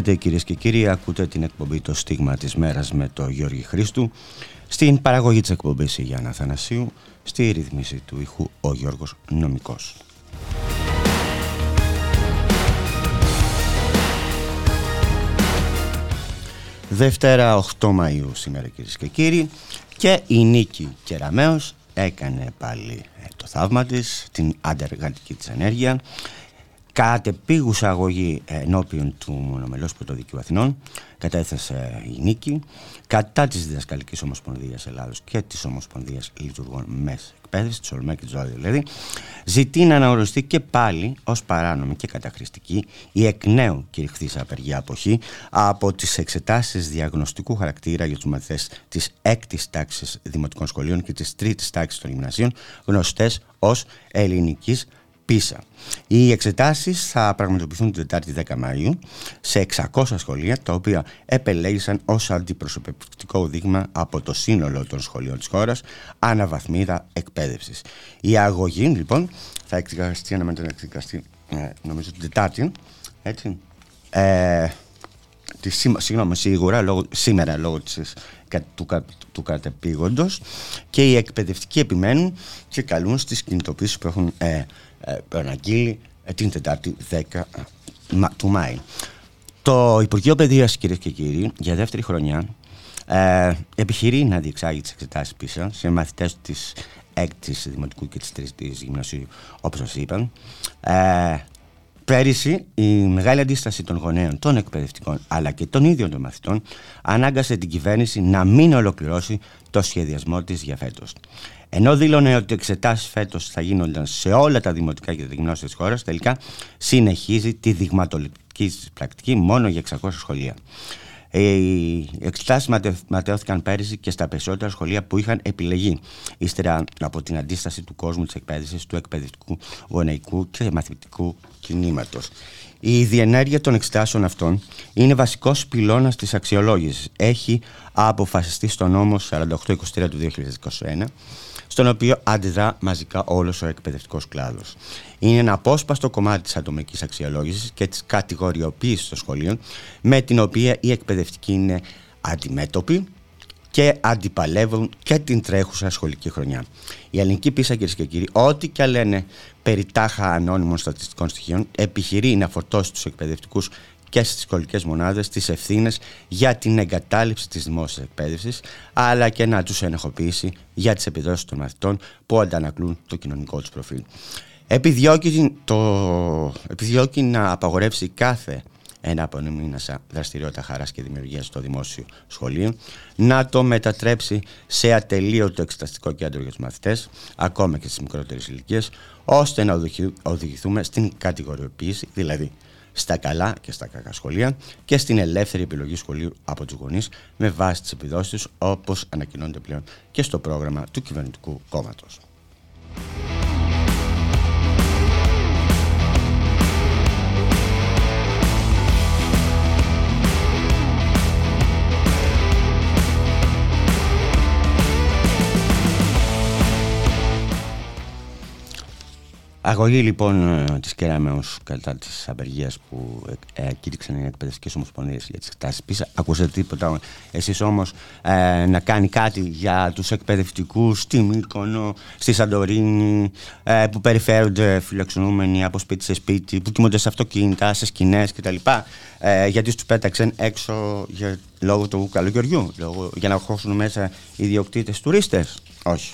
Χαίρετε κυρίες και κύριοι, ακούτε την εκπομπή «Το στίγμα της μέρας» με το Γιώργη Χρήστου. Στην παραγωγή της εκπομπής η Γιάννα Θανασίου, στη ρύθμιση του ήχου ο Γιώργος Νομικός. Δευτέρα 8 Μαΐου σήμερα κυρίες και κύριοι και η Νίκη Κεραμέως έκανε πάλι ε, το θαύμα της, την αντεργατική της ενέργεια κατεπίγουσα αγωγή ενώπιον του μονομελός πρωτοδικείου Αθηνών κατέθεσε η νίκη κατά της Διδασκαλικής Ομοσπονδίας Ελλάδος και της Ομοσπονδίας Λειτουργών ΜΕΣ εκπαίδευσης, της ΟΛΜΕ και της ΖΟΑΔΙ δηλαδή, ζητεί να αναγνωριστεί και πάλι ως παράνομη και καταχρηστική η εκ νέου κηρυχθή απεργία αποχή από τις εξετάσεις διαγνωστικού χαρακτήρα για τους μαθητές της 6η τάξης Δημοτικών Σχολείων και της 3η τάξης των Γυμνασίων, γνωστές ως ελληνικής πίσα. Οι εξετάσεις θα πραγματοποιηθούν την Τετάρτη 10 Μαΐου σε 600 σχολεία τα οποία επελέγησαν ως αντιπροσωπευτικό δείγμα από το σύνολο των σχολείων της χώρας αναβαθμίδα εκπαίδευσης. Η αγωγή λοιπόν θα εκδικαστεί, αναμένεται να εκδικαστεί ε, νομίζω την Τετάρτη, έτσι, ε, τη, συγγνώμη, σίγουρα λόγω, σήμερα λόγω της, του, του κατεπήγοντος και οι εκπαιδευτικοί επιμένουν και καλούν στις κινητοποίησεις που έχουν ε, ε, προαναγγείλει ε, την Τετάρτη 10 ε, του Μάη. Το Υπουργείο Παιδείας, κυρίες και κύριοι, για δεύτερη χρονιά ε, επιχειρεί να διεξάγει τις εξετάσεις πίσω σε μαθητές της 6η Δημοτικού και της 3η Γυμνασίου, όπως σας είπα. Ε, Πέρυσι, η μεγάλη αντίσταση των γονέων, των εκπαιδευτικών αλλά και των ίδιων των μαθητών ανάγκασε την κυβέρνηση να μην ολοκληρώσει το σχεδιασμό της για φέτος. Ενώ δήλωνε ότι οι εξετάσεις φέτος θα γίνονταν σε όλα τα δημοτικά και δημόσια της χώρας, τελικά συνεχίζει τη δειγματοληπτική πρακτική μόνο για 600 σχολεία. Οι εξετάσεις ματαιώθηκαν πέρυσι και στα περισσότερα σχολεία που είχαν επιλεγεί, ύστερα από την αντίσταση του κόσμου της εκπαίδευσης, του εκπαιδευτικού, γονεϊκού και μαθητικού κινήματος. Η διενέργεια των εξετάσεων αυτών είναι βασικός πυλώνας της αξιολόγησης. Έχει αποφασιστεί στο νόμο 4823 του 2021 στον οποίο αντιδρά μαζικά όλος ο εκπαιδευτικός κλάδος. Είναι ένα απόσπαστο κομμάτι της ατομικής αξιολόγησης και της κατηγοριοποίησης των σχολείων, με την οποία οι εκπαιδευτικοί είναι αντιμέτωποι και αντιπαλεύουν και την τρέχουσα σχολική χρονιά. Η ελληνική πίσα, κυρίες και κύριοι, ό,τι και λένε περί τάχα ανώνυμων στατιστικών στοιχείων, επιχειρεί να φορτώσει τους εκπαιδευτικούς και στις σχολικές μονάδες τις ευθύνες για την εγκατάλειψη της δημόσιας εκπαίδευσης αλλά και να τους ενεχοποιήσει για τις επιδόσεις των μαθητών που αντανακλούν το κοινωνικό τους προφίλ. Επιδιώκει, το, επιδιώκει να απαγορεύσει κάθε ένα απονομήνασα δραστηριότητα χαράς και δημιουργίας στο δημόσιο σχολείο, να το μετατρέψει σε ατελείωτο εξεταστικό κέντρο για τους μαθητές, ακόμα και στις μικρότερες ηλικίες, ώστε να οδηγηθούμε στην κατηγοριοποίηση, δηλαδή στα καλά και στα κακά σχολεία και στην ελεύθερη επιλογή σχολείου από τους γονείς με βάση τις επιδόσεις όπως ανακοινώνεται πλέον και στο πρόγραμμα του κυβερνητικού κόμματος. Αγωγή λοιπόν ε, της Κεράμεω κατά της απεργίας που ε, κήρυξαν οι εκπαιδευτικές ομοσπονδίες για τις εκτάσεις πίσω. Ακούσατε τίποτα εσείς όμως ε, να κάνει κάτι για τους εκπαιδευτικούς στη Μύκονο, στη Σαντορίνη, ε, που περιφέρονται φιλοξενούμενοι από σπίτι σε σπίτι, που κοιμούνται σε αυτοκίνητα, σε σκηνές κτλ. Ε, γιατί τους πέταξαν έξω για, λόγω του καλοκαιριού, λόγω, για να χώσουν μέσα οι ιδιοκτήτες τουρίστες. Όχι.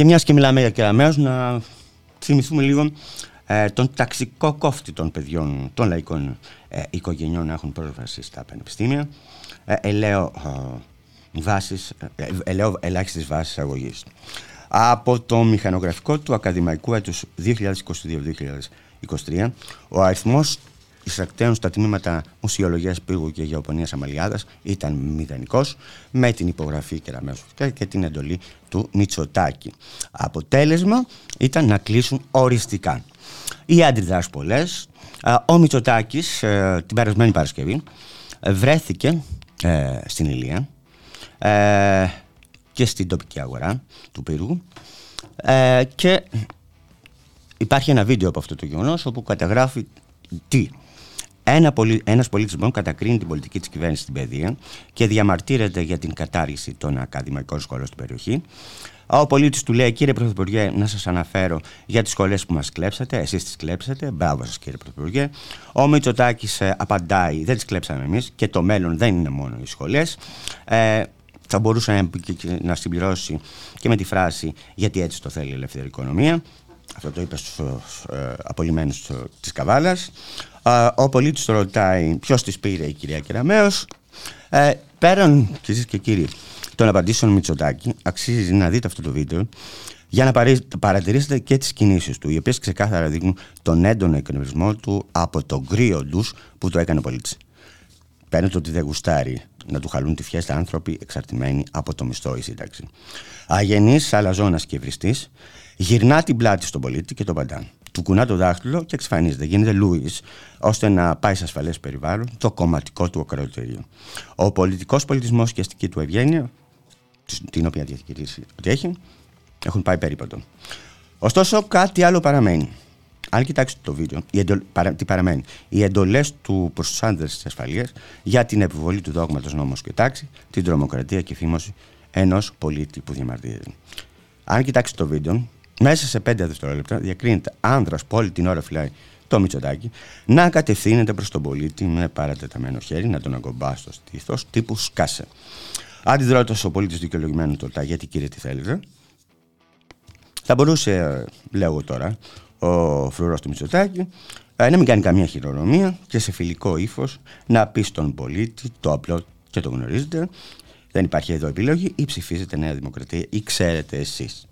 Και μιας και μιλάμε για κεραμέως, να θυμηθούμε λίγο ε, τον ταξικό κόφτη των παιδιών των λαϊκών ε, οικογενειών να έχουν πρόσβαση στα πανεπιστήμια, ε, ελαίο, ε, βάσεις, ε, ελαίο ελάχιστης βάσης αγωγής. Από το μηχανογραφικό του ακαδημαϊκού έτους 2022-2023, ο αριθμός εισακτέων στα τμήματα Μουσιολογίας Πύργου και Γεωπονίας Αμαλιάδας ήταν μηδενικός, με την υπογραφή Κεραμέως και την εντολή του Μητσοτάκη. Αποτέλεσμα ήταν να κλείσουν οριστικά. Οι αντιδράσει πολλέ. Ο Μητσοτάκης ε, την περασμένη Παρασκευή βρέθηκε ε, στην Ηλία ε, και στην τοπική αγορά του Πύργου και υπάρχει ένα βίντεο από αυτό το γεγονός όπου καταγράφει τι ένα πολι... ένας πολίτης μόνο κατακρίνει την πολιτική της κυβέρνησης στην παιδεία και διαμαρτύρεται για την κατάργηση των ακαδημαϊκών σχολών στην περιοχή. Ο πολίτης του λέει: Κύριε Πρωθυπουργέ, να σας αναφέρω για τις σχολές που μας κλέψατε. Εσείς τις κλέψατε. Μπράβο σας, κύριε Πρωθυπουργέ. Ο Μητσοτάκης ε, απαντάει: Δεν τις κλέψαμε εμείς και το μέλλον δεν είναι μόνο οι σχολές. Ε, θα μπορούσε να συμπληρώσει και με τη φράση «Γιατί έτσι το θέλει η ελεύθερη οικονομία». Αυτό το είπε στους ε, απολυμμένους της Καβάλας. Ο πολίτης το ρωτάει ποιος της πήρε η κυρία Κεραμέως. Ε, πέραν, κυρίες και κύριοι, των απαντήσεων Μητσοτάκη, αξίζει να δείτε αυτό το βίντεο για να παρατηρήσετε και τις κινήσεις του, οι οποίες ξεκάθαρα δείχνουν τον έντονο εκνευρισμό του από τον κρύο ντους που το έκανε ο πολίτης. Παίρνει ότι δεν γουστάρει να του χαλούν τη φιέστα άνθρωποι εξαρτημένοι από το μισθό ή σύνταξη. Αγενής, αλαζόνας και βριστής, γυρνά την πλάτη στον πολίτη και τον παντά. Του κουνά το δάχτυλο και εξαφανίζεται. Γίνεται Λούις, ώστε να πάει σε ασφαλές περιβάλλον το κομματικό του ακροτήριο. Ο πολιτικός πολιτισμός και αστική του ευγένεια, την οποία διαχειρίζει ότι έχει, έχουν πάει περίπατο. Ωστόσο, κάτι άλλο παραμένει. Αν κοιτάξετε το βίντεο, η εντολ, παρα, τι παραμένει. Οι εντολές του προς τους άντρες της ασφαλείας για την επιβολή του δόγματος νόμος και τάξη, την τρομοκρατία και φήμωση ενός πολίτη που διαμαρτύρεται. Αν κοιτάξετε το βίντεο, μέσα σε 5 δευτερόλεπτα διακρίνεται άνδρας που όλη την ώρα φυλάει το Μητσοτάκι να κατευθύνεται προς τον πολίτη με παρατεταμένο χέρι, να τον αγκομπά στο στήθος, τύπου σκάσε. Αντιδρώντα ο πολίτης δικαιολογημένο το γιατί κύριε τι θέλετε, θα μπορούσε, λέω τώρα, ο φρουρός του Μητσοτάκη να μην κάνει καμία χειρονομία και σε φιλικό ύφος να πει στον πολίτη το απλό και το γνωρίζετε. Δεν υπάρχει εδώ επιλογή ή ψηφίζετε Νέα Δημοκρατία ή ξέρετε εσείς.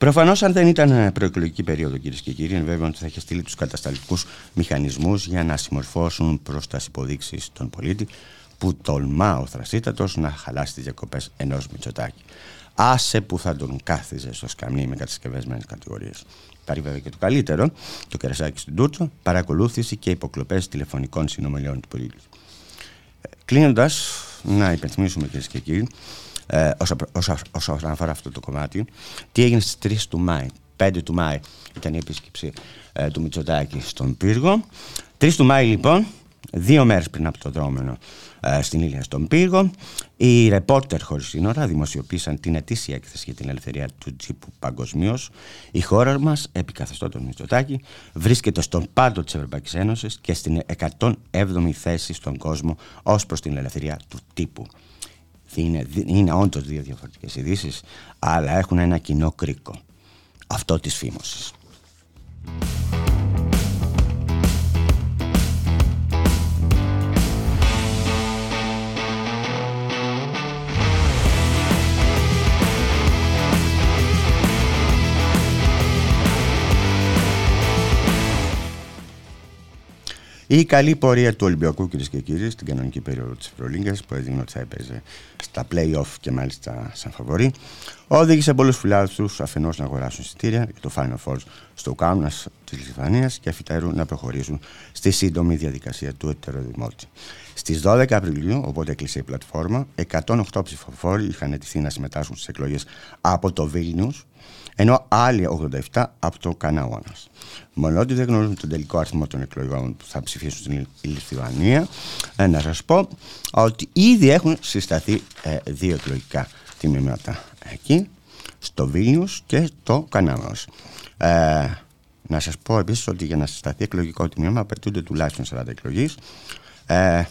Προφανώς, αν δεν ήταν ε, προεκλογική περίοδο, κυρίες και κύριοι, βέβαια ότι θα είχε στείλει τους κατασταλτικούς μηχανισμούς για να συμμορφώσουν προς τις υποδείξεις των πολίτη που τολμά ο θρασίτατος να χαλάσει τις διακοπές ενός Μητσοτάκη. Άσε που θα τον κάθιζε στο σκαμνί με κατασκευασμένες κατηγορίες. Υπάρχει βέβαια και το καλύτερο, το κερασάκι στην Τούρτσο, παρακολούθηση και υποκλοπές τηλεφωνικών συνομιλιών του πολίτη. Ε, Κλείνοντας, να υπενθυμίσουμε κυρίες και κύριοι ε, όσον αφορά αυτό το κομμάτι, τι έγινε στις 3 του Μάη. 5 του Μάη ήταν η επίσκεψη ε, του Μητσοτάκη στον πύργο. 3 του Μάη λοιπόν, δύο μέρες πριν από το δρόμενο ε, στην Ήλια στον πύργο, οι ρεπόρτερ χωρίς σύνορα δημοσιοποίησαν την ετήσια έκθεση για την ελευθερία του τζίπου παγκοσμίως. Η χώρα μας, επί καθεστώτων Μητσοτάκη, βρίσκεται στον πάντο της Ευρωπαϊκής Ένωσης και στην 107η θέση στον κόσμο ως προς την ελευθερία του τύπου είναι, είναι όντως δύο διαφορετικές ειδήσεις, αλλά έχουν ένα κοινό κρίκο. Αυτό της φήμωσης. Η καλή πορεία του Ολυμπιακού, κυρίες και κύριοι, στην κανονική περίοδο της Ευρωλίγκας, που έδειχνε ότι θα έπαιζε στα playoff και μάλιστα σαν φαβορή, όδηγησε πολλούς φιλάθλους αφενός να αγοράσουν εισιτήρια για το Final Four στο Κάμνα της Λιθουανίας και αφιτέρου να προχωρήσουν στη σύντομη διαδικασία του ετεροδημότη. Στις 12 Απριλίου, οπότε έκλεισε η πλατφόρμα, 108 ψηφοφόροι είχαν ετηθεί να συμμετάσχουν στις εκλογές από το Βίλνιου, ενώ άλλοι 87 από το Κανάουανα. Μόνο ότι δεν γνωρίζουμε τον τελικό αριθμό των εκλογών που θα ψηφίσουν στην Λιθουανία, ε, να σας πω ότι ήδη έχουν συσταθεί ε, δύο εκλογικά τμήματα εκεί, στο Βίλνιους και στο Κανάουας. Ε, να σας πω επίσης ότι για να συσταθεί εκλογικό τμήμα απαιτούνται τουλάχιστον 40 εκλογές ε,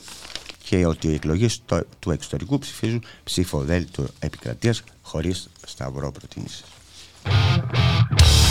και ότι οι εκλογές του εξωτερικού ψηφίζουν ψηφοδέλτιο επικρατείας χωρίς σταυρό προτίμησης. Thank you.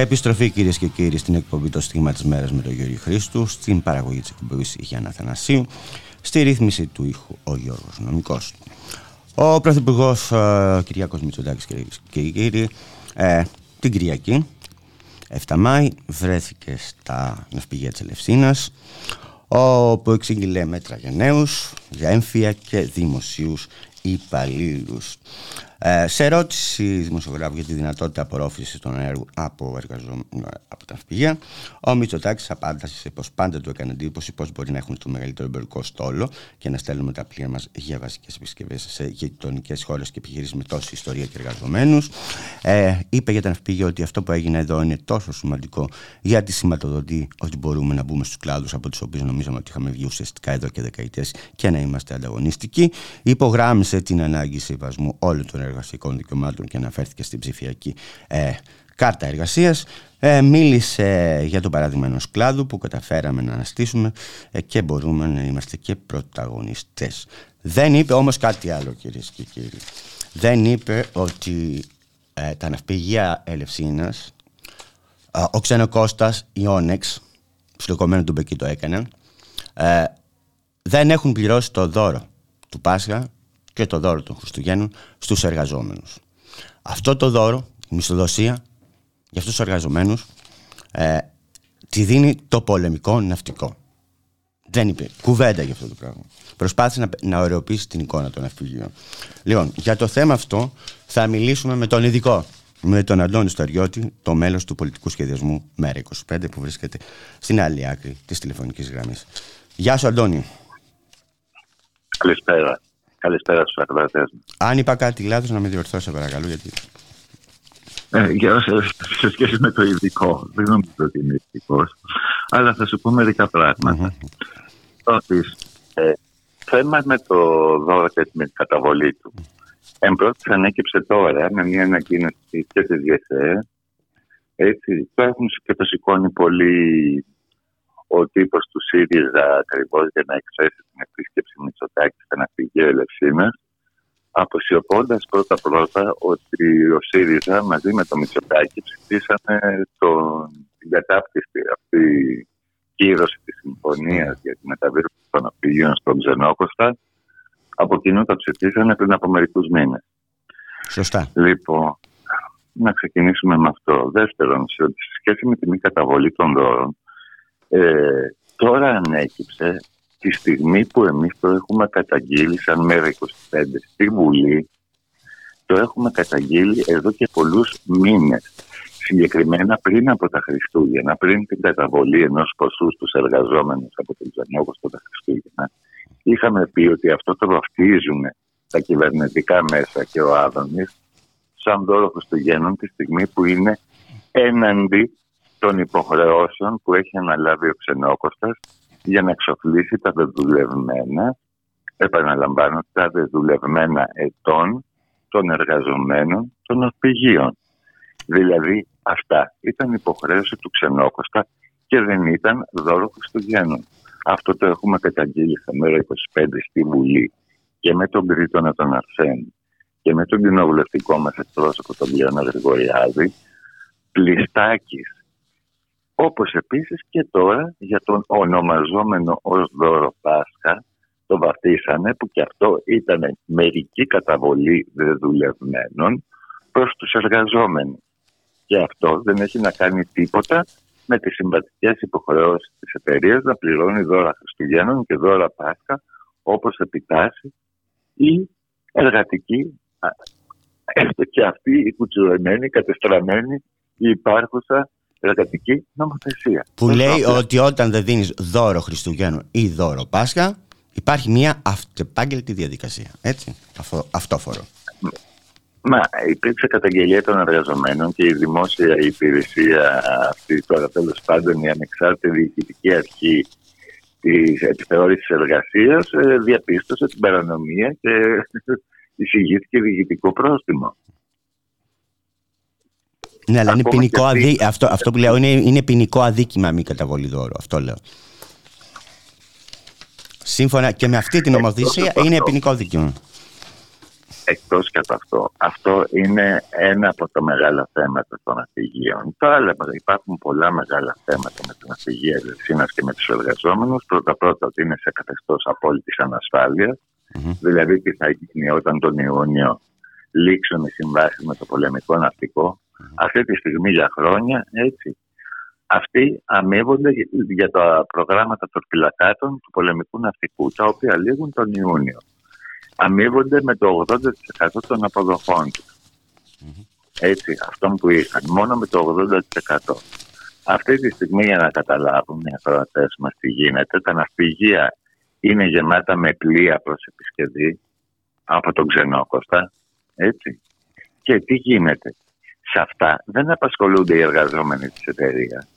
Επιστροφή κυρίες και κύριοι στην εκπομπή Το Στίγμα της Μέρας με τον Γιώργο Χρήστου, στην παραγωγή της εκπομπής Γιάννα Θανασίου, στη ρύθμιση του ήχου ο Γιώργος Νομικός. Ο Πρωθυπουργός ε, Κυριακό Μητσοτάκης, κυρίε και κύριοι, ε, την Κυριακή, 7 Μάη, βρέθηκε στα ναυπηγεία της Ελευσίνας, όπου εξήγηλε μέτρα για νέους, για έμφυα και δημοσίους υπαλλήλους. Ε, σε ερώτηση δημοσιογράφου για τη δυνατότητα απορρόφησης των έργων από, εργαζόμενου από τα ναυπηγεία, ο Μητσοτάκης απάντησε πως πάντα του έκανε εντύπωση πώ μπορεί να έχουμε το μεγαλύτερο εμπορικό στόλο και να στέλνουμε τα πλοία μας για βασικές επισκευές σε γειτονικές χώρες και επιχειρήσεις με τόση ιστορία και εργαζομένους. Ε, είπε για τα ναυπηγεία ότι αυτό που έγινε εδώ είναι τόσο σημαντικό γιατί σηματοδοτεί ότι μπορούμε να μπούμε στους κλάδους από τους οποίους νομίζαμε ότι είχαμε βγει ουσιαστικά εδώ και δεκαετίες και να είμαστε ανταγωνιστικοί. Υπογράμμισε την ανάγκη σεβασμού όλων των εργασιακών δικαιωμάτων και αναφέρθηκε στην ψηφιακή ε, κάρτα εργασίας. Ε, μίλησε για το παράδειγμα ενός κλάδου που καταφέραμε να αναστήσουμε ε, και μπορούμε να είμαστε και πρωταγωνιστές. Δεν είπε όμως κάτι άλλο κυρίες και κύριοι. Δεν είπε ότι ε, τα ναυπηγεία Ελευσίνας, ε, ο Ξενοκώστας, η Όνεξ, στο του Μπεκί το έκαναν, δεν έχουν πληρώσει το δώρο του Πάσχα και το δώρο των Χριστουγέννων στους εργαζόμενους. Αυτό το δώρο, η μισθοδοσία για αυτούς τους εργαζομένους ε, τη δίνει το πολεμικό ναυτικό. Δεν είπε κουβέντα για αυτό το πράγμα. Προσπάθησε να, να ωρεοποιήσει την εικόνα των ναυπηγείων. Λοιπόν, για το θέμα αυτό θα μιλήσουμε με τον ειδικό, με τον Αντώνη Σταριώτη, το μέλος του πολιτικού σχεδιασμού ΜΕΡΑ 25 που βρίσκεται στην άλλη άκρη της τηλεφωνικής γραμμής. Γεια σου Αντώνη. Καλησπέρα. Καλησπέρα στους ακροατές Αν είπα κάτι λάθος, να με διορθώσετε, παρακαλώ. Γιατί... Ε, για, σε, σε σχέση με το ειδικό, δεν νομίζω ότι είναι ειδικός, αλλά θα σου πω μερικά πράγματα. Πρώτης, ε, θέμα με το δώρο και την καταβολή του. Εμπρόθεση ανέκυψε τώρα με μια ανακοίνωση και της ΓΕΣΕ. Έτσι, το έχουν και το σηκώνει πολύ ο τύπος του ΣΥΡΙΖΑ ακριβώς για να εκθέσει την επίσκεψη Μητσοτάκης στα ναυπηγεία Ελευσίνα, αποσιωπώντας πρώτα-πρώτα ότι ο ΣΥΡΙΖΑ μαζί με το Μητσοτάκη ψηφίσανε τον, την κατάπτυστη αυτή κύρωση της συμφωνίας για τη μεταβίωση των ναυπηγείων στον Ξενόκοστα. Από κοινού τα ψηφίσανε πριν από μερικούς μήνες. Σωστά. Λοιπόν, να ξεκινήσουμε με αυτό. Δεύτερον, σε σχέση με τη μη καταβολή των δώρων, ε, τώρα ανέκυψε τη στιγμή που εμείς το έχουμε καταγγείλει σαν μέρα 25 στη Βουλή. Το έχουμε καταγγείλει εδώ και πολλούς μήνες. Συγκεκριμένα πριν από τα Χριστούγεννα, πριν την καταβολή ενός ποσού στους εργαζόμενους από τον Τζανόκο τα Χριστούγεννα είχαμε πει ότι αυτό το βαφτίζουν τα κυβερνητικά μέσα και ο Άδωνης σαν δώρο Χριστουγέννων τη στιγμή που είναι έναντι των υποχρεώσεων που έχει αναλάβει ο Ξενόκοστας για να εξοφλήσει τα δεδουλευμένα, επαναλαμβάνω, τα δεδουλευμένα ετών των εργαζομένων των ορπηγείων. Δηλαδή αυτά ήταν υποχρέωση του Ξενόκοστα και δεν ήταν δώρο Χριστουγέννων. Αυτό το έχουμε καταγγείλει στα μέρα 25 στη Βουλή και με τον Κρήτονα τον Αρσένη και με τον κοινοβουλευτικό μας εκπρόσωπο τον Λιώνα Γρηγοριάδη πλιστάκης όπως επίσης και τώρα για τον ονομαζόμενο ως δώρο Πάσχα το βαφτίσανε που και αυτό ήταν μερική καταβολή δεδουλευμένων προς τους εργαζόμενους. Και αυτό δεν έχει να κάνει τίποτα με τις συμβατικές υποχρεώσεις της εταιρείας να πληρώνει δώρα Χριστουγέννων και δώρα Πάσχα όπως επιτάσσει η εργατική έστω και αυτή η κουτσουρωμένη, κατεστραμμένη, η υπάρχουσα εργατική νομοθεσία. Που λέει ότι όταν δεν δίνεις δώρο Χριστουγέννου ή δώρο Πάσχα, υπάρχει μια αυτεπάγγελτη διαδικασία. Έτσι, αυτό, αυτόφορο. Μα υπήρξε καταγγελία των εργαζομένων και η δημόσια υπηρεσία αυτή τώρα τέλος πάντων η ανεξάρτητη διοικητική αρχή της επιθεώρησης εργασίας ε, διαπίστωσε την παρανομία και εισηγήθηκε διοικητικό πρόστιμο. Ναι, αλλά είναι ποινικό αδί... αυτό, αυτό που λέω είναι, είναι ποινικό αδίκημα μη καταβολή δώρο. Αυτό λέω. Σύμφωνα και με αυτή την νομοθεσία είναι ποινικό δίκαιο. Εκτός και από αυτό. Αυτό είναι ένα από τα μεγάλα θέματα των ναυπηγείων. Τώρα υπάρχουν πολλά μεγάλα θέματα με την ναυπηγεία Ελευσίνα και με τους εργαζόμενους. Πρώτα-πρώτα ότι είναι σε καθεστώς απόλυτης ανασφάλειας. Mm-hmm. Δηλαδή τι θα γίνει όταν τον Ιούνιο λήξουν οι συμβάσεις με το πολεμικό ναυτικό. Mm-hmm. Αυτή τη στιγμή για χρόνια έτσι. Αυτοί αμείβονται για τα προγράμματα των φυλακάτων του πολεμικού ναυτικού, τα οποία λήγουν τον Ιούνιο. Αμείβονται με το 80% των αποδοχών τους. Mm-hmm. Έτσι, αυτόν που είχαν, μόνο με το 80%. Αυτή τη στιγμή, για να καταλάβουν οι ακροατές μας τι γίνεται, τα ναυπηγεία είναι γεμάτα με πλοία προς επισκευή από τον Ξενόκοστα, έτσι. Και τι γίνεται; Σε αυτά δεν απασχολούνται οι εργαζόμενοι της εταιρείας.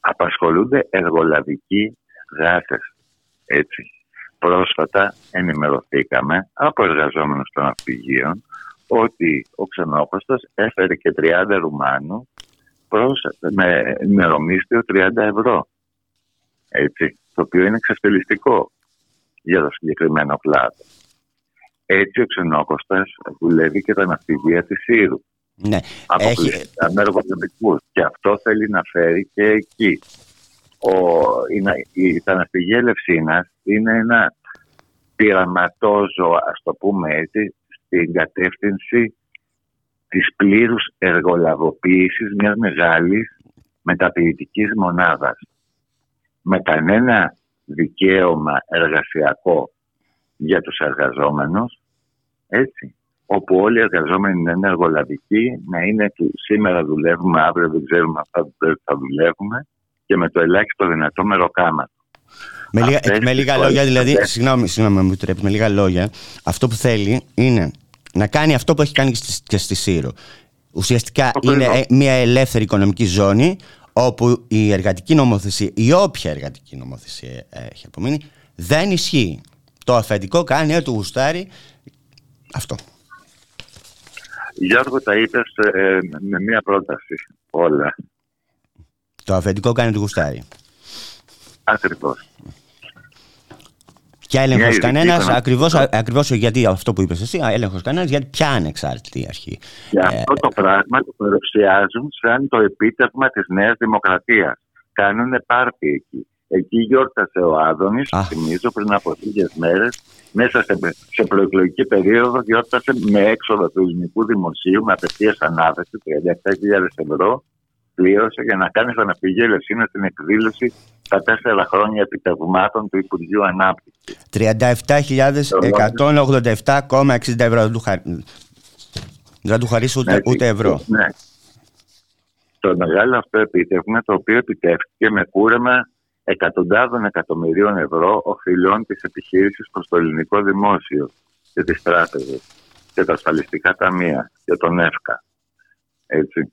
Απασχολούνται εργολαβικοί γάτες, έτσι. Πρόσφατα ενημερωθήκαμε από εργαζόμενους των αυπηγείων ότι ο Ξενόκοστας έφερε και 30 Ρουμάνου προς, με ημερομίσθιο 30 ευρώ. Έτσι, το οποίο είναι εξασφαλιστικό για το συγκεκριμένο κλάδο. Έτσι ο ξενόκοστας δουλεύει και τα ναυτιλία της Σύρου. Ναι. Αποκλειστικά με Και αυτό θέλει να φέρει και εκεί. Ο, η, η, τα ναυτιλία Ελευσίνας είναι ένα πειραματόζω, ας το πούμε έτσι, στην κατεύθυνση της πλήρους εργολαβοποίησης μιας μεγάλης μεταποιητικής μονάδας. Με κανένα δικαίωμα εργασιακό για τους εργαζόμενους, έτσι, όπου όλοι οι εργαζόμενοι να είναι εργολαβικοί, να είναι σήμερα δουλεύουμε, αύριο δεν ξέρουμε αυτά που θα δουλεύουμε και με το ελάχιστο δυνατό μεροκάματο. Με λίγα, με λίγα λόγια, δηλαδή, συγγνώμη, συγγνώμη, μου επιτρέπεις, με λίγα λόγια, αυτό που θέλει είναι να κάνει αυτό που έχει κάνει και στη Σύρο. Ουσιαστικά είναι μια ελεύθερη οικονομική ζώνη όπου η εργατική νομοθεσία, η όποια εργατική νομοθεσία έχει απομείνει, δεν ισχύει. Το αφεντικό κάνει ό,τι γουστάρει. Αυτό. Γιώργο, τα είπες ε, με μία πρόταση όλα. Το αφεντικό κάνει ό,τι γουστάρει. Ακριβώς. Και έλεγχος κανένας, ακριβώς ακριβώς γιατί αυτό που είπες εσύ, έλεγχος κανένας, γιατί ποια ανεξάρτητη αρχή. Και αυτό το πράγμα το παρουσιάζουν σαν το επίτευγμα της Νέας Δημοκρατίας. Κάνουν πάρτι εκεί. Εκεί γιόρτασε ο Άδωνης, θυμίζω, πριν από λίγες μέρες, μέσα σε, σε προεκλογική περίοδο, γιόρτασε με έξοδο του ελληνικού δημοσίου, με απευθείας ανάθεση, 37.000 ευρώ, πλήρωσε για να κάνει αναπηγή ελευσίνα στην εκδήλωση τα τέσσερα χρόνια επιτευγμάτων του Υπουργείου Ανάπτυξης. 37.187,60 ευρώ. Δεν του, χαρ... δεν του χαρίσει ούτε, ναι, ούτε ευρώ. Ναι. Το μεγάλο αυτό επίτευγμα το οποίο επιτεύχθηκε με κούρεμα εκατοντάδων εκατομμυρίων ευρώ οφειλών της επιχείρησης προς το ελληνικό δημόσιο και τι τράπεζε και τα ασφαλιστικά ταμεία και τον ΕΦΚΑ. Έτσι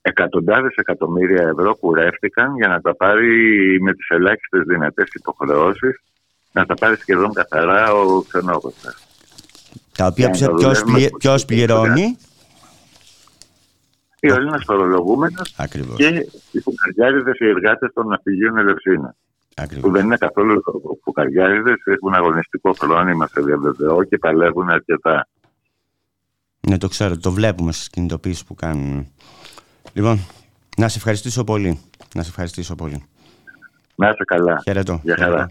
εκατοντάδες εκατομμύρια ευρώ κουρεύτηκαν για να τα πάρει με τις ελάχιστες δυνατές υποχρεώσεις να τα πάρει σχεδόν καθαρά ο ξενόκοστας. Τα οποία ποιος, πληρώνει; Οι Έλληνες φορολογούμενος και οι φουκαριάριδες οι εργάτες των ναυπηγείων Ελευσίνα. Που δεν είναι καθόλου φουκαριάριδες, έχουν αγωνιστικό χρόνο, σε διαβεβαιώ και παλεύουν αρκετά. Ναι, το ξέρω, το βλέπουμε στις κινητοποίησεις που κάνουν. Λοιπόν, να σε ευχαριστήσω πολύ. Να σε ευχαριστήσω πολύ. Να είσαι καλά. Χαιρετώ. Γεια χαρά.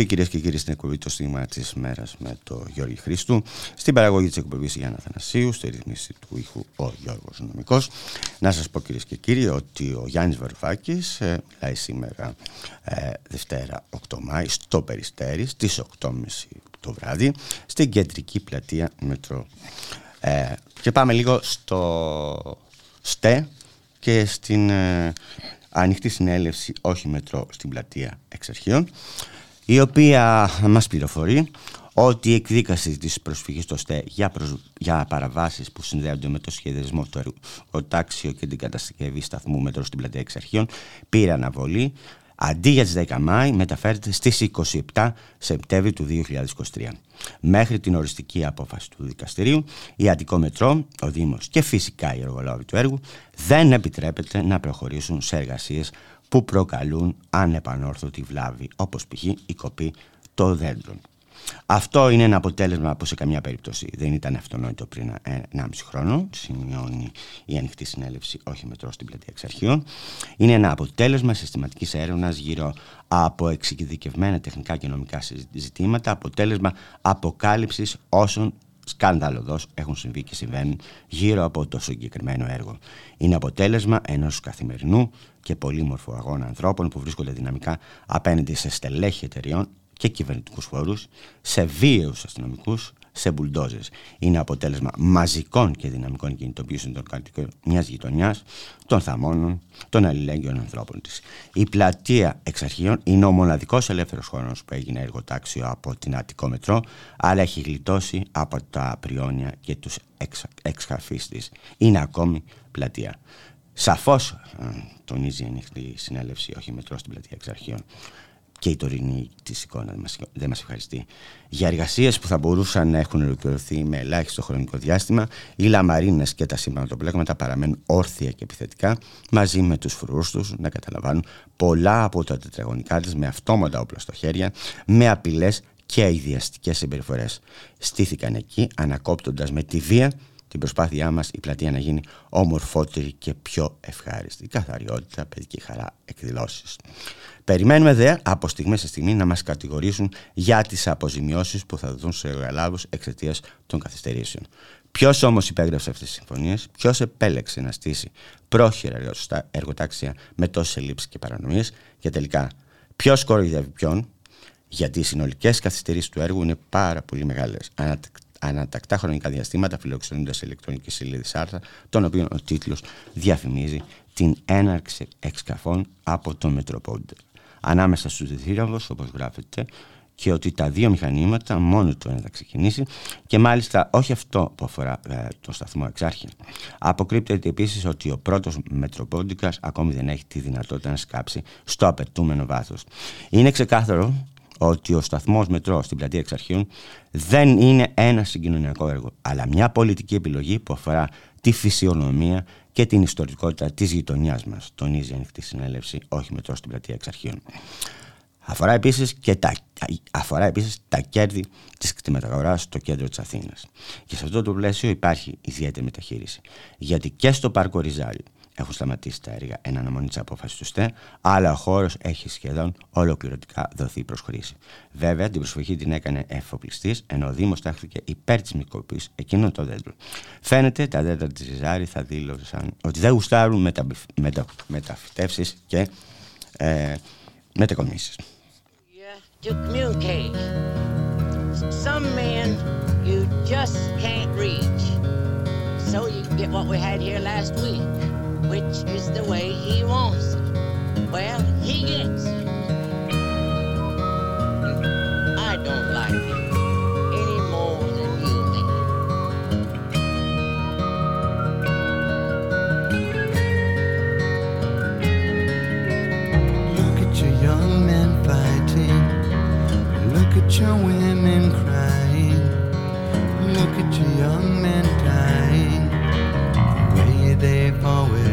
Επιστροφή κυρίες και κύριοι στην εκπομπή το στίγμα της μέρας με το Γιώργη Χρήστου. Στην παραγωγή της εκπομπής Γιάννα Θανασίου, στη ρυθμίση του ήχου ο Γιώργος Νομικός. Να σας πω κυρίες και κύριοι ότι ο Γιάννης Βαρουφάκης ε, μιλάει σήμερα ε, Δευτέρα 8 Μάη στο Περιστέρι στις 8.30 το βράδυ στην κεντρική πλατεία Μετρό. Ε, και πάμε λίγο στο ΣΤΕ και στην ε, ανοιχτή συνέλευση όχι μετρό στην πλατεία Εξαρχείων η οποία μας πληροφορεί ότι η εκδίκαση της προσφυγής στο ΣΤΕ για, για παραβάσεις που συνδέονται με το σχεδιασμό του εργοτάξιο και την κατασκευή σταθμού μετρό στην πλατεία Εξαρχείων πήρε αναβολή αντί για τις 10 Μάη μεταφέρεται στις 27 Σεπτέμβρη του 2023. Μέχρι την οριστική απόφαση του δικαστηρίου, η Αττικό Μετρό, ο Δήμος και φυσικά οι εργολάβοι του έργου δεν επιτρέπεται να προχωρήσουν σε εργασίες που προκαλούν ανεπανόρθωτη βλάβη, όπως π.χ. η κοπή των δέντρων. Αυτό είναι ένα αποτέλεσμα που σε καμία περίπτωση δεν ήταν αυτονόητο πριν 1,5 χρόνο, σημειώνει η ανοιχτή συνέλευση όχι μετρό στην πλατεία εξαρχείων. Είναι ένα αποτέλεσμα συστηματικής έρευνας γύρω από εξειδικευμένα τεχνικά και νομικά ζητήματα, αποτέλεσμα αποκάλυψης όσων σκανδαλωδώ έχουν συμβεί και συμβαίνουν γύρω από το συγκεκριμένο έργο. Είναι αποτέλεσμα ενός καθημερινού και πολύμορφου αγώνα ανθρώπων που βρίσκονται δυναμικά απέναντι σε στελέχη εταιριών και κυβερνητικούς φόρου, σε βίαιους αστυνομικούς, σε μπουλντόζες. Είναι αποτέλεσμα μαζικών και δυναμικών κινητοποιήσεων των κατοικών μιας γειτονιάς, των θαμώνων, των αλληλέγγυων ανθρώπων της. Η πλατεία εξ αρχείων είναι ο μοναδικός ελεύθερος χώρο που έγινε εργοτάξιο από την Αττικό Μετρό, αλλά έχει γλιτώσει από τα πριόνια και τους εξχαφείς της. Είναι ακόμη πλατεία. Σαφώς, ε, τονίζει η ανοιχτή συνέλευση, όχι μετρό στην πλατεία εξ αρχείων και η τωρινή της εικόνα δεν μας ευχαριστεί. Για εργασίες που θα μπορούσαν να έχουν ολοκληρωθεί με ελάχιστο χρονικό διάστημα, οι λαμαρίνες και τα συμπανοτοπλέγματα παραμένουν όρθια και επιθετικά, μαζί με τους φρουρούς τους να καταλαμβάνουν πολλά από τα τετραγωνικά της με αυτόματα όπλα στο χέρια, με απειλές και ιδιαστικέ συμπεριφορές. Στήθηκαν εκεί, ανακόπτοντας με τη βία την προσπάθειά μας η πλατεία να γίνει ομορφότερη και πιο ευχάριστη. Καθαριότητα, παιδική χαρά, εκδηλώσεις. Περιμένουμε δε από στιγμή σε στιγμή να μας κατηγορήσουν για τις αποζημιώσεις που θα δοθούν σε εργαλάβους εξαιτίας των καθυστερήσεων. Ποιος όμως υπέγραψε αυτές τις συμφωνίες, ποιος επέλεξε να στήσει πρόχειρα εργοτάξια με τόσες ελλείψεις και παρανομίες και τελικά ποιος κοροϊδεύει ποιον, γιατί οι συνολικές καθυστερήσεις του έργου είναι πάρα πολύ μεγάλες ανατακτά χρονικά διαστήματα φιλοξενούνται σε ηλεκτρονική σελίδα άρθρα, τον οποίο ο τίτλος διαφημίζει την έναρξη εξκαφών από τον Μετροπόντερ. Ανάμεσα στους θύραβου, όπως γράφεται, και ότι τα δύο μηχανήματα μόνο το ένα θα ξεκινήσει και μάλιστα όχι αυτό που αφορά ε, το σταθμό εξάρχη. Αποκρύπτεται επίσης ότι ο πρώτος Μετροπόντικας ακόμη δεν έχει τη δυνατότητα να σκάψει στο απαιτούμενο βάθος. Είναι ξεκάθαρο ότι ο σταθμός μετρό στην πλατεία Εξαρχείων δεν είναι ένα συγκοινωνιακό έργο, αλλά μια πολιτική επιλογή που αφορά τη φυσιονομία και την ιστορικότητα της γειτονιάς μας, τονίζει η ανοιχτή συνέλευση, όχι μετρό στην πλατεία Εξαρχείων. Αφορά επίσης, και τα, αφορά επίσης τα κέρδη της κτηματαγοράς στο κέντρο της Αθήνας. Και σε αυτό το πλαίσιο υπάρχει ιδιαίτερη μεταχείριση. Γιατί και στο Πάρκο Ριζάρι έχουν σταματήσει τα έργα εν αναμονή της απόφασης του ΣΤΕ, αλλά ο χώρος έχει σχεδόν ολοκληρωτικά δοθεί προ χρήση. Βέβαια, την προσοχή την έκανε εφοπλιστής, ενώ ο Δήμος τάχθηκε υπέρ της μικροπή εκείνων των δέντρων. Φαίνεται τα δέντρα της Ριζάρη θα δήλωσαν ότι δεν γουστάρουν μετα, μετα, μεταφυτεύσεις και ε, μετακομίσεις. to communicate. Some men you just can't reach. So you get what we had here last week. Which is the way he wants it. Well, he gets it. I don't like it any more than you. Look at your young men fighting. Look at your women crying. Look at your young men dying. The way they've always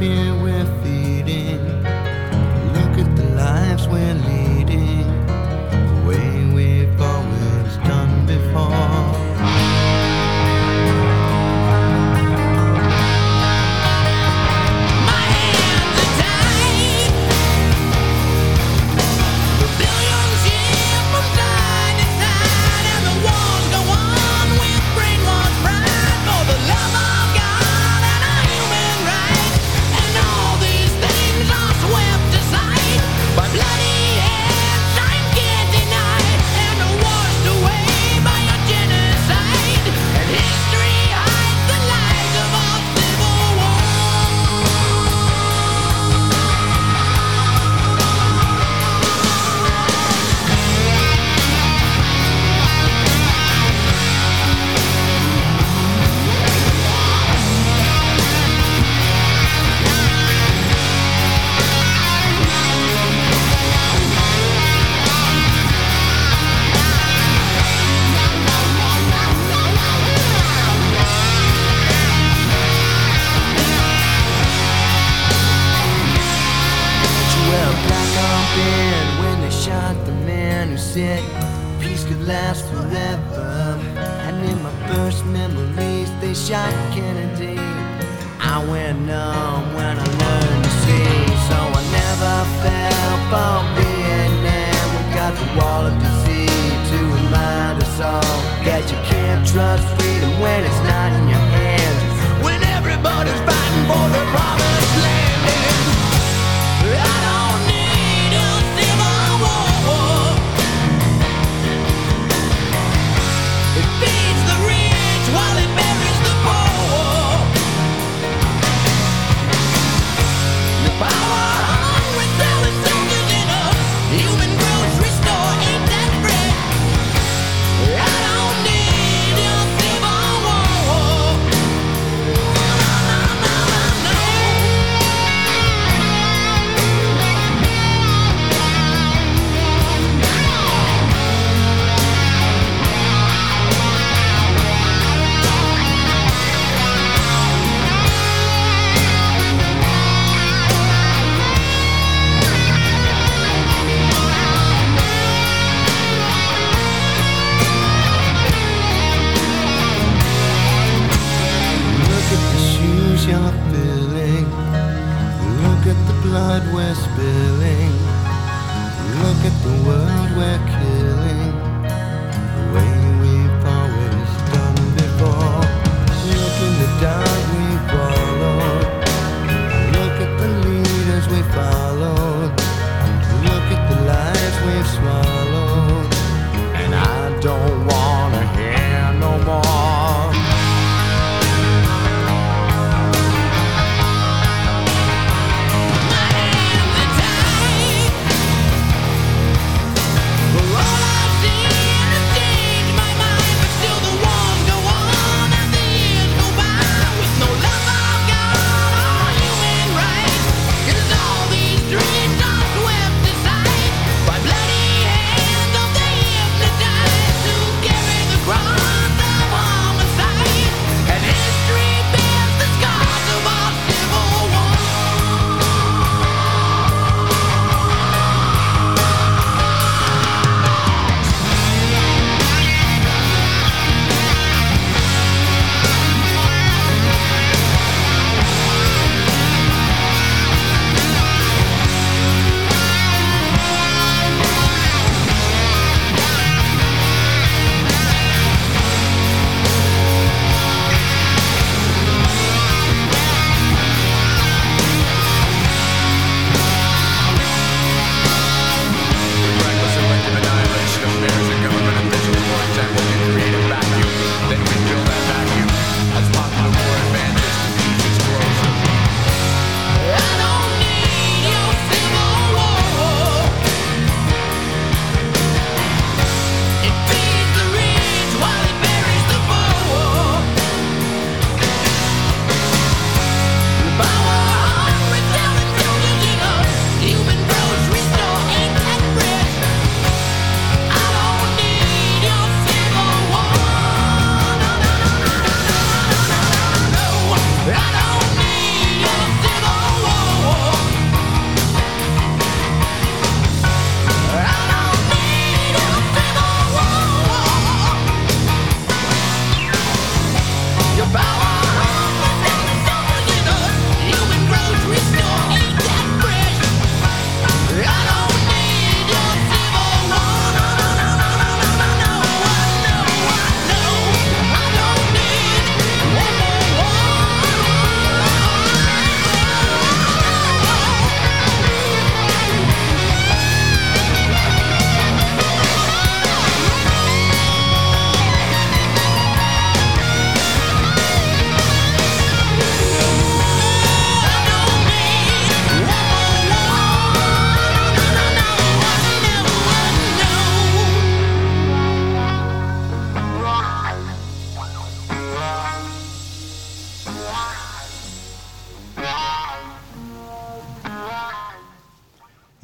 fear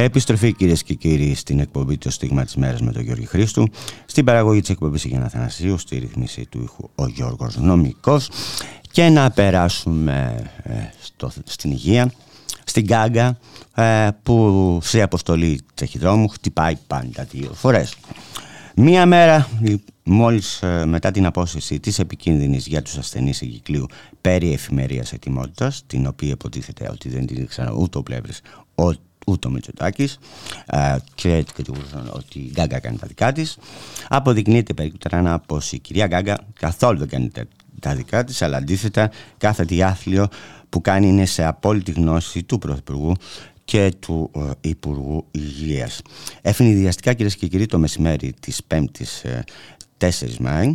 Επιστροφή κυρίες και κύριοι στην εκπομπή Το Στίγμα της Μέρας με τον Γιώργη Χρήστου. Στην παραγωγή της εκπομπής Γιάννα Αθανασίου, στη ρυθμίση του ήχου ο Γιώργος Νομικός. Και να περάσουμε ε, στο, στην υγεία. στην Γκάγκα ε, που σε αποστολή ταχυδρόμου χτυπάει πάντα δύο φορές. Μία μέρα, μόλις ε, μετά την απόσταση της επικίνδυνης για τους ασθενείς εγκυκλίου περί εφημερίας ετοιμότητας, την οποία υποτίθεται ότι δεν την ήξερα ούτε ο Πλεύρης, ούτε ο Μητσοτάκης ε, και κατηγορούσαν ότι η Γκάγκα κάνει τα δικά της. Αποδεικνύεται περίπτωρα πως η κυρία Γκάγκα καθόλου δεν κάνει τα δικά της, αλλά αντίθετα κάθε διάθλιο που κάνει είναι σε απόλυτη γνώση του Πρωθυπουργού και του ε, Υπουργού Υγείας. Ευνηδιαστικά κυρίες και κύριοι το μεσημέρι της 5ης 4 Μάη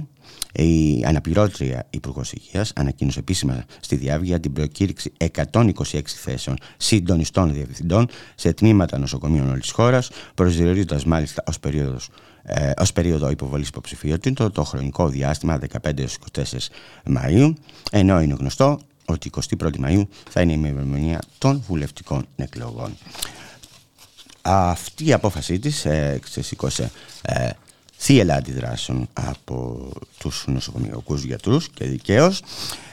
η αναπληρώτρια Υπουργός Υγείας ανακοίνωσε επίσημα στη διάβγεια την προκήρυξη 126 θέσεων συντονιστών διευθυντών σε τμήματα νοσοκομείων όλης της χώρας, προσδιορίζοντας μάλιστα ως περίοδος ε, ως περίοδο υποβολής υποψηφιότητων το χρονικό διάστημα 15-24 Μαΐου ενώ είναι γνωστό ότι 21η Μαΐου θα είναι η ημερομηνία των βουλευτικών εκλογών. Αυτή η απόφασή της ε, ξεσήκωσε ε, θύελα αντιδράσεων από τους νοσοκομιακούς γιατρούς και δικαίως.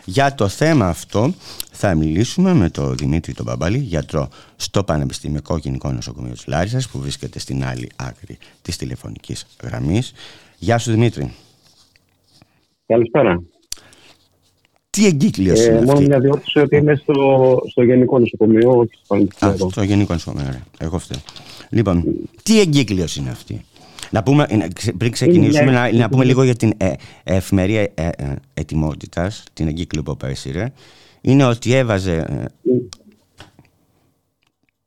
Για το θέμα αυτό θα μιλήσουμε με τον Δημήτρη τον Μπαμπάλη, γιατρό στο Πανεπιστημιακό Γενικό Νοσοκομείο της Λάρισας που βρίσκεται στην άλλη άκρη της τηλεφωνικής γραμμής. Γεια σου Δημήτρη. Καλησπέρα. Τι εγκύκλιος ε, είναι Μόνο αυτή; μια διόρθωση ότι είναι στο, στο Γενικό Νοσοκομείο, όχι στο Α, Πανεπιστημιακό. στο Γενικό Νοσοκομείο, ωραία. Εγώ φταίω. Λοιπόν, τι εγκύκλιος είναι αυτή; Να πούμε, ε, να ξε- πριν ξεκινήσουμε, μια- να, να πούμε λίγο για την ε, εφημερία ε, ε, ετοιμότητας, την εγκύκλιο που απέσυρε. Είναι ότι έβαζε ε,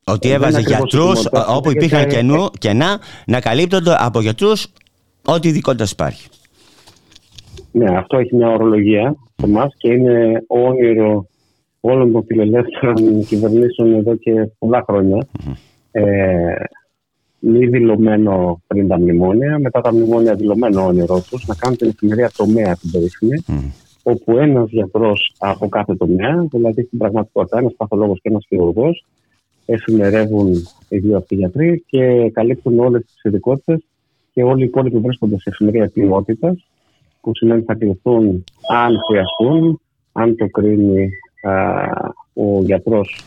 ότι Ε, δεν έβαζε ακριβώς γιατρούς ετοιμότητα. ε, όπου Γιατί υπήρχαν θα- κενού, κενά να καλύπτονται από γιατρούς ό,τι ειδικότητα υπάρχει. Ναι, αυτό έχει μια ορολογία σε εμάς και είναι όνειρο όλων των φιλελεύθερων κυβερνήσεων εδώ και πολλά χρόνια. Ε, μη δηλωμένο πριν τα μνημόνια, μετά τα μνημόνια δηλωμένο όνειρός τους να κάνουν την εφημερία τομέα την περίφημη, Μμ. όπου ένας γιατρός από κάθε τομέα, δηλαδή στην πραγματικότητα ένας παθολόγος και ένας χειρουργός, εφημερεύουν οι δύο αυτοί γιατροί και καλύπτουν όλες τις ειδικότητες και όλοι οι υπόλοιποι βρίσκονται σε εφημερία ποιότητας, που σημαίνει θα κληθούν αν χρειαστούν, αν το κρίνει α, ο γιατρός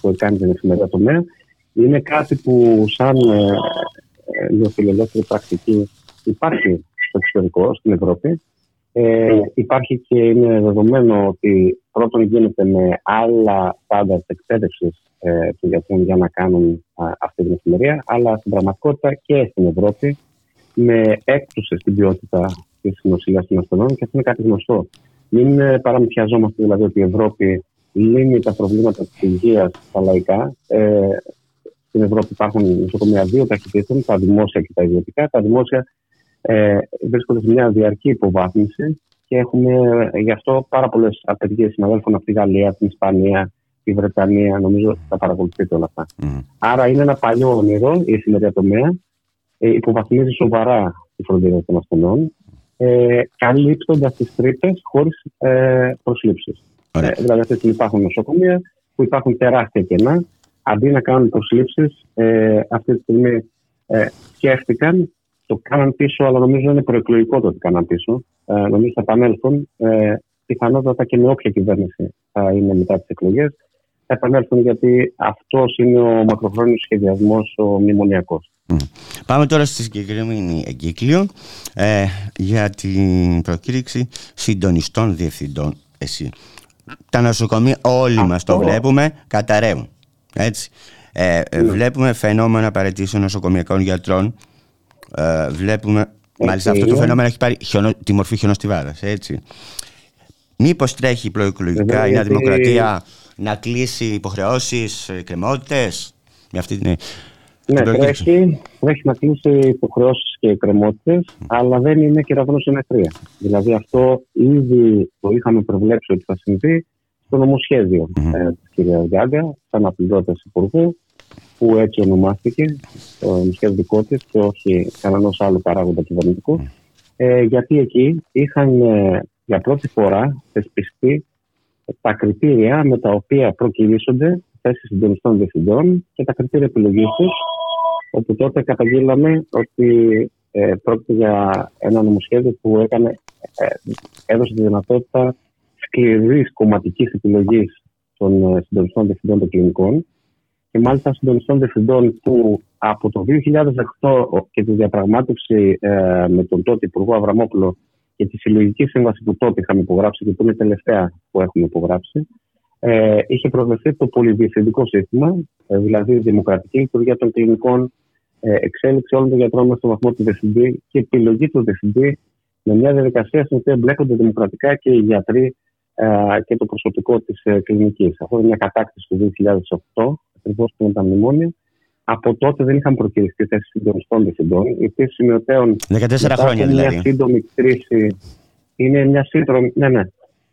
που κάνει την εφημερία τομέα. Είναι κάτι που σαν ε, ε, νεοφιλελεύθερη πρακτική υπάρχει στο εξωτερικό, στην Ευρώπη. Ε, υπάρχει και είναι δεδομένο ότι πρώτον γίνεται με άλλα στάνταρ εκπαίδευσης ε, των γιατρών για να κάνουν α, αυτή την εφημερία, αλλά στην πραγματικότητα και στην Ευρώπη με έκπτωση στην ποιότητα της νοσηλεία των ασθενών και αυτό είναι κάτι γνωστό. Μην ε, παραμυθιαζόμαστε δηλαδή ότι η Ευρώπη λύνει τα προβλήματα της υγείας στα λαϊκά. Ε, στην Ευρώπη υπάρχουν νοσοκομεία δύο ταχυτήτων, τα δημόσια και τα ιδιωτικά. Τα δημόσια ε, βρίσκονται σε μια διαρκή υποβάθμιση και έχουμε ε, γι' αυτό πάρα πολλές απεργίες συναδέλφων από τη Γαλλία, την Ισπανία, τη Βρετανία. Νομίζω ότι θα παρακολουθείτε όλα αυτά. Μμ. Άρα είναι ένα παλιό όνειρο η εφημερία τομέα. Ε, υποβαθμίζει σοβαρά τη φροντίδα των ασθενών, ε, καλύπτοντας τις τρύπες χωρίς ε, προσλήψεις. Ωραία. Ε, δηλαδή, αυτή τη στιγμή υπάρχουν νοσοκομεία που υπάρχουν τεράστια κενά. Αντί να κάνουν προσλήψεις, ε, αυτή τη στιγμή ε, σκέφτηκαν, το κάναν πίσω, αλλά νομίζω είναι προεκλογικό το ότι κάναν πίσω. Ε, νομίζω θα επανέλθουν. Ε, πιθανότατα και με όποια κυβέρνηση θα είναι μετά τις εκλογές. Θα επανέλθουν γιατί αυτός είναι ο μακροχρόνιος σχεδιασμός, ο μνημονιακός. Μμ. Πάμε τώρα στη συγκεκριμένη εγκύκλιο ε, για την προκήρυξη συντονιστών διευθυντών. Εσύ. Τα νοσοκομεία όλοι μας το Αυτό. βλέπουμε καταραίουν. Έτσι. Ε, ε, Βλέπουμε φαινόμενα παρετήσεων νοσοκομιακών γιατρών. Ε, βλέπουμε, μάλιστα αυτό το είναι. φαινόμενο έχει πάρει χιονο, τη μορφή χιονοστιβάδας, έτσι. Μήπως τρέχει προεκλογικά Βέβαια, η Νέα γιατί- Δημοκρατία να κλείσει υποχρεώσεις, ε, κρεμότητες με αυτή την... Ναι, την προκήρυξη. τρέχει, τρέχει να κλείσει υποχρεώσεις και εκκρεμότητες, αλλά δεν είναι κεραυνός συνεθρία. Δηλαδή αυτό ήδη το είχαμε προβλέψει ότι θα συμβεί στο νομοσχέδιο Μμμ. ε, της κυρίας Γκάγκα, σαν αναπληρώτη υπουργού, που έτσι ονομάστηκε, το νομοσχέδιο δικό της και όχι κανένα άλλου παράγοντα κυβερνητικού. Ε, γιατί εκεί είχαν ε, για πρώτη φορά θεσπιστεί τα κριτήρια με τα οποία προκυρήσονται θέσεις συντονιστών διευθυντών και τα κριτήρια επιλογής τους, όπου τότε καταγγείλαμε ότι ε, πρόκειται για ένα νομοσχέδιο που έκανε, ε, έδωσε τη δυνατότητα σκληρής κομματικής επιλογής των ε, συντονιστών διευθυντών των κλινικών και μάλιστα συντονιστών διευθυντών που από το 2008 και τη διαπραγμάτευση ε, με τον τότε Υπουργό Αβραμόπουλο και τη συλλογική σύμβαση που τότε είχαμε υπογράψει και που είναι η τελευταία που έχουμε υπογράψει, ε, είχε προβλεφθεί το πολυδιευθυντικό σύστημα, ε, δηλαδή η δημοκρατική λειτουργία των κλινικών, ε, εξέλιξη όλων των γιατρών μέσα στο βαθμό του διευθυντή και επιλογή του διευθυντή με μια διαδικασία στην οποία εμπλέκονται δημοκρατικά και οι γιατροί ε, και το προσωπικό της ε, κλινικής. Αυτό είναι μια κατάκτηση του 2008, ακριβώς πριν τα μνημόνια. Από τότε δεν είχαν προκυριστεί θέσεις συντονιστών διευθυντών. Η πτήση σημειωτέων. 14 χρόνια είναι δηλαδή. Μια σύντομη κρίση. Είναι μια σύντομη. Ναι, ναι.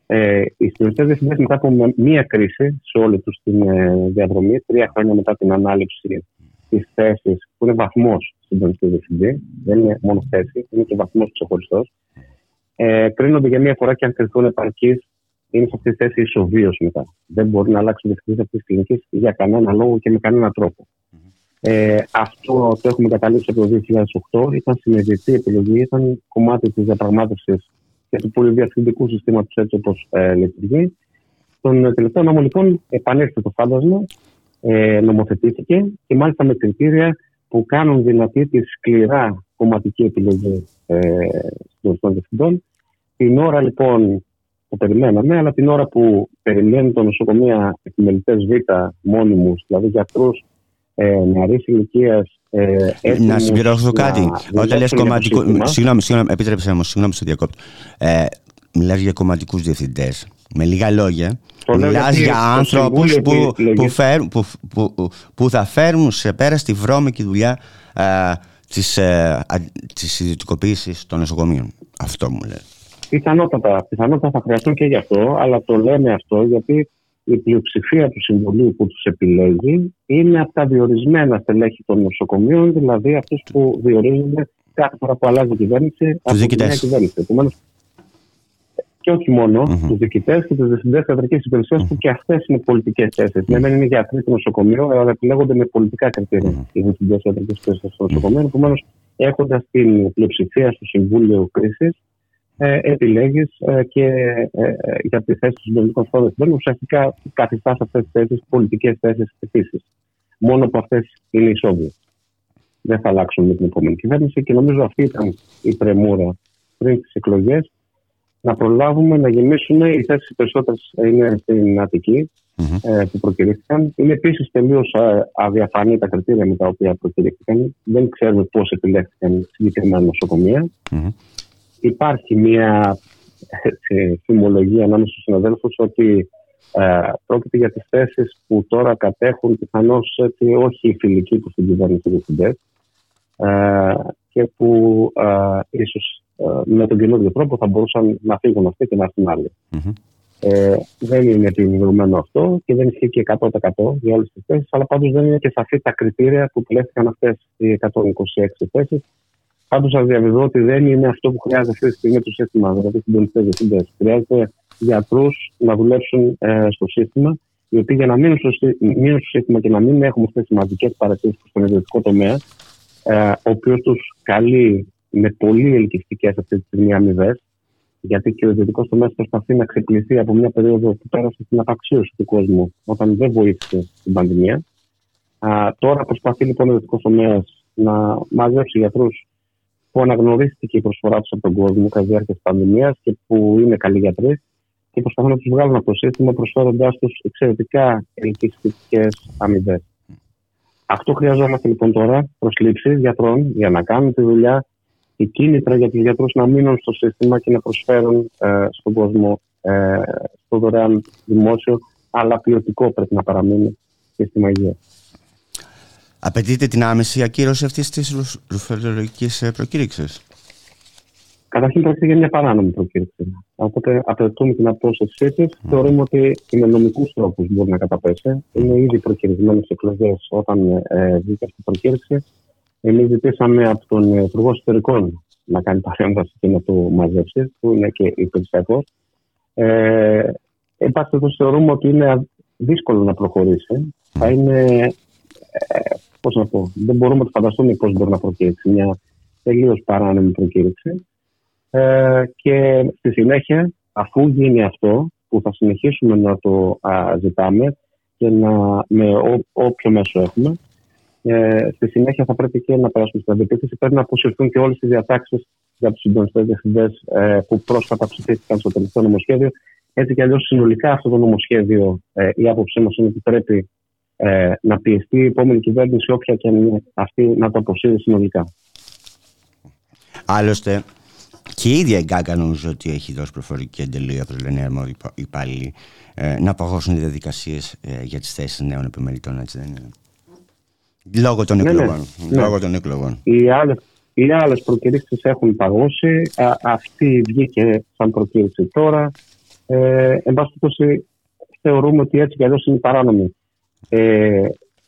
Ε, οι συντονιστέ διευθυντέ μετά από μια- μία κρίση σε όλη τους την ε, διαδρομή, τρία χρόνια μετά την ανάληψη της θέσης, που είναι βαθμός συντονιστή διευθυντή, δεν είναι μόνο θέση, είναι και βαθμός ξεχωριστός. Ε, κρίνονται για μία φορά και αν κρυθούν επαρκείς, είναι σε αυτή τη θέση ισοβίωση μετά. Δεν μπορεί να αλλάξει ο διευθυντής αυτής της κλινικής για κανένα λόγο και με κανένα τρόπο. Ε, αυτό το έχουμε καταλήξει από το 2008. Ήταν συνειδητή επιλογή, ήταν κομμάτι της διαπραγμάτευσης και του πολυδιαθυντικού συστήματος έτσι όπως ε, λειτουργεί. Στον τελευταίο νόμο, λοιπόν, επανέρχεται το φάντασμα, ε, νομοθετήθηκε και μάλιστα με κριτήρια που κάνουν δυνατή τη σκληρά κομματική επιλογή ε, των διευθυντών. Την ώρα λοιπόν που περιμέναμε, αλλά την ώρα που περιμένουν το νοσοκομεία επιμελητές Β μόνιμους, δηλαδή γιατρούς ε, νεαρής ηλικίας. Ε, Να έτοιμους συμπληρώσω να κάτι. Όταν δουλέψουν λες για το κομματικό. σύστημα. Συγγνώμη, συγγνώμη, επιτρέψτε μου, συγγνώμη στο διακόπτω. Ε, Μιλάς για κομματικούς διευθυντές. Με λίγα λόγια, Το λέω μιλάς γιατί για το άνθρωπους Συμβούλιο που, που, Επιλογής- φέρουν- που, που, που θα φέρουν σε πέρα στη βρώμικη δουλειά της της ιδιωτικοποίησης των νοσοκομείων. Αυτό μου λέει. Πιθανότατα, πιθανότατα θα χρειαστούν και γι' αυτό, αλλά το λέμε αυτό γιατί η πλειοψηφία του Συμβουλίου που τους επιλέγει είναι από τα διορισμένα στελέχη των νοσοκομείων, δηλαδή αυτούς που διορίζονται κάθε φορά που αλλάζει η κυβέρνηση από τη διοικητές. νέα κυβέρνηση. Επομένως, και όχι μόνο Μμμ. τους διοικητές και τους διευθυντές ιατρική υπηρεσίας που και αυτές είναι πολιτικές θέσεις. Ναι, δεν είναι γιατροί του νοσοκομείου, αλλά επιλέγονται με πολιτικά κριτήρια οι διευθυντές ιατρική υπηρεσίας των νοσοκομείων. Επομένως, έχοντας την πλειοψηφία στο Συμβούλιο Κρίσης, ε, επιλέγεις και ε, ε, για τη θέση του συντονιστικών διευθυντών, ουσιαστικά καθιστάς αυτές τις θέσεις πολιτικές θέσεις επίσης. Μόνο που αυτές είναι ισόβιε. Δεν θα αλλάξουν με την επόμενη κυβέρνηση και νομίζω αυτή ήταν η πρεμούρα πριν τις εκλογές. Να προλάβουμε να γεμίσουν οι θέσεις περισσότερες είναι στην Αττική Μμμ. ε, που προκηρύχθηκαν. Είναι επίσης τελείως αδιαφανή τα κριτήρια με τα οποία προκηρύχθηκαν. Δεν ξέρουμε πώς επιλέχθηκαν συγκεκριμένα νοσοκομεία. Μμμ. Υπάρχει μια έτσι, θυμολογία ανάμεσα στους συναδέλφους ότι ε, πρόκειται για τις θέσεις που τώρα κατέχουν πιθανώς έτσι, όχι οι φιλικοί του στην κυβέρνηση διευθυντές ε, και που ε, ίσως ε, με τον καινούργιο τρόπο θα μπορούσαν να φύγουν αυτοί και να έρθουν άλλοι. Μμμ. Ε, δεν είναι επιβεβαιωμένο αυτό και δεν ισχύει και 100% για όλες τις θέσεις, αλλά πάντως δεν είναι και σαφή τα κριτήρια που επιλέχθηκαν αυτές οι 126 θέσεις. Πάντως, σας διαβεβαιώ ότι δεν είναι αυτό που χρειάζεται αυτή τη στιγμή το σύστημα, δηλαδή συντονιστέ διευθυντέ. Χρειάζεται γιατρούς να δουλέψουν ε, στο σύστημα, οι οποίοι για να μείνουν στο, σύ- μείνουν στο σύστημα και να μην έχουμε αυτές τις σημαντικές παρατηρήσεις στον ιδιωτικό τομέα, ε, ο οποίος τους καλεί με πολύ ελκυστικές αυτή τη στιγμή αμοιβές, γιατί και ο ιδιωτικός τομέας προσπαθεί να ξεπληθεί από μια περίοδο που πέρασε στην απαξίωση του κόσμου, όταν δεν βοήθησε την πανδημία. Α, τώρα προσπαθεί λοιπόν ο ιδιωτικός τομέας να μαζέψει γιατρούς που αναγνωρίστηκε η προσφορά τους από τον κόσμο κατά τη διάρκεια της πανδημίας και που είναι καλοί γιατροί και προσπαθούν να τους βγάλουν από το σύστημα προσφέροντάς τους εξαιρετικά ελκυστικές αμοιβές. Αυτό χρειαζόμαστε λοιπόν τώρα, προσλήψεις γιατρών για να κάνουν τη δουλειά και κίνητρα για τους γιατρούς να μείνουν στο σύστημα και να προσφέρουν ε, στον κόσμο ε, στο δωρεάν δημόσιο, αλλά ποιοτικό πρέπει να παραμείνει σύστημα υγείας. Απαιτείται την άμεση ακύρωση αυτής της ρουφελολογικής προκήρυξης. Καταρχήν πρόκειται για μια παράνομη προκήρυξη. Οπότε απαιτούμε την απόσυρσή της. Θεωρούμε ότι και με νομικούς τρόπους μπορεί να καταπέσει. Είναι ήδη προκυρισμένε εκλογές όταν ε, βγήκε αυτή η προκήρυξη. Εμείς ζητήσαμε από τον Υπουργό Εσωτερικών να κάνει παρέμβαση και να το μαζέψει, που είναι και υπηρεσιακό. Ε, εν πάση περιπτώσει, θεωρούμε ότι είναι δύσκολο να προχωρήσει. Θα είναι. Ε, Πώς να πω, δεν μπορούμε να το φανταστούμε πώς μπορεί να προκύψει μια τελείως παράνομη προκήρυξη. Ε, και στη συνέχεια, αφού γίνει αυτό, που θα συνεχίσουμε να το α, ζητάμε, και να, με ό, όποιο μέσο έχουμε. Ε, στη συνέχεια θα πρέπει και να περάσουμε στην αντιπίθεση. Πρέπει να αποσυρθούν και όλες τι διατάξεις για τους συντονιστές διευθυντές ε, που πρόσφατα ψηφίστηκαν στο τελευταίο νομοσχέδιο. Έτσι κι αλλιώς συνολικά αυτό το νομοσχέδιο, ε, η άποψή μας είναι ότι πρέπει ε, να πιεστεί η επόμενη κυβέρνηση, όποια και αν είναι αυτή, να το αποσύρει συνολικά. Άλλωστε, και η ίδια η Γκάγκα νομίζω ότι έχει δώσει προφορική εντελεία, όπως λένε οι αρμόδιοι υπάλληλοι, ε, να παγώσουν οι διαδικασίες ε, για τις θέσεις νέων επιμελητών, έτσι δεν είναι; Λόγω των Ναι, ναι. εκλογών. Ναι. Λόγω των εκλογών. Οι άλλες οι άλλες προκηρύξεις έχουν παγώσει. Α, αυτή βγήκε σαν προκήρυξη τώρα. Ε, εν πάση περιπτώσει, θεωρούμε ότι έτσι κι αλλιώς είναι παράνομη. Ε,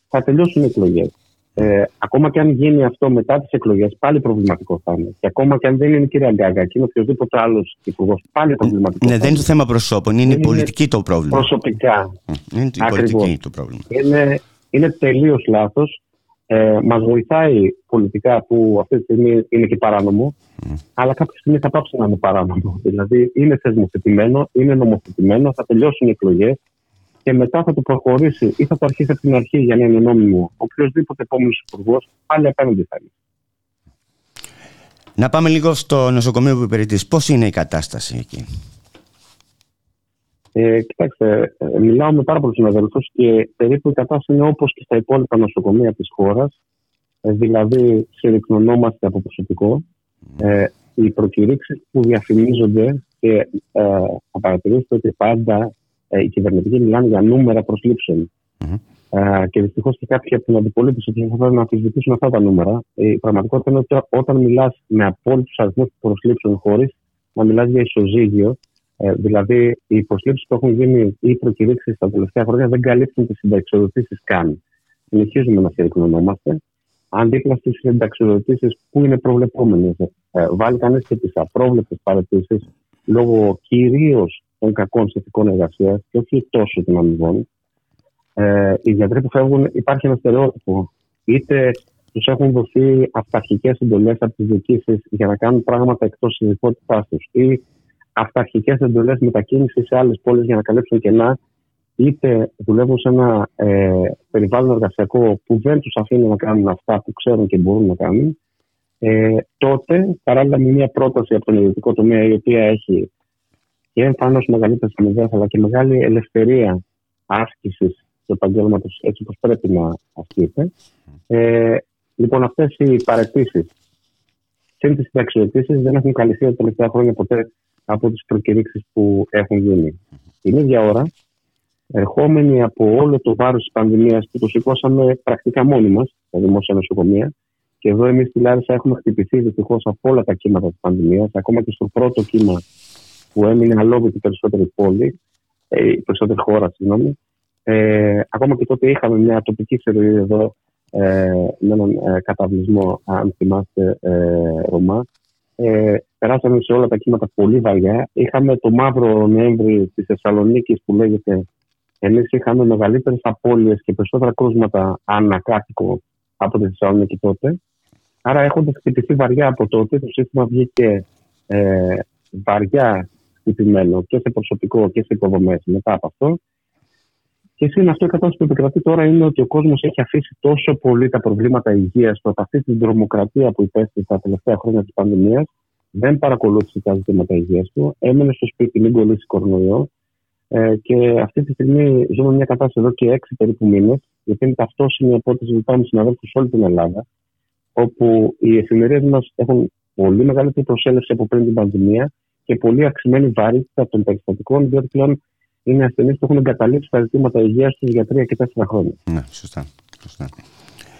θα τελειώσουν οι εκλογές. Ε, ακόμα και αν γίνει αυτό μετά τις εκλογές, πάλι προβληματικό θα είναι. Και ακόμα και αν δεν είναι η κυρία Γκάγκα, και είναι οποιοδήποτε άλλος υπουργός, πάλι προβληματικό. Ναι, θα δεν είναι το θέμα προσώπων, είναι η Είναι πολιτική το πρόβλημα. Προσωπικά. Είναι η Ακριβώς. πολιτική το πρόβλημα. είναι, είναι τελείως λάθος. Ε, Μας βοηθάει πολιτικά που αυτή τη στιγμή είναι και παράνομο, αλλά κάποια στιγμή θα πάψει να είναι παράνομο. Δηλαδή είναι θεσμοθετημένο, είναι νομοθετημένο, θα τελειώσουν οι εκλογές και μετά θα το προχωρήσει ή θα το αρχίσει από την αρχή για να είναι νόμιμο. Οποιοδήποτε επόμενος υπουργός πάλι απέναντι θα είναι. Να πάμε λίγο στο νοσοκομείο που υπηρετείς. Πώς είναι η κατάσταση εκεί; Ε, κοιτάξτε, ε, μιλάω με πάρα πολλούς συναδέλφους και περίπου η κατάσταση είναι όπως και στα υπόλοιπα νοσοκομεία της χώρας. Ε, δηλαδή, συρρυκνωνόμαστε από προσωπικό. Ε, οι προκηρύξεις που διαφημίζονται και ε, θα παρατηρήσετε ότι πάντα ε, οι κυβερνητικοί μιλάνε για νούμερα προσλήψεων. Μμμ. Ε, και δυστυχώς και κάποιοι από την αντιπολίτευση θα πρέπει να αμφισβητήσουν αυτά τα νούμερα. Η πραγματικότητα είναι ότι όταν μιλάς με απόλυτους αριθμούς προσλήψεων χωρίς να μιλάς για ισοζύγιο, ε, δηλαδή, οι προσλήψεις που έχουν γίνει ή οι προκηρύξεις τα τελευταία χρόνια δεν καλύπτουν τις συνταξιοδοτήσεις καν. Συνεχίζουμε να συρρυκνωνόμαστε. Αντίπλα στις συνταξιοδοτήσεις που είναι προβλεπόμενες, ε, βάλει κανείς και τις απρόβλεπτες παρατήσει λόγω κυρίως των κακών συνθηκών εργασίας και όχι τόσο των αμοιβών. Ε, οι γιατροί που φεύγουν, υπάρχει ένα στερεότυπο. Είτε τους έχουν δοθεί αυταρχικές εντολές από τις διοικήσεις για να κάνουν πράγματα εκτός της ειδικότητά τους, ή αυταρχικές εντολές μετακίνησης σε άλλες πόλεις για να καλύψουν κενά, είτε δουλεύουν σε ένα ε, περιβάλλον εργασιακό που δεν τους αφήνει να κάνουν αυτά που ξέρουν και μπορούν να κάνουν, ε, τότε παράλληλα με μια πρόταση από τον ιδιωτικό τομέα η οποία έχει και εμφανώ μεγαλύτερε αμοιβέ αλλά και μεγάλη ελευθερία άσκησης του επαγγέλματος έτσι όπως πρέπει να ασκείται. Ε, λοιπόν, αυτές οι παρετήσεις και τις συνταξιοδοτήσει δεν έχουν καλυφθεί τα τελευταία χρόνια ποτέ από τις προκηρύξεις που έχουν γίνει. Την ίδια ώρα, ερχόμενοι από όλο το βάρος της πανδημίας που το σηκώσαμε πρακτικά μόνοι μας στα δημόσια νοσοκομεία, και εδώ εμείς στη Λάρισα έχουμε χτυπηθεί δυστυχώς από όλα τα κύματα της πανδημίας, ακόμα και στο πρώτο κύμα που έμεινε αλόβητη περισσότερη πόλη, ε, η περισσότερη χώρα, συγγνώμη. Ε, ακόμα και τότε είχαμε μια τοπική ξεροδία εδώ ε, με έναν ε, καταβλισμό, αν θυμάστε, ε, Ρωμά. Ε, περάσαμε σε όλα τα κύματα πολύ βαριά. Είχαμε το μαύρο Νοέμβρη της Θεσσαλονίκης που λέγεται εμείς είχαμε μεγαλύτερες απώλειες και περισσότερα κρούσματα ανακάτοικο από τη Θεσσαλονίκη τότε. Άρα, έχοντας χτυπηθεί βαριά από τότε, το σύστημα βγήκε ε, βαριά χτυπημένο και σε προσωπικό και σε υποδομές μετά από αυτό. Και σύν αυτό η κατάσταση που επικρατεί τώρα είναι ότι ο κόσμος έχει αφήσει τόσο πολύ τα προβλήματα υγείας του από αυτή την τρομοκρατία που υπέστη τα τελευταία χρόνια της πανδημίας. Δεν παρακολούθησε τα ζητήματα υγείας του. Έμενε στο σπίτι, μην κολλήσει κορονοϊό. Ε, και αυτή τη στιγμή ζούμε μια κατάσταση εδώ και έξι περίπου μήνες, γιατί είναι ταυτόσιμη από ό,τι συζητάμε με συναδέλφους σε όλη την Ελλάδα, όπου οι εφημερίε μας έχουν πολύ μεγαλύτερη προσέλευση από πριν την πανδημία και πολύ αυξημένη βαρύτητα των περιστατικών, διότι πλέον είναι ασθενείς που έχουν εγκαταλείψει τα ζητήματα υγείας τους για τρία και τέσσερα χρόνια. Ναι, σωστά. σωστά.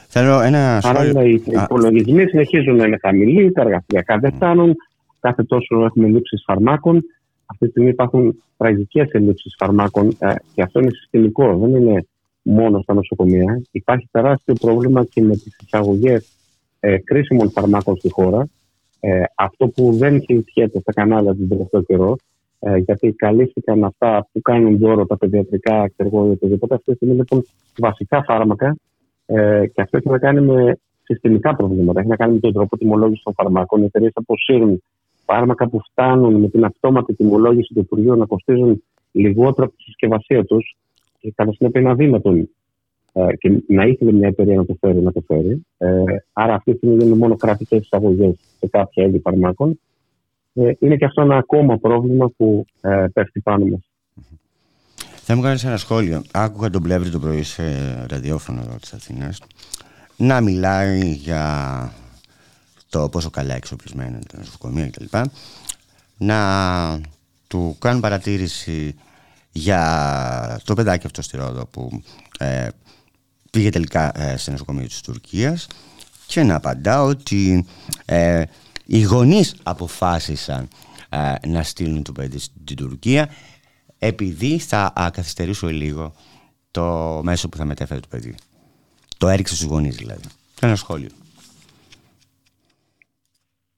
Θέλω ένα Άρα σχόλιο. οι Α, υπολογισμοί συνεχίζουν να είναι χαμηλοί, τα εργασιακά δεν φτάνουν, κάθε τόσο έχουμε λήψεις φαρμάκων. Αυτή τη στιγμή υπάρχουν τραγικές ελλείψεις φαρμάκων ε, και αυτό είναι συστημικό, δεν είναι μόνο στα νοσοκομεία. Υπάρχει τεράστιο πρόβλημα και με τις εισαγωγές ε, κρίσιμων φαρμάκων στη χώρα. Ε, αυτό που δεν συζητιέται στα κανάλια τον τελευταίο καιρό, ε, γιατί καλύφθηκαν αυτά που κάνουν δώρο τα παιδιατρικά, ξέρω ή οτιδήποτε. Αυτή τη στιγμή λοιπόν βασικά φάρμακα ε, και αυτό έχει να κάνει με συστημικά προβλήματα. Έχει να κάνει με τον τρόπο τιμολόγησης των φαρμάκων. Οι εταιρείες αποσύρουν φάρμακα που φτάνουν με την αυτόματη τιμολόγηση του Υπουργείου να κοστίζουν λιγότερο από τη συσκευασία τους και κατά συνέπεια είναι αδύνατον ε, και να ήθελε μια εταιρεία να το φέρει, να το φέρει. Ε, άρα αυτή τη στιγμή είναι μόνο κρατικές εισαγωγές σε κάποια είδη φαρμάκων. Ε, είναι και αυτό ένα ακόμα πρόβλημα που ε, πέφτει πάνω μας. Θα μου κάνεις ένα σχόλιο. Άκουγα τον Πλεύρη το πρωί σε ραδιόφωνο της Αθήνας να μιλάει για το πόσο καλά εξοπλισμένα είναι τα νοσοκομεία κτλ. Να του κάνουν παρατήρηση για το παιδάκι αυτό στη Ρόδο που ε, πήγε τελικά ε, σε νοσοκομείο της Τουρκίας και να απαντά ότι ε, οι γονείς αποφάσισαν ε, να στείλουν το παιδί στην Τουρκία επειδή θα α, καθυστερήσω λίγο το μέσο που θα μετέφερε το παιδί. Το έριξε στους γονείς δηλαδή. Ένα σχόλιο.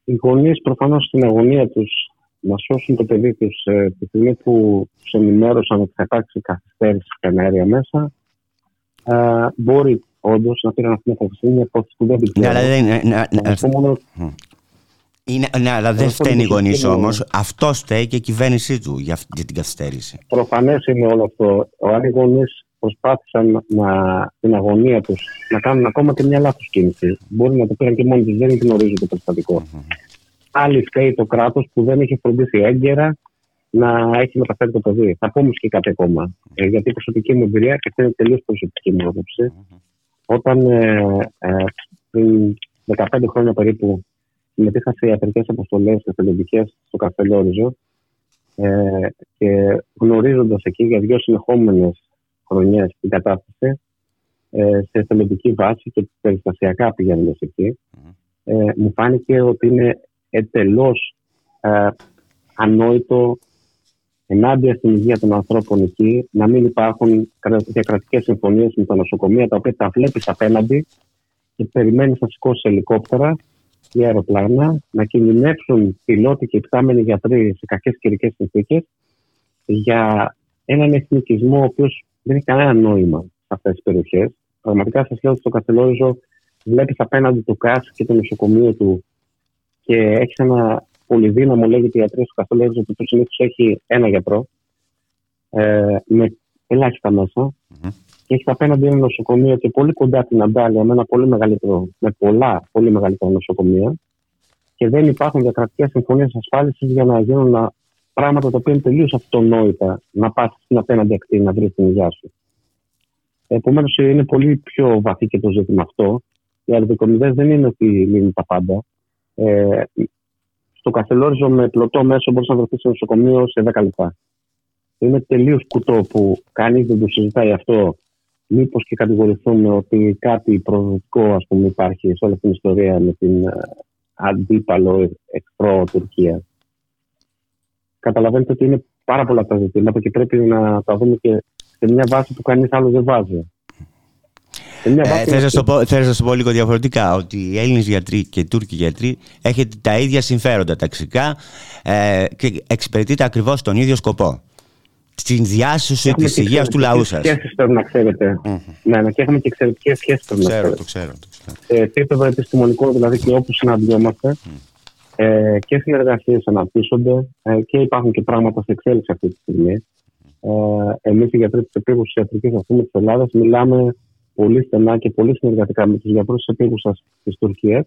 Οι γονείς προφανώς στην αγωνία τους να σώσουν το παιδί τους ε, τη στιγμή που τους ενημέρωσαν ότι θα υπάρξει καθυστέρηση κανένα μέσα ε, μπορεί όντως να πήραν αυτή την απόφαση. Είναι απόφαση που δεν την Ναι, αλλά δεν, ναι, ναι, Να πω μόνο είναι, ναι, αλλά δεν Αυτό φταίνει οι είναι γονείς το όμως. Αυτό φταίει και η κυβέρνησή του για, αυτή- για την καθυστέρηση. Προφανές είναι όλο αυτό. Αν οι γονείς προσπάθησαν να, την αγωνία τους να κάνουν ακόμα και μια λάθος κίνηση, μπορεί να το πήραν και μόνοι τους, δεν γνωρίζουν το περιστατικο Άλλη φταίει το κράτος που δεν έχει φροντίσει έγκαιρα να έχει μεταφέρει το παιδί. Θα πω όμω και κάτι ακόμα. Ε, γιατί η προσωπική μου εμπειρία, και αυτό είναι τελείως προσωπική μου άποψη, όταν ε, ε, πριν 15 χρόνια περίπου συμμετείχα σε ιατρικές αποστολές εθελοντικέ στο Καστελόριζο ε, και γνωρίζοντας εκεί για δύο συνεχόμενες χρονιές την κατάσταση ε, σε εθελοντική βάση και περιστασιακά πηγαίνοντας εκεί, ε, μου φάνηκε ότι είναι εντελώς ε, ανόητο ενάντια στην υγεία των ανθρώπων εκεί να μην υπάρχουν διακρατικές συμφωνίες με τα νοσοκομεία τα οποία τα βλέπεις απέναντι και περιμένεις να σηκώσεις ελικόπτερα ή αεροπλάνα, να κινδυνεύσουν πιλότοι και υπτάμενοι γιατροί σε κακές καιρικές συνθήκες για έναν εθνικισμό ο οποίος δεν έχει κανένα νόημα σε αυτές τις περιοχές. Πραγματικά, σας λέω ότι στο Καστελόριζο βλέπεις απέναντι το ΚΑΣ και το νοσοκομείο του και έχεις ένα πολυδύναμο, λέγεται ιατρείο στο Καστελόριζο, που συνήθως έχει ένα γιατρό ε, με ελάχιστα μέσα και έχεις απέναντι ένα νοσοκομείο και πολύ κοντά την Αντάλια με ένα πολύ μεγαλύτερο, με πολλά πολύ μεγαλύτερα νοσοκομεία και δεν υπάρχουν διακρατικές συμφωνίες ασφάλισης για να γίνουν να- πράγματα τα οποία είναι τελείως αυτονόητα να πας στην απέναντι ακτή να βρεις την υγεία σου. Επομένως, είναι πολύ πιο βαθύ και το ζήτημα αυτό. Οι αεροδικομιδέ δεν είναι ότι λύνουν τα πάντα. Ε, στο Καστελόριζο με πλωτό μέσο μπορείς να βρεθείς σε νοσοκομείο σε 10 λεπτά. Είναι τελείως κουτό που κανείς δεν το συζητάει αυτό. Μήπως και κατηγορηθούμε ότι κάτι προοδευτικό ας πούμε, υπάρχει σε όλη αυτή την ιστορία με την ε, αντίπαλο εχθρό Τουρκία. Καταλαβαίνετε ότι είναι πάρα πολλά τα ζητήματα και πρέπει να τα δούμε και σε μια βάση που κανείς άλλος δεν βάζει. Σε μια Ε, βάση θες, να σου πω, θες να σου πω λίγο διαφορετικά ότι οι Έλληνες γιατροί και οι Τούρκοι γιατροί έχετε τα ίδια συμφέροντα ταξικά ε, και εξυπηρετείτε ακριβώς τον ίδιο σκοπό. Στην διάσωση Έχουμε της και υγείας του λαού σας. εξαιρετικές σχέσεις πρέπει να ξέρετε. Ναι, ναι, και έχουμε και εξαιρετικέ σχέσεις πρέπει να Ξέρω, ξέρετε. το ξέρω. Το ξέρω. σε επίπεδο επιστημονικό, δηλαδή και όπου συναντιόμαστε ε, και συνεργασίες αναπτύσσονται ε, και υπάρχουν και πράγματα σε εξέλιξη αυτή τη στιγμή. Ε, Εμείς οι γιατροί τη επίγουσα ιατρική αυτή της Ελλάδας μιλάμε πολύ στενά και πολύ συνεργατικά με τους γιατρούς τη επίγουσα της Τουρκίας,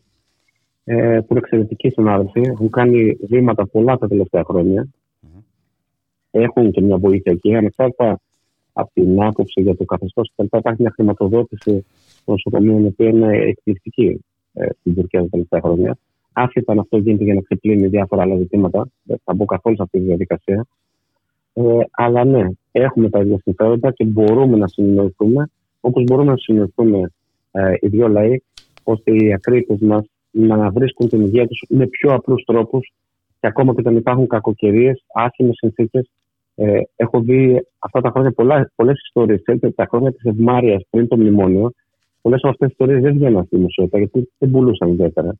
ε, που είναι εξαιρετικοί συνάδελφοι. Έχουν κάνει βήματα πολλά τα τελευταία χρόνια. Έχουν και μια βοήθεια εκεί, ανεξάρτητα από την άποψη για το καθεστώς κτλ. Υπάρχει μια χρηματοδότηση των νοσοκομείων, η οποία είναι εκπληκτική ε, στην Τουρκία τα τελευταία χρόνια. Άσχετα αν αυτό γίνεται για να ξεπλύνει διάφορα άλλα ζητήματα, δεν θα μπω καθόλου σε αυτή τη διαδικασία. Ε, αλλά ναι, έχουμε τα ίδια συμφέροντα και μπορούμε να συνεννοηθούμε, όπως μπορούμε να συνεννοηθούμε ε, οι δύο λαοί, ώστε οι ακρίτες μας να βρίσκουν την υγεία τους με πιο απλούς τρόπους και ακόμα και όταν υπάρχουν κακοκαιρίες, άσχημες συνθήκες. Ε, έχω δει αυτά τα χρόνια πολλές ιστορίες. Τα χρόνια της ευμάρεια πριν το μνημόνιο, πολλές από αυτές τις ιστορίες δεν βγαίνουν στη δημοσιότητα γιατί δεν πουλούσαν ιδιαίτερα.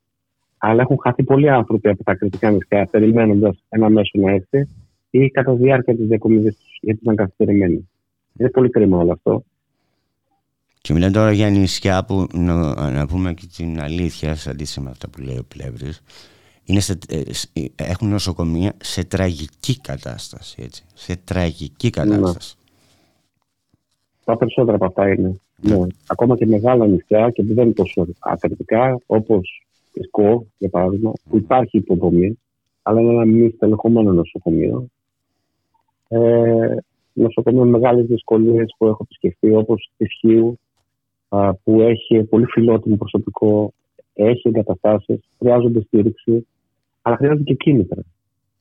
Αλλά έχουν χαθεί πολλοί άνθρωποι από τα κριτικά νησιά περιμένοντας ένα μέσο να έρθει ή κατά τη διάρκεια της διακομιδή του, γιατί ήταν καθυστερημένοι. Είναι πολύ κρίμα όλο αυτό. Και μιλάμε τώρα για νησιά που να, να πούμε και την αλήθεια, σε αντίθεση με αυτά που λέει ο Πλεύρης, είναι σε, ε, ε, έχουν νοσοκομεία σε τραγική κατάσταση. Έτσι, σε τραγική κατάσταση. Τα περισσότερα από αυτά είναι. Ναι. Ακόμα και μεγάλα νησιά και που δεν είναι τόσο αθλητικά, όπως η ΣΚΟ, για παράδειγμα, που υπάρχει υποδομή, αλλά είναι ένα μη στελεχωμένο νοσοκομείο. Ε, νοσοκομείο με μεγάλες δυσκολίες που έχω επισκεφτεί, όπως τη Χίου, α, που έχει πολύ φιλότιμο προσωπικό, έχει εγκαταστάσεις, χρειάζονται στήριξη, αλλά χρειάζονται και κίνητρα.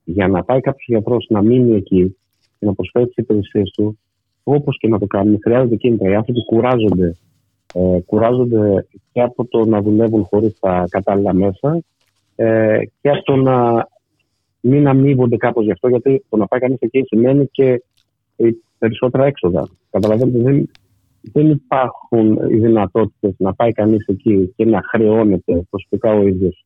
Για να πάει κάποιος γιατρός να μείνει εκεί και να προσφέρει τις υπηρεσίες του, όπως και να το κάνουν, χρειάζονται κίνητρα. Οι άνθρωποι κουράζονται. Ε, κουράζονται και από το να δουλεύουν χωρίς τα κατάλληλα μέσα ε, και από το να μην αμείβονται κάπως γι' αυτό, γιατί το να πάει κανείς εκεί σημαίνει και ε, περισσότερα έξοδα. Καταλαβαίνετε, δεν, δεν υπάρχουν οι δυνατότητες να πάει κανείς εκεί και να χρεώνεται προσωπικά ο ίδιος.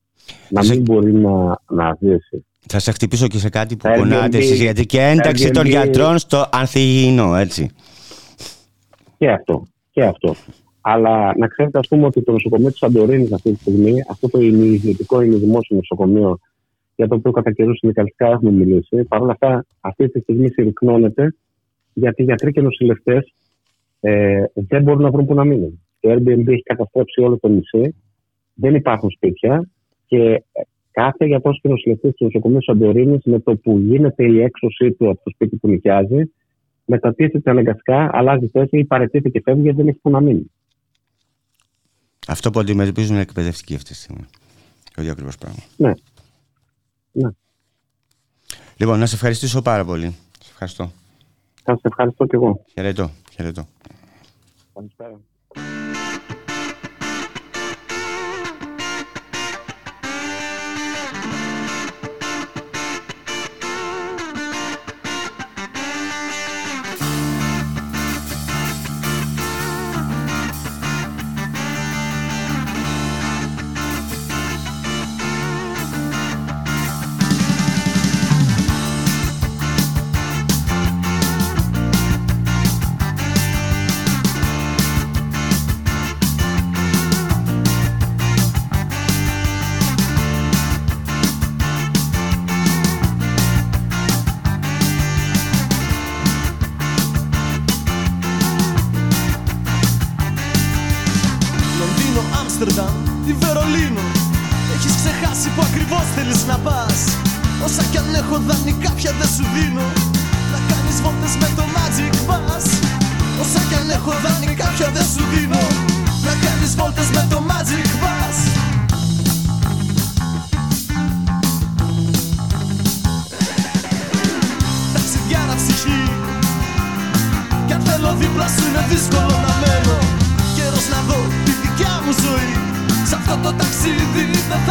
Να Σε- μην μπορεί να, να ζήσει. Θα σε χτυπήσω και σε κάτι που Airbnb, πονάτε εσείς, γιατί και ένταξη των Airbnb. γιατρών στο ανθυγιεινό, έτσι. Και αυτό. Και αυτό. Αλλά να ξέρετε, ας πούμε, ότι το νοσοκομείο της Σαντορίνης αυτή τη στιγμή, αυτό το ιδιωτικό είναι δημόσιο νοσοκομείο, για το οποίο κατά καιρούς συνδικαλιστικά έχουμε μιλήσει, παρόλα αυτά αυτή τη στιγμή συρρυκνώνεται, γιατί οι γιατροί και νοσηλευτές ε, δεν μπορούν να βρουν που να μείνουν. Το Airbnb έχει καταστρέψει όλο το νησί, δεν υπάρχουν σπίτια και ε, κάθε γιατρός και νοσηλευτής του νοσοκομείου Σαντορίνη, με το που γίνεται η έξωσή του από το σπίτι που νοικιάζει, μετατίθεται αναγκαστικά, αλλάζει θέση ή παρετείται και φεύγει γιατί δεν έχει που να μείνει. Αυτό που αντιμετωπίζουν οι εκπαιδευτικοί αυτή τη στιγμή. Το ίδιο ακριβώς πράγμα. Ναι. Ναι. Λοιπόν, να σε ευχαριστήσω πάρα πολύ. Σε ευχαριστώ. Θα σα ευχαριστώ και εγώ. Χαιρετώ. Χαιρετώ. Καλησπέρα. Λονδίνο,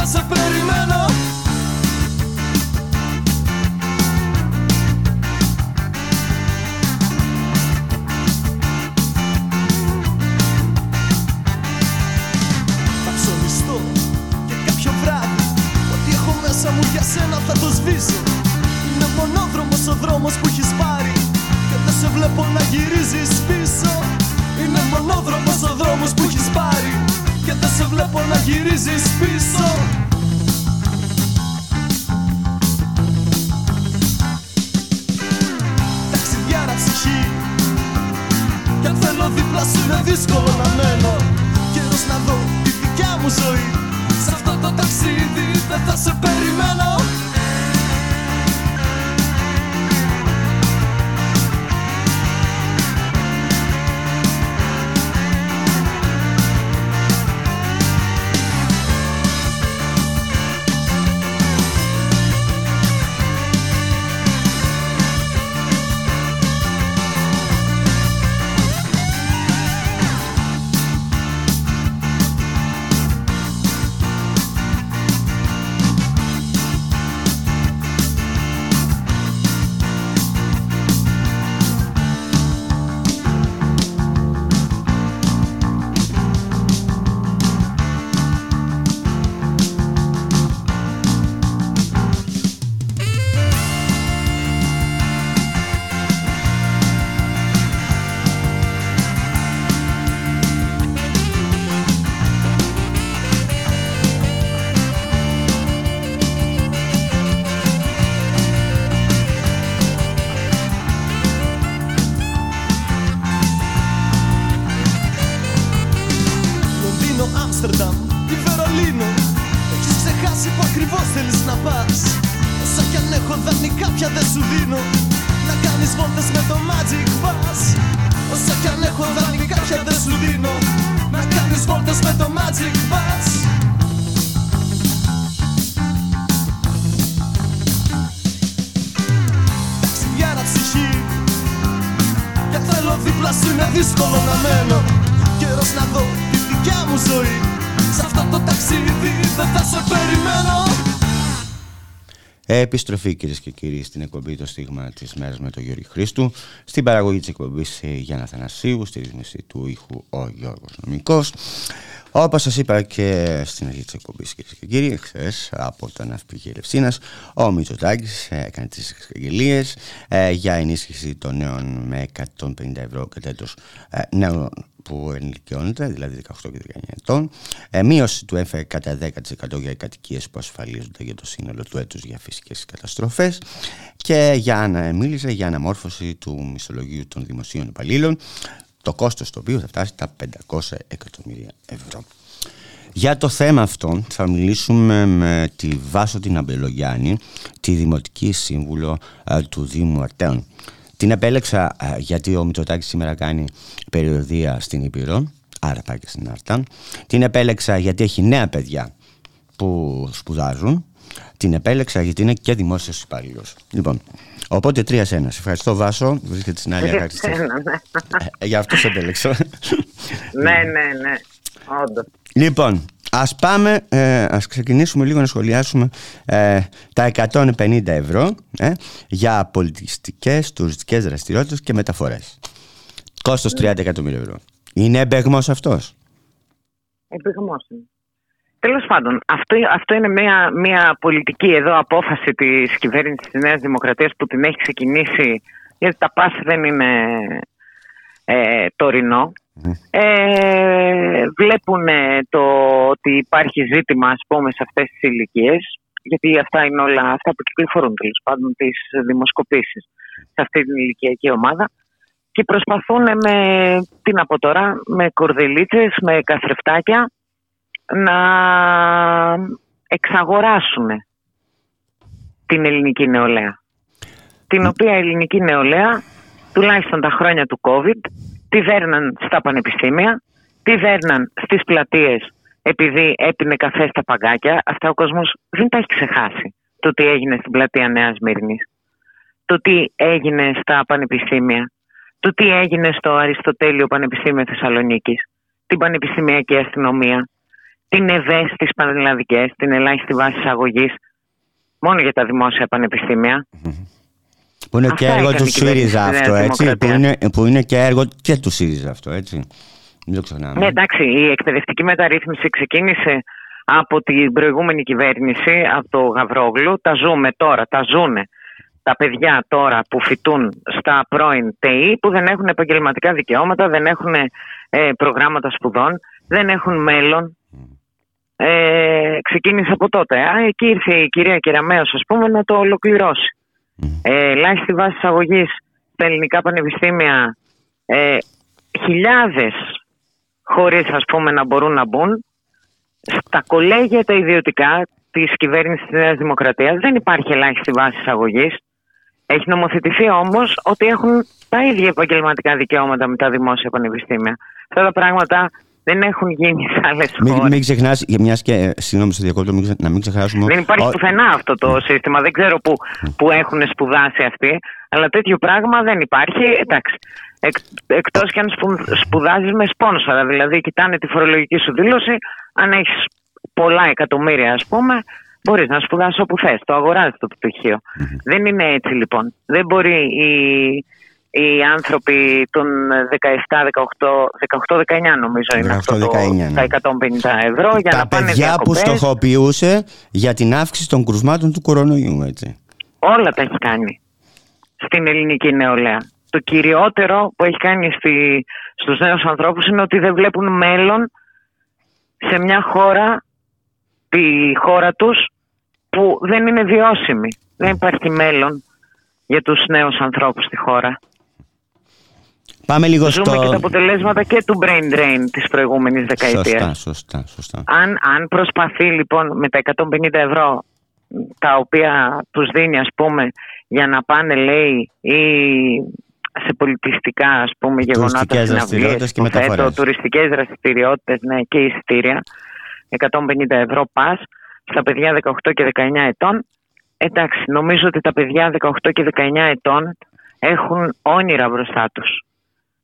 ταξίδι δεν θα σε περιμένω Επιστροφή κυρίες και κύριοι στην εκπομπή Το Στίγμα της Μέρας με τον Γιώργη Χρήστου. Στην παραγωγή της εκπομπής Γιάννα Θανασίου, στη ρύθμιση του ήχου ο Γιώργος Νομικός. Όπως σας είπα και στην αρχή της εκπομπής, κυρίες και κύριοι, χθε από τον ναυπηγείο Ελευσίνα, ο Μητσοτάκης έκανε τις εξαγγελίες ε, για ενίσχυση των νέων με 150 ευρώ και τέτο ε, νέων που ενηλικιώνεται, δηλαδή 18 και 19 ετών, ε, μείωση του ΕΦΕ κατά 10% για κατοικίες που ασφαλίζονται για το σύνολο του έτους για φυσικές καταστροφές και για να μίλησε για αναμόρφωση του μισθολογίου των δημοσίων υπαλλήλων, το κόστος το οποίο θα φτάσει τα 500 εκατομμύρια ευρώ. Για το θέμα αυτό θα μιλήσουμε με τη Βάσο την Αμπελογιάννη, τη Δημοτική Σύμβουλο ε, του Δήμου Αρτέων. Την επέλεξα ε, γιατί ο Μητσοτάκης σήμερα κάνει περιοδία στην Ήπειρο, άρα πάει και στην Άρτα. Την επέλεξα γιατί έχει νέα παιδιά που σπουδάζουν. Την επέλεξα γιατί είναι και δημόσιος υπάλληλος. Λοιπόν, οπότε τρία σε ένα. Σε ευχαριστώ Βάσο, βρίσκεται στην άλλη άκρη. Ναι, ναι. Ε, Γι' αυτό σε επέλεξα. ναι, ναι, ναι. Όντως. Λοιπόν, ας πάμε, ε, ας ξεκινήσουμε λίγο να σχολιάσουμε ε, τα 150 ευρώ ε, για πολιτιστικές, τουριστικές δραστηριότητες και μεταφορές. Κόστος 30 εκατομμύρια ευρώ. Είναι εμπεγμός αυτός; Επιγμός είναι. Τέλος πάντων, αυτό, αυτό είναι μια, μια πολιτική εδώ απόφαση της κυβέρνησης της Νέας Δημοκρατίας που την έχει ξεκινήσει. Γιατί τα πας δεν είναι ε, τωρινό. Ε, βλέπουν το ότι υπάρχει ζήτημα ας πούμε σε αυτές τις ηλικίες, γιατί αυτά είναι όλα αυτά που κυκλοφορούν τέλος πάντων τις δημοσκοπήσεις σε αυτή την ηλικιακή ομάδα. Και προσπαθούν με, τι να πω τώρα, με κορδελίτσες, με καθρεφτάκια να εξαγοράσουν την ελληνική νεολαία. Την οποία ελληνική νεολαία, τουλάχιστον τα χρόνια του COVID, τη δέρναν στα πανεπιστήμια, τη δέρναν στις πλατείες επειδή έπινε καφέ στα παγκάκια. Αυτά ο κόσμος δεν τα έχει ξεχάσει. Το τι έγινε στην πλατεία Νέας Μύρνης. Το τι έγινε στα πανεπιστήμια. Το τι έγινε στο Αριστοτέλειο Πανεπιστήμιο Θεσσαλονίκης. Την Πανεπιστημιακή Αστυνομία. Την ΕΒΕ στις Πανελλαδικές, την ελάχιστη βάση εισαγωγής. Μόνο για τα δημόσια πανεπιστήμια. Που είναι και Αυτά έργο έκανε του η κυβέρνηση ΣΥΡΙΖΑ της αυτό, Νέας έτσι. Που Δημοκρατίας. είναι, που είναι και έργο και του ΣΥΡΙΖΑ αυτό, έτσι. Μην το ξεχνάμε. Ναι, εντάξει, η εκπαιδευτική μεταρρύθμιση ξεκίνησε από την προηγούμενη κυβέρνηση, από το Γαβρόγλου. Τα ζούμε τώρα, τα ζούνε τα παιδιά τώρα που φοιτούν στα πρώην ΤΕΗ που δεν έχουν επαγγελματικά δικαιώματα, δεν έχουν ε, προγράμματα σπουδών, δεν έχουν μέλλον. Ε, ξεκίνησε από τότε. Α, εκεί ήρθε η κυρία Κεραμέως, ας πούμε, να το ολοκληρώσει. Ε, ελάχιστη βάση εισαγωγής στα ελληνικά πανεπιστήμια ε, χιλιάδες χωρίς ας πούμε να μπορούν να μπουν στα κολέγια τα ιδιωτικά της κυβέρνησης της Νέας Δημοκρατίας δεν υπάρχει ελάχιστη βάση εισαγωγής. Έχει νομοθετηθεί όμως ότι έχουν τα ίδια επαγγελματικά δικαιώματα με τα δημόσια πανεπιστήμια. Αυτά τα πράγματα δεν έχουν γίνει σε άλλες Μην, χώρες. μην ξεχνά, μιας και. ε, Συγγνώμη, σε διακόπτω, μην ξε- να μην ξεχάσουμε. Δεν υπάρχει ο- πουθενά αυτό το σύστημα. Δεν ξέρω που, που έχουν σπουδάσει αυτοί. Αλλά τέτοιο πράγμα δεν υπάρχει. Εντάξει. Εκ, εκτός και αν σπου, σπουδάζεις με σπόνσορα. Δηλαδή κοιτάνε τη φορολογική σου δήλωση. Αν έχεις πολλά εκατομμύρια ας πούμε μπορείς να σπουδάσεις όπου θες. Το αγοράζεις το πτυχίο. Δεν είναι έτσι λοιπόν. Δεν μπορεί οι, οι άνθρωποι των 17, 18, 18-19 νομίζω είναι αυτό το, 18-19, ναι. τα 150 ευρώ για τα να πάνε παιδιά που διακοπές. στοχοποιούσε για την αύξηση των κρουσμάτων του κορονοϊού, έτσι. Όλα τα έχει κάνει στην ελληνική νεολαία. Το κυριότερο που έχει κάνει στη, στους νέους ανθρώπους είναι ότι δεν βλέπουν μέλλον σε μια χώρα, τη χώρα τους, που δεν είναι βιώσιμη. Δεν υπάρχει μέλλον για τους νέους ανθρώπους στη χώρα. Πάμε λίγο Ζούμε στο. και τα αποτελέσματα και του brain drain της προηγούμενης δεκαετίας. Σωστά, σωστά, σωστά. Αν, αν προσπαθεί λοιπόν με τα 150 ευρώ τα οποία τους δίνει ας πούμε για να πάνε λέει ή σε πολιτιστικά ας πούμε γεγονότα Τουριστικές δραστηριότητες και μεταφορές. τουριστικές δραστηριότητες ναι, και εισιτήρια 150 ευρώ πας στα παιδιά 18 και 19 ετών εντάξει νομίζω ότι τα παιδιά 18 και 19 ετών έχουν όνειρα μπροστά τους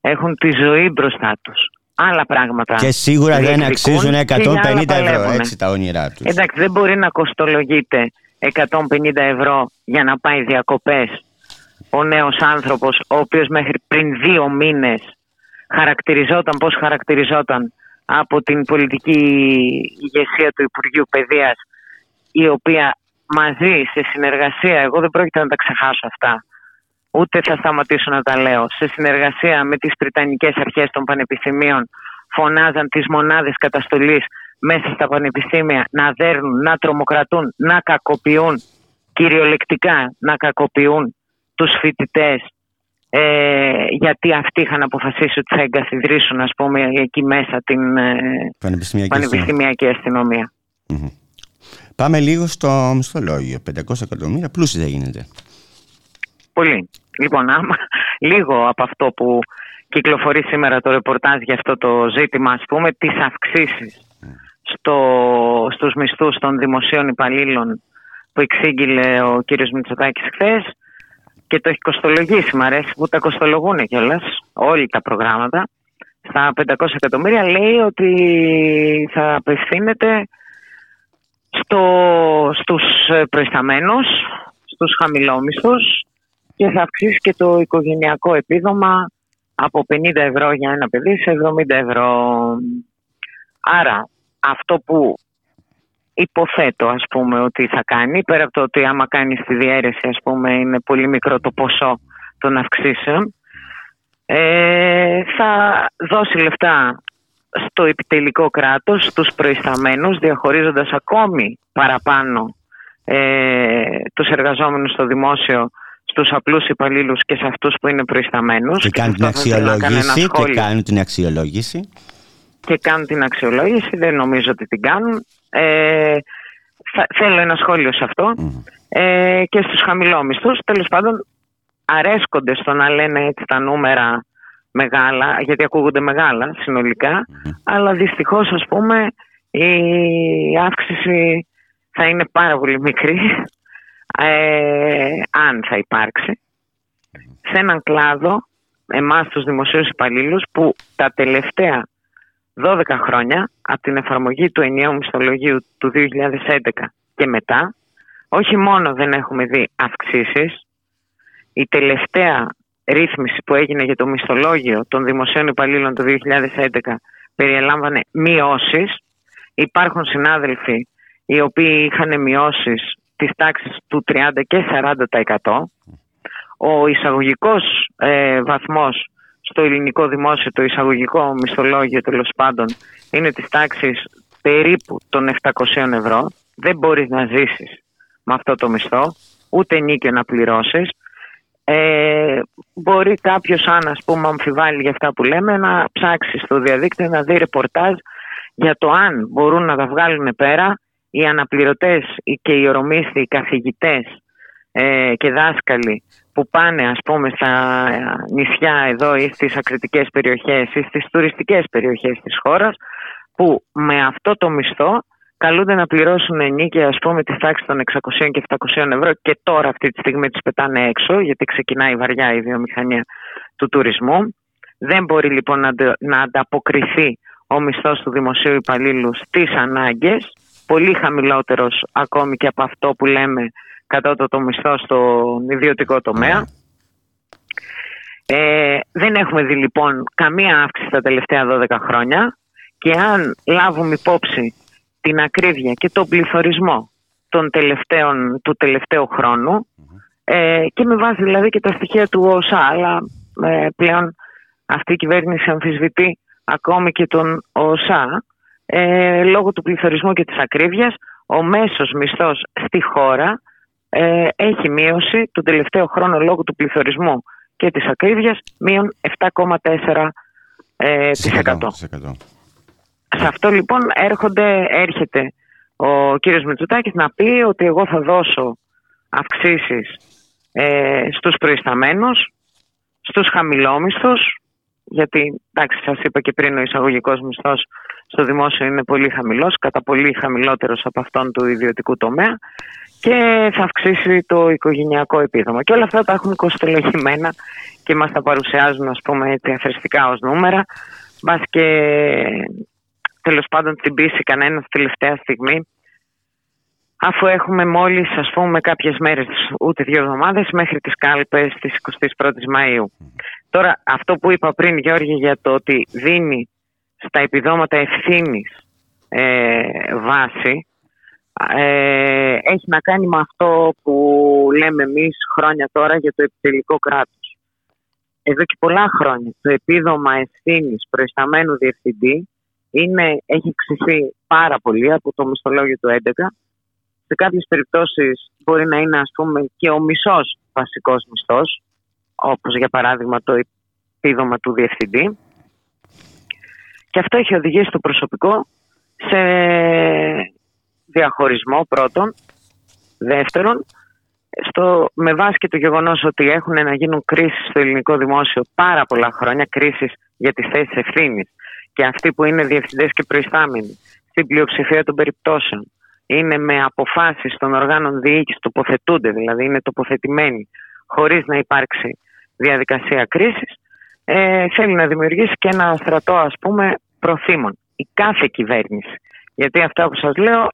έχουν τη ζωή μπροστά τους άλλα πράγματα Και σίγουρα δεν διεκδικούν αξίζουν και για άλλα 150 ευρώ, παλεύουνε. έτσι τα όνειρά τους. Εντάξει, δεν μπορεί να κοστολογείται 150 ευρώ για να πάει διακοπές ο νέος άνθρωπος, ο οποίος μέχρι πριν δύο μήνες χαρακτηριζόταν πώς χαρακτηριζόταν από την πολιτική ηγεσία του Υπουργείου Παιδείας, η οποία μαζί σε συνεργασία, εγώ δεν πρόκειται να τα ξεχάσω αυτά, ούτε θα σταματήσω να τα λέω, σε συνεργασία με τις Πριτανικές Αρχές των Πανεπιστημίων φωνάζαν τις μονάδες καταστολής μέσα στα πανεπιστήμια να δέρνουν, να τρομοκρατούν, να κακοποιούν, κυριολεκτικά να κακοποιούν τους φοιτητές ε, γιατί αυτοί είχαν αποφασίσει ότι θα εγκαθιδρύσουν ας πούμε εκεί μέσα την ε, Πανεπιστημιακή αστυνομία. πανεπιστημιακή αστυνομία. Πάμε λίγο στο μισθολόγιο. 500 εκατομμύρια πλούσιοι δεν γίνεται. Πολύ. Λοιπόν, άμα λίγο από αυτό που κυκλοφορεί σήμερα το ρεπορτάζ για αυτό το ζήτημα, ας πούμε, τις αυξήσεις στο, στους μισθούς των δημοσίων υπαλλήλων που εξήγηλε ο κύριος Μητσοτάκης χθες και το έχει κοστολογήσει, μ' αρέσει που τα κοστολογούν κιόλας όλοι τα προγράμματα. Στα 500 εκατομμύρια λέει ότι θα απευθύνεται στο, στους ε, προϊσταμένους, στους χαμηλόμισθους και θα αυξήσει και το οικογενειακό επίδομα από 50 ευρώ για ένα παιδί σε 70 ευρώ. Άρα αυτό που υποθέτω ας πούμε ότι θα κάνει πέρα από το ότι άμα κάνεις τη διαίρεση ας πούμε είναι πολύ μικρό το ποσό των αυξήσεων ε, θα δώσει λεφτά στο επιτελικό κράτος, στους προϊσταμένους διαχωρίζοντας ακόμη παραπάνω ε, τους εργαζόμενους στο δημόσιο στους απλούς υπαλλήλους και σε αυτούς που είναι προϊσταμένους Και κάνουν σε την αυτό θα ήθελα να κάνω ένα αξιολόγηση. Και σχόλιο κάνουν την αξιολόγηση. και κάνουν την αξιολόγηση, δεν νομίζω ότι την κάνουν. Ε, θα, θέλω ένα σχόλιο σε αυτό. Ε, και στους χαμηλόμισθους, τέλος πάντων, αρέσκονται στο να λένε έτσι τα νούμερα μεγάλα, γιατί ακούγονται μεγάλα συνολικά, αλλά δυστυχώς ας πούμε η αύξηση θα είναι πάρα πολύ μικρή, ε, αν θα υπάρξει, σε έναν κλάδο, εμάς τους δημοσίους υπαλλήλους, που τα τελευταία 12 χρόνια από την εφαρμογή του ενιαίου μισθολογίου του 2011 και μετά, όχι μόνο δεν έχουμε δει αυξήσεις, η τελευταία ρύθμιση που έγινε για το μισθολόγιο των δημοσίων υπαλλήλων το 2011 περιελάμβανε μειώσεις. Υπάρχουν συνάδελφοι οι οποίοι είχαν μειώσεις της τάξης του 30 και 40%. Ο εισαγωγικός ε, βαθμός στο ελληνικό δημόσιο, το εισαγωγικό μισθολόγιο τέλος πάντων, είναι της τάξης περίπου των 700 ευρώ. Δεν μπορείς να ζήσεις με αυτό το μισθό, ούτε νίκιο να πληρώσεις. Ε, μπορεί κάποιος αν ας πούμε αμφιβάλλει για αυτά που λέμε να ψάξει στο διαδίκτυο να δει ρεπορτάζ για το αν μπορούν να τα βγάλουν πέρα οι αναπληρωτές και οι ορομίσθοι, οι καθηγητές ε, και δάσκαλοι που πάνε ας πούμε στα νησιά εδώ ή στις ακριτικές περιοχές ή στις τουριστικές περιοχές της χώρας που με αυτό το μισθό καλούνται να πληρώσουν ενίκαια ας πούμε της τάξης των 600 και 700 ευρώ και τώρα αυτή τη στιγμή τις πετάνε έξω γιατί ξεκινάει βαριά η βιομηχανία του τουρισμού. Δεν μπορεί λοιπόν να, αντα- να ανταποκριθεί ο μισθός του δημοσίου υπαλλήλου στις ανάγκες, πολύ χαμηλότερος ακόμη και από αυτό που λέμε κατώτατο μισθό στον ιδιωτικό τομέα. Ε, δεν έχουμε δει λοιπόν καμία αύξηση τα τελευταία 12 χρόνια και αν λάβουμε υπόψη την ακρίβεια και τον πληθωρισμό των τελευταίων, του τελευταίου χρόνου ε, και με βάση δηλαδή και τα στοιχεία του ΟΣΑ αλλά ε, πλέον αυτή η κυβέρνηση αμφισβητεί ακόμη και τον ΟΣΑ ε, λόγω του πληθωρισμού και της ακρίβειας ο μέσος μισθός στη χώρα ε, έχει μείωση τον τελευταίο χρόνο λόγω του πληθωρισμού και της ακρίβειας μείον 7,4%. Ε, της εκατό. Στις εκατό. Σε αυτό λοιπόν έρχονται, έρχεται ο κύριος Μητσοτάκης να πει ότι εγώ θα δώσω αυξήσεις ε, στους προϊσταμένους, στους χαμηλόμισθους, γιατί εντάξει σας είπα και πριν ο εισαγωγικός μισθός στο δημόσιο είναι πολύ χαμηλός, κατά πολύ χαμηλότερος από αυτόν του ιδιωτικού τομέα και θα αυξήσει το οικογενειακό επίδομα. Και όλα αυτά τα έχουν κοστολογημένα και μας τα παρουσιάζουν ας πούμε έτσι αθρηστικά ως νούμερα. Μπας και τέλος πάντων την πείσει κανένας τελευταία στιγμή αφού έχουμε μόλις ας πούμε κάποιες μέρες ούτε δύο εβδομάδες μέχρι τις κάλπες της 21ης Μαΐου. Τώρα αυτό που είπα πριν Γιώργη για το ότι δίνει στα επιδόματα ευθύνης ε, βάση ε, έχει να κάνει με αυτό που λέμε εμείς χρόνια τώρα για το επιτελικό κράτος. Εδώ και πολλά χρόνια το επίδομα ευθύνης προϊσταμένου διευθυντή είναι, έχει αυξηθεί πάρα πολύ από το μισθολόγιο του 11. Σε κάποιες περιπτώσεις μπορεί να είναι ας πούμε και ο μισός βασικός μισθός, όπως για παράδειγμα το επίδομα του διευθυντή. Και αυτό έχει οδηγήσει το προσωπικό σε διαχωρισμό πρώτον. Δεύτερον, στο, με βάση και το γεγονός ότι έχουν να γίνουν κρίσεις στο ελληνικό δημόσιο πάρα πολλά χρόνια, κρίσεις για τι θέσει ευθύνης και αυτοί που είναι διευθυντές και προϊστάμενοι, στην πλειοψηφία των περιπτώσεων, είναι με αποφάσεις των οργάνων διοίκησης, τοποθετούνται δηλαδή, είναι τοποθετημένοι, χωρίς να υπάρξει διαδικασία κρίσης, ε, θέλει να δημιουργήσει και ένα στρατό, ας πούμε, προθήμων. Η κάθε κυβέρνηση. Γιατί αυτά που σας λέω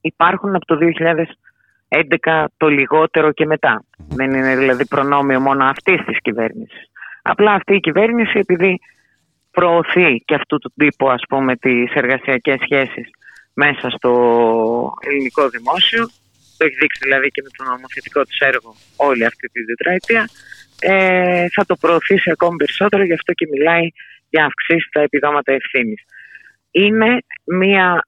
υπάρχουν από το 2011 το λιγότερο και μετά. Δεν είναι δηλαδή προνόμιο μόνο αυτής της κυβέρνησης. Απλά αυτή η κυβέρνηση επειδή προωθεί και αυτού του τύπου ας πούμε τις εργασιακές σχέσεις μέσα στο ελληνικό δημόσιο το έχει δείξει δηλαδή και με το νομοθετικό του έργο όλη αυτή τη τετραετία ε, θα το προωθήσει ακόμη περισσότερο γι' αυτό και μιλάει για αυξήσει στα επιδόματα ευθύνης. Είναι μια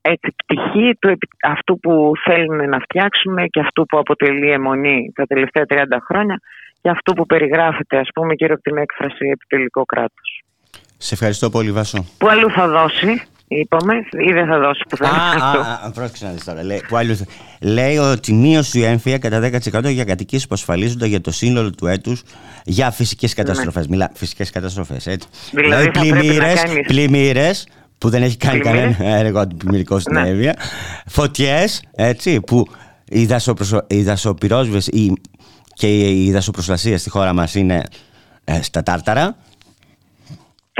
έτσι, πτυχή του, αυτού που θέλουμε να φτιάξουμε και αυτού που αποτελεί αιμονή τα τελευταία 30 χρόνια και αυτού που περιγράφεται ας πούμε και από την έκφραση επιτελικό κράτος. Σε ευχαριστώ πολύ Βάσο. Που αλλού θα δώσει, είπαμε, ή δεν θα δώσει που θα Α, πρόσεξε να δεις τώρα. Λέει, που αλλού, λέει ότι μείωση η έμφυα κατά 10% για κατοικίες που ασφαλίζονται για το σύνολο του έτους για φυσικές καταστροφές. Μιλά, φυσικές καταστροφές, έτσι. Δηλαδή, θα πρέπει να κάνεις- πλημμύρες που δεν έχει κάνει Πλημμύρες. κανένα έργο αντιπλημμυρικό στην Ναι. Εύβοια. Φωτιές, έτσι, που η, δασοπροσω... η δασοπυρόσβεση η... και η δασοπροστασία στη χώρα μας είναι ε, στα τάρταρα.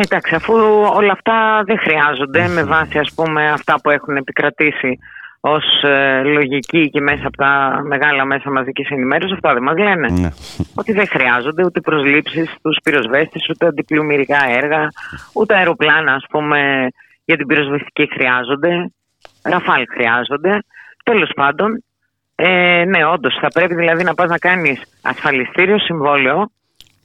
Εντάξει, αφού όλα αυτά δεν χρειάζονται με βάση ας πούμε αυτά που έχουν επικρατήσει ως ε, λογική και μέσα από τα μεγάλα μέσα μαζικής ενημέρωσης, αυτά δεν μας λένε. Ναι. Ότι δεν χρειάζονται ούτε προσλήψεις στους πυροσβέστες, ούτε αντιπλημμυρικά έργα, ούτε αεροπλάνα ας πούμε για την πυροσβεστική χρειάζονται, ραφάλ χρειάζονται. Τέλος πάντων, ε, ναι όντως θα πρέπει δηλαδή να πας να κάνεις ασφαλιστήριο συμβόλαιο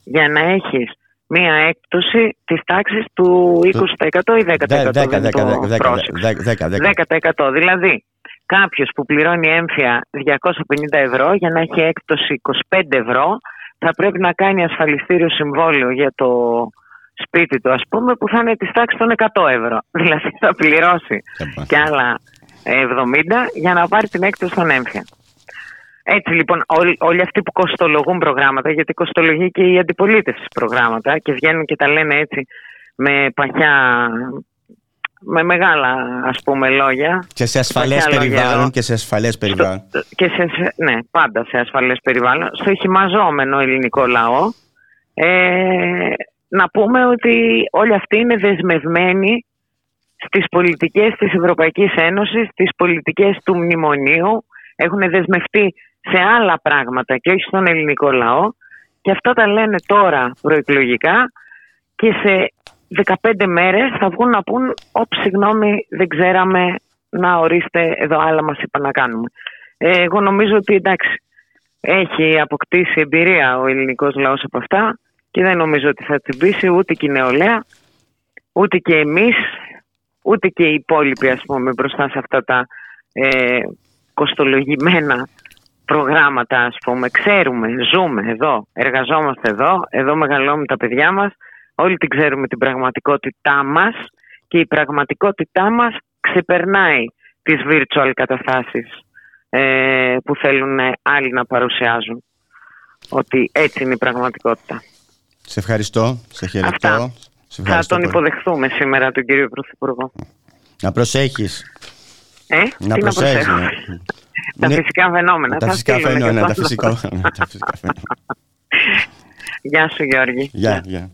για να έχεις μία έκπτωση της τάξης του 20% ή 10%. Δε- δεν το 10, 10, πρόσεξα. 10, 10, 10%. Δηλαδή, κάποιος που πληρώνει έμφυα 250 ευρώ για να έχει έκπτωση 25 ευρώ θα πρέπει να κάνει ασφαλιστήριο συμβόλαιο για το σπίτι του ας πούμε που θα είναι της τάξης των 100 ευρώ. Δηλαδή θα πληρώσει και άλλα 70 για να πάρει την έκπτωση των έμφυα. Έτσι λοιπόν όλοι, όλοι αυτοί που κοστολογούν προγράμματα γιατί κοστολογεί και η αντιπολίτευση προγράμματα και βγαίνουν και τα λένε έτσι με παχιά με μεγάλα ας πούμε λόγια Και σε ασφαλές Παχιά λόγια περιβάλλον εδώ. και σε ασφαλές περιβάλλον. και σε, σε- ναι, πάντα σε ασφαλές περιβάλλον, στο χυμαζόμενο ελληνικό λαό, ε, να πούμε ότι όλοι αυτοί είναι δεσμευμένοι στις πολιτικές της Ευρωπαϊκής Ένωσης, στις πολιτικές του μνημονίου, έχουν δεσμευτεί σε άλλα πράγματα και όχι στον ελληνικό λαό και αυτά τα λένε τώρα προεκλογικά και σε 15 μέρες θα βγουν να πούν «Όπ, συγγνώμη, δεν ξέραμε να ορίστε εδώ άλλα μας είπα να κάνουμε». Ε, εγώ νομίζω ότι εντάξει, έχει αποκτήσει εμπειρία ο ελληνικός λαός από αυτά και δεν νομίζω ότι θα τσιμπήσει ούτε και η νεολαία, ούτε και εμείς, ούτε και οι υπόλοιποι ας πούμε μπροστά σε αυτά τα ε, κοστολογημένα προγράμματα ας πούμε. Ξέρουμε, ζούμε εδώ, εργαζόμαστε εδώ, εδώ μεγαλώνουμε τα παιδιά μας, όλοι την ξέρουμε την πραγματικότητά μας και η πραγματικότητά μας ξεπερνάει τις virtual καταστάσεις ε, που θέλουν άλλοι να παρουσιάζουν. Ότι έτσι είναι η πραγματικότητα. Σε ευχαριστώ, σε χαιρετώ. Αυτά. Σε Θα ευχαριστώ τον πολύ. υποδεχθούμε σήμερα τον κύριο Πρωθυπουργό. Να προσέχεις. Ε, Να τι προσέχεις. προσέχω; Ναι. Τα Είναι- φυσικά φαινόμενα. Τα θα φυσικά στείλουμε και φαινόμενα, το τα άλλο. φυσικά ναι, τα φυσικά φαινόμενα. Γεια σου Γιώργη. Γεια, γεια.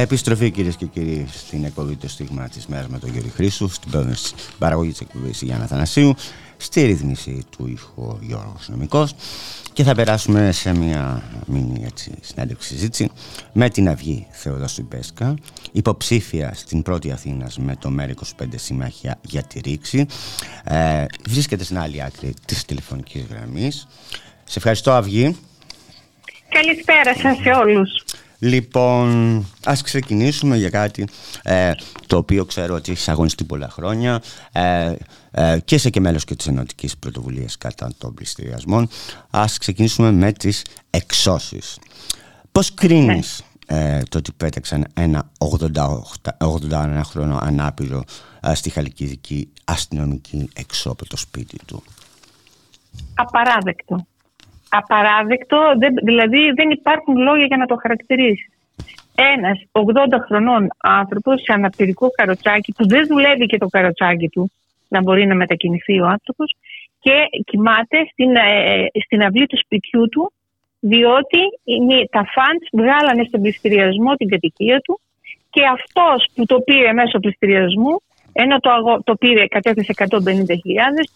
Επιστροφή κυρίες και κύριοι στην εκπομπή το στίγμα της μέρας με τον Γιώργη Χρήσου, στην πρώτη παραγωγή της εκπομπής Γιάννα Θανασίου, στη ρύθμιση του ήχου ο Γιώργος Νομικός και θα περάσουμε σε μια μήνυ έτσι, συνέντευξη συζήτηση με την Αυγή Θεοδόσου Μπέσκα, υποψήφια στην πρώτη Αθήνας με το ΜΕΡ25 Συμμαχία για τη Ρήξη. Ε, βρίσκεται στην άλλη άκρη της τηλεφωνικής γραμμής. Σε ευχαριστώ Αυγή. Καλησπέρα σας σε όλους. Λοιπόν, ας ξεκινήσουμε για κάτι ε, το οποίο ξέρω ότι έχεις αγωνιστεί πολλά χρόνια ε, ε, και είσαι και μέλος και της Ενωτικής Πρωτοβουλίας κατά των πληστηριασμών. Ας ξεκινήσουμε με τις εξώσεις. Πώς κρίνεις ε, το ότι πέταξαν ένα 88, 81 χρόνο ανάπηρο ε, στη Χαλκιδική αστυνομική εξώ από το σπίτι του; Απαράδεκτο. Απαράδεκτο, δεν- δηλαδή δεν υπάρχουν λόγια για να το χαρακτηρίσει. Ένας 80 χρονών άνθρωπος σε αναπηρικό καροτσάκι που δεν δουλεύει και το καροτσάκι του να μπορεί να μετακινηθεί ο άνθρωπος και κοιμάται στην, ε, στην αυλή του σπιτιού του διότι είναι, τα φαντς βγάλανε στον πληστηριασμό την κατοικία του και αυτός που το πήρε μέσω πληστηριασμού ενώ το, αγο- το πήρε κατέθεσε 150.000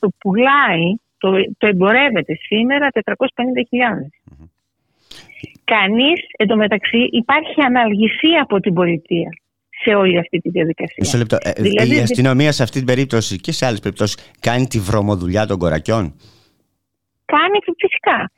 το πουλάει, το, το εμπορεύεται σήμερα 450.000. Κανείς, εντωμεταξύ, υπάρχει αναλγησία από την πολιτεία. σε όλη αυτή τη διαδικασία. Μισό λεπτό. Ε, Δηλαδή, η αστυνομία σε αυτή την περίπτωση και σε άλλες περιπτώσεις κάνει τη βρωμοδουλειά των κορακιών; Κάνει φυσικά.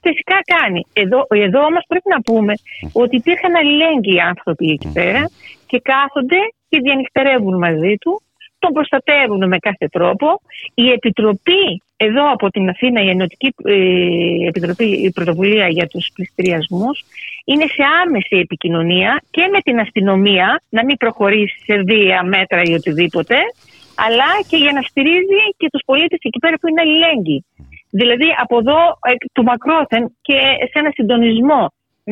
Φυσικά κάνει. Εδώ, εδώ όμως πρέπει να πούμε ότι υπήρχαν αλληλέγγυοι άνθρωποι εκεί πέρα και κάθονται και διανυκτερεύουν μαζί του, τον προστατεύουν με κάθε τρόπο. Η Επιτροπή, εδώ από την Αθήνα, η Ενωτική ε, Επιτροπή, η Πρωτοβουλία για τους πληστηριασμούς, είναι σε άμεση επικοινωνία και με την αστυνομία, να μην προχωρήσει σε βία μέτρα ή οτιδήποτε, αλλά και για να στηρίζει και τους πολίτες εκεί πέρα που είναι αλληλέγγυοι. Δηλαδή από εδώ εκ του μακρόθεν και σε ένα συντονισμό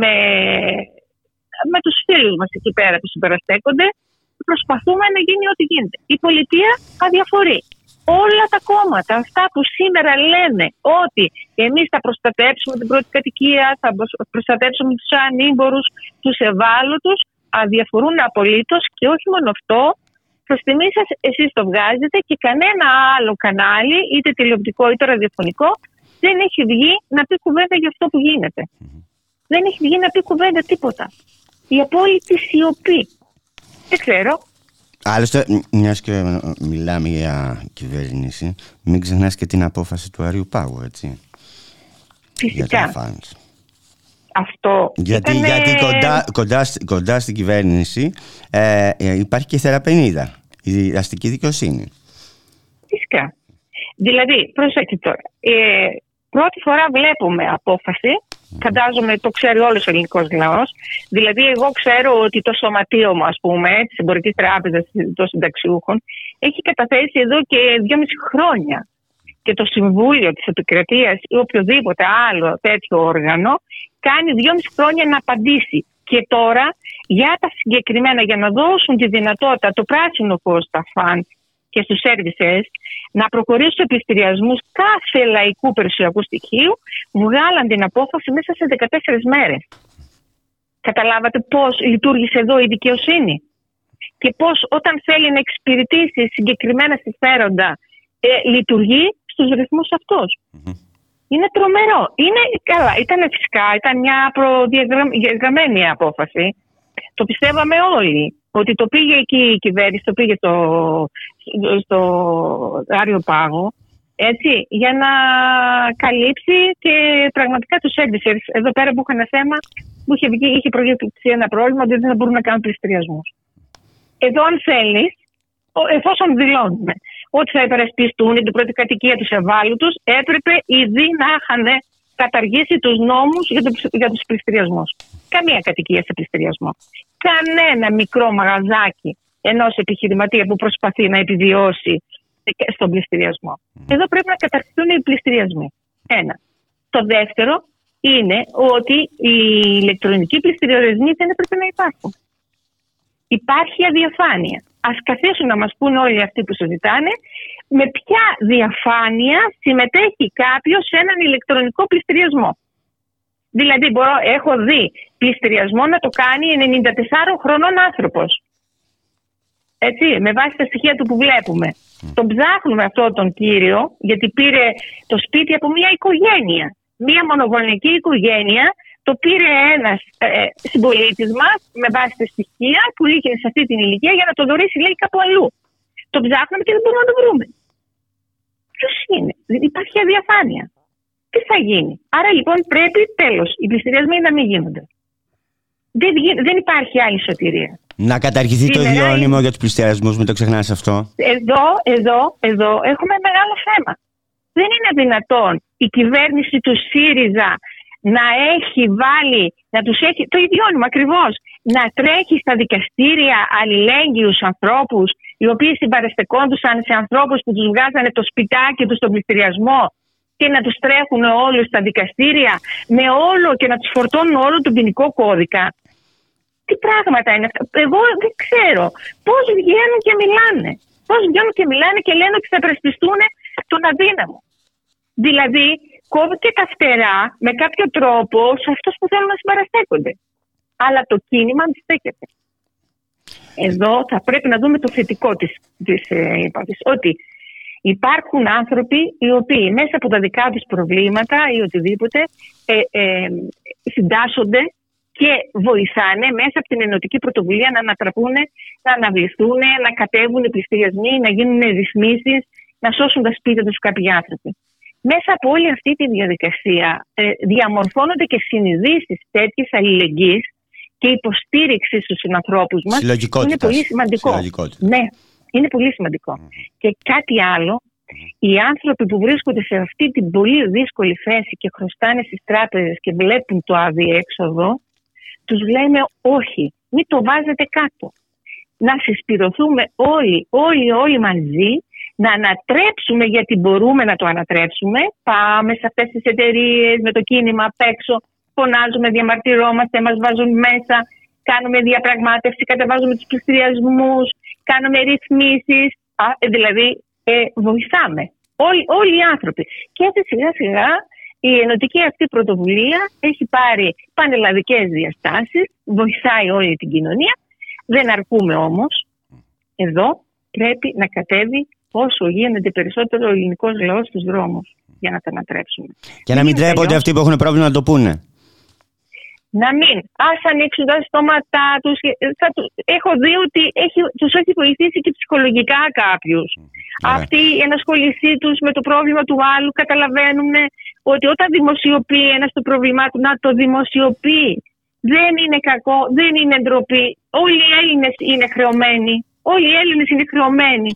με, με τους φίλους μας εκεί πέρα που συμπεραστέκονται προσπαθούμε να γίνει ό,τι γίνεται. Η πολιτεία αδιαφορεί. Όλα τα κόμματα, αυτά που σήμερα λένε ότι εμείς θα προστατέψουμε την πρώτη κατοικία, θα προστατέψουμε τους ανήμπορους, τους ευάλωτους, αδιαφορούν απολύτως και όχι μόνο αυτό, προ τιμή σας, εσείς το βγάζετε και κανένα άλλο κανάλι, είτε τηλεοπτικό είτε ραδιοφωνικό, δεν έχει βγει να πει κουβέντα για αυτό που γινεται Δεν έχει βγει να πει κουβέντα τίποτα. Η απόλυτη σιωπή. Δεν ξέρω. Άλλωστε, μιας και ε, μιλάμε για κυβέρνηση, μην ξεχνάς και την απόφαση του Αριού Πάγου, έτσι. Για Φυσικά. τα φανς. Αυτό Γιατί, ήτανε- γιατί κοντά, κοντά, στη- κοντά στην κυβέρνηση ε, ε, υπάρχει και η θεραπενίδα, η αστική δικαιοσύνη. Φυσικά. Δηλαδή, προσέξτε τώρα. Ε, πρώτη φορά βλέπουμε απόφαση. Φαντάζομαι το ξέρει όλος ο ελληνικός λαός. Δηλαδή, εγώ ξέρω ότι το σωματείο μου, ας πούμε, της Εμπορικής Τράπεζας των Συνταξιούχων, έχει καταθέσει εδώ και δυόμιση χρόνια. Και το Συμβούλιο της Επικρατείας ή οποιοδήποτε άλλο τέτοιο όργανο κάνει δυόμιση χρόνια να απαντήσει. Και τώρα για τα συγκεκριμένα, για να δώσουν τη δυνατότητα το πράσινο φως στα φαντ και στους services να προχωρήσουν σε πληστηριασμούς κάθε λαϊκού περιουσιακού στοιχείου, βγάλαν την απόφαση μέσα σε 14 μέρες. Καταλάβατε πώς λειτουργήσε εδώ η δικαιοσύνη και πώς όταν θέλει να εξυπηρετήσει συγκεκριμένα συμφέροντα ε, λειτουργεί στους ρυθμούς αυτούς. Είναι τρομερό. Είναι καλά. Ήταν φυσικά, ήταν μια προδιαγραμμένη απόφαση. Το πιστεύαμε όλοι. Ότι το πήγε εκεί η κυβέρνηση, το πήγε στο, στο Άριο Πάγο, έτσι, για να καλύψει και πραγματικά τους servicers. Εδώ πέρα που είχαν ένα θέμα, που είχε, βγει, είχε προκύψει ένα πρόβλημα ότι δεν θα μπορούν να κάνουν πληστηριασμούς. Εδώ αν θέλεις, εφόσον δηλώνουμε ότι θα υπερασπιστούν την πρώτη κατοικία τους ευάλωτους, έπρεπε ήδη να είχαν καταργήσει τους νόμους για, το, για τους πληστηριασμούς. Καμία κατοικία σε πληστηριασμό. Κανένα μικρό μαγαζάκι ενός επιχειρηματία που προσπαθεί να επιβιώσει στον πληστηριασμό. Εδώ πρέπει να καταρχηθούν οι πληστηριασμοί. Ένα. Το δεύτερο είναι ότι οι ηλεκτρονικοί πληστηριασμοί δεν έπρεπε να υπάρχουν. Υπάρχει αδιαφάνεια. Α καθίσουν να μας πούνε όλοι αυτοί που συζητάνε με ποια διαφάνεια συμμετέχει κάποιος σε έναν ηλεκτρονικό πληστηριασμό. Δηλαδή, μπορώ, έχω δει πληστηριασμό να το κάνει 94 χρονών άνθρωπος. Έτσι, με βάση τα στοιχεία του που βλέπουμε. Τον ψάχνουμε αυτόν τον κύριο, γιατί πήρε το σπίτι από μια οικογένεια. Μια μονογονική οικογένεια το πήρε ένας ε, συμπολίτης μας με βάση τα στοιχεία που είχε σε αυτή την ηλικία για να το δωρήσει, λέει, κάπου αλλού. Το ψάχνουμε και δεν μπορούμε να το βρούμε. Ποιος είναι, δεν υπάρχει αδιαφάνεια. Τι θα γίνει; Άρα λοιπόν πρέπει τέλος οι πληστηριασμοί να μην γίνονται. Δεν, γι- δεν υπάρχει άλλη σωτηρία. Να καταργηθεί το Σήμερα διώνυμο για τους πληστηριασμούς, μην το ξεχνάς αυτό. Εδώ, εδώ, εδώ έχουμε μεγάλο θέμα. Δεν είναι δυνατόν η κυβέρνηση του ΣΥΡΙΖΑ να έχει βάλει, να τους έχει, το ιδιώνυμο ακριβώς, να τρέχει στα δικαστήρια αλληλέγγυους ανθρώπους οι οποίοι συμπαραστεκόντουσαν σε ανθρώπους που τους βγάζανε το σπιτάκι τους στον πληστηριασμό και να τους τρέχουν όλους στα δικαστήρια με όλο και να τους φορτώνουν όλο τον ποινικό κώδικα. Τι πράγματα είναι αυτά; Εγώ δεν ξέρω πώς βγαίνουν και μιλάνε; Πώς βγαίνουν και μιλάνε και λένε ότι θα υπερασπιστούν τον αδύναμο; Δηλαδή, κόβει και τα φτερά με κάποιο τρόπο σε αυτούς που θέλουν να συμπαραστέκονται. Αλλά το κίνημα αντιστέκεται. Εδώ θα πρέπει να δούμε το θετικό της, της ε, υπόθεσης. Ότι υπάρχουν άνθρωποι οι οποίοι μέσα από τα δικά τους προβλήματα ή οτιδήποτε ε, ε, συντάσσονται και βοηθάνε μέσα από την ενωτική πρωτοβουλία να ανατραπούν, να αναβληθούν, να κατέβουν οι πληστηριασμοί, να γίνουν ρυθμίσεις, να σώσουν τα σπίτια τους κάποιοι άνθρωποι. Μέσα από όλη αυτή τη διαδικασία ε, διαμορφώνονται και συνειδήσεις τέτοιες αλληλεγγύης και υποστήριξης στους συνανθρώπου μας. Συλλογικότητας. Είναι πολύ σημαντικό. Συλλογικότητας. Ναι, είναι πολύ σημαντικό. Και κάτι άλλο, οι άνθρωποι που βρίσκονται σε αυτή την πολύ δύσκολη θέση και χρωστάνε στις τράπεζες και βλέπουν το αδιέξοδο, τους λέμε όχι, μην το βάζετε κάτω. Να συσπηρωθούμε όλοι, όλοι, όλοι μαζί, να ανατρέψουμε γιατί μπορούμε να το ανατρέψουμε. Πάμε σε αυτές τις εταιρείες με το κίνημα απ' έξω, φωνάζουμε, διαμαρτυρόμαστε, μας βάζουν μέσα, κάνουμε διαπραγμάτευση, κατεβάζουμε τους πληστηριασμούς, κάνουμε ρυθμίσεις, Α, ε, δηλαδή ε, βοηθάμε. Όλοι, όλοι οι άνθρωποι. Και έτσι σιγά σιγά η ενωτική αυτή πρωτοβουλία έχει πάρει πανελλαδικές διαστάσεις, βοηθάει όλη την κοινωνία. Δεν αρκούμε όμως. Εδώ πρέπει να κατέβει όσο γίνεται περισσότερο ο ελληνικός λαός στους δρόμους για να τα ανατρέψουμε. Και να μην Είναι τρέπονται αλλιώς- αυτοί που έχουν πρόβλημα να το πούνε. Να μην. Ας ανοίξουν τα στόματά τους. Θα του- Έχω δει ότι έχει, τους έχει βοηθήσει και ψυχολογικά κάποιους. Ωραία. Αυτή η ενασχόλησή τους με το πρόβλημα του άλλου καταλαβαίνουν ότι όταν δημοσιοποιεί ένας το πρόβλημά του να το δημοσιοποιεί. Δεν είναι κακό, δεν είναι ντροπή. Όλοι οι Έλληνες είναι χρεωμένοι. Όλοι οι Έλληνες είναι χρεωμένοι.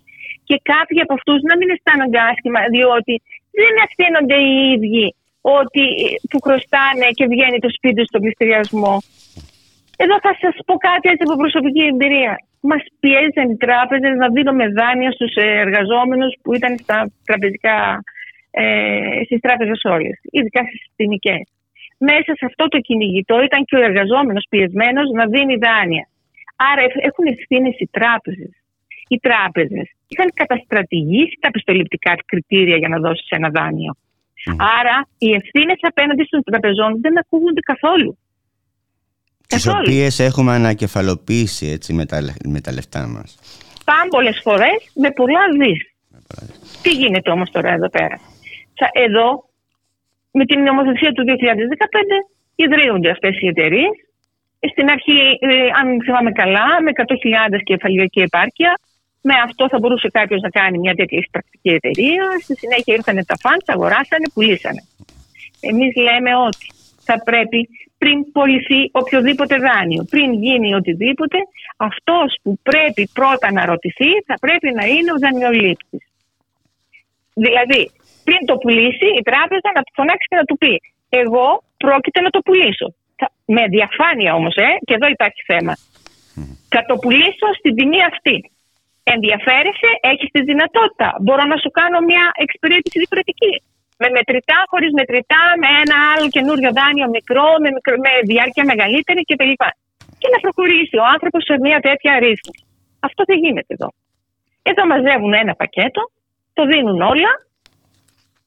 Και κάποιοι από αυτούς να μην αισθάνονται άσχημα, διότι δεν ευθύνονται οι ίδιοι ότι που χρωστάνε και βγαίνει το σπίτι του στον πληστηριασμό. Εδώ θα σας πω κάτι έτσι από προσωπική εμπειρία. Μας πιέζαν οι τράπεζες να δίνουμε δάνεια στους ε, εργαζόμενους που ήταν στα τραπεζικά, ε, στις τράπεζες όλες, ειδικά στις συστημικές. Μέσα σε αυτό το κυνηγητό ήταν και ο εργαζόμενος πιεσμένος να δίνει δάνεια. Άρα εφ- έχουν ευθύνες οι τράπεζες. Οι τράπεζες είχαν καταστρατηγήσει τα πιστοληπτικά κριτήρια για να δώσει ένα δάνειο. Άρα οι ευθύνες απέναντι των τραπεζών δεν ακούγονται καθόλου. Τις Καθόλου. οποίες έχουμε ανακεφαλοποιήσει έτσι, με, τα, με τα λεφτά μας. Πάμπολες φορές με πολλά δις. Τι γίνεται όμως τώρα εδώ πέρα; Σα- Εδώ με την νομοθεσία του 2015 ιδρύονται αυτές οι εταιρείες. Στην αρχή, ε, αν θυμάμαι καλά, με 100.000 κεφαλιακή επάρκεια. Με αυτό θα μπορούσε κάποιος να κάνει μια τέτοια εισπρακτική εταιρεία. Στη συνέχεια ήρθαν τα φαντς, αγοράσανε, πουλήσανε. Εμείς λέμε ότι θα πρέπει πριν πωληθεί οποιοδήποτε δάνειο, πριν γίνει οτιδήποτε, αυτός που πρέπει πρώτα να ρωτηθεί θα πρέπει να είναι ο δανειολήπτης. Δηλαδή, πριν το πουλήσει, η τράπεζα να του φωνάξει και να του πει: Εγώ πρόκειται να το πουλήσω. Θα- Με διαφάνεια όμως, ε, και εδώ υπάρχει θέμα. Θα το πουλήσω στην τιμή αυτή. Ενδιαφέρεσαι, έχεις τη δυνατότητα. Μπορώ να σου κάνω μια εξυπηρέτηση διαφορετική. Με μετρητά, χωρίς μετρητά, με ένα άλλο καινούριο δάνειο μικρό, με, μικρο, με διάρκεια μεγαλύτερη κτλ. Και να προχωρήσει ο άνθρωπος σε μια τέτοια ρύθμιση. Αυτό δεν γίνεται εδώ. Εδώ μαζεύουν ένα πακέτο, το δίνουν όλα,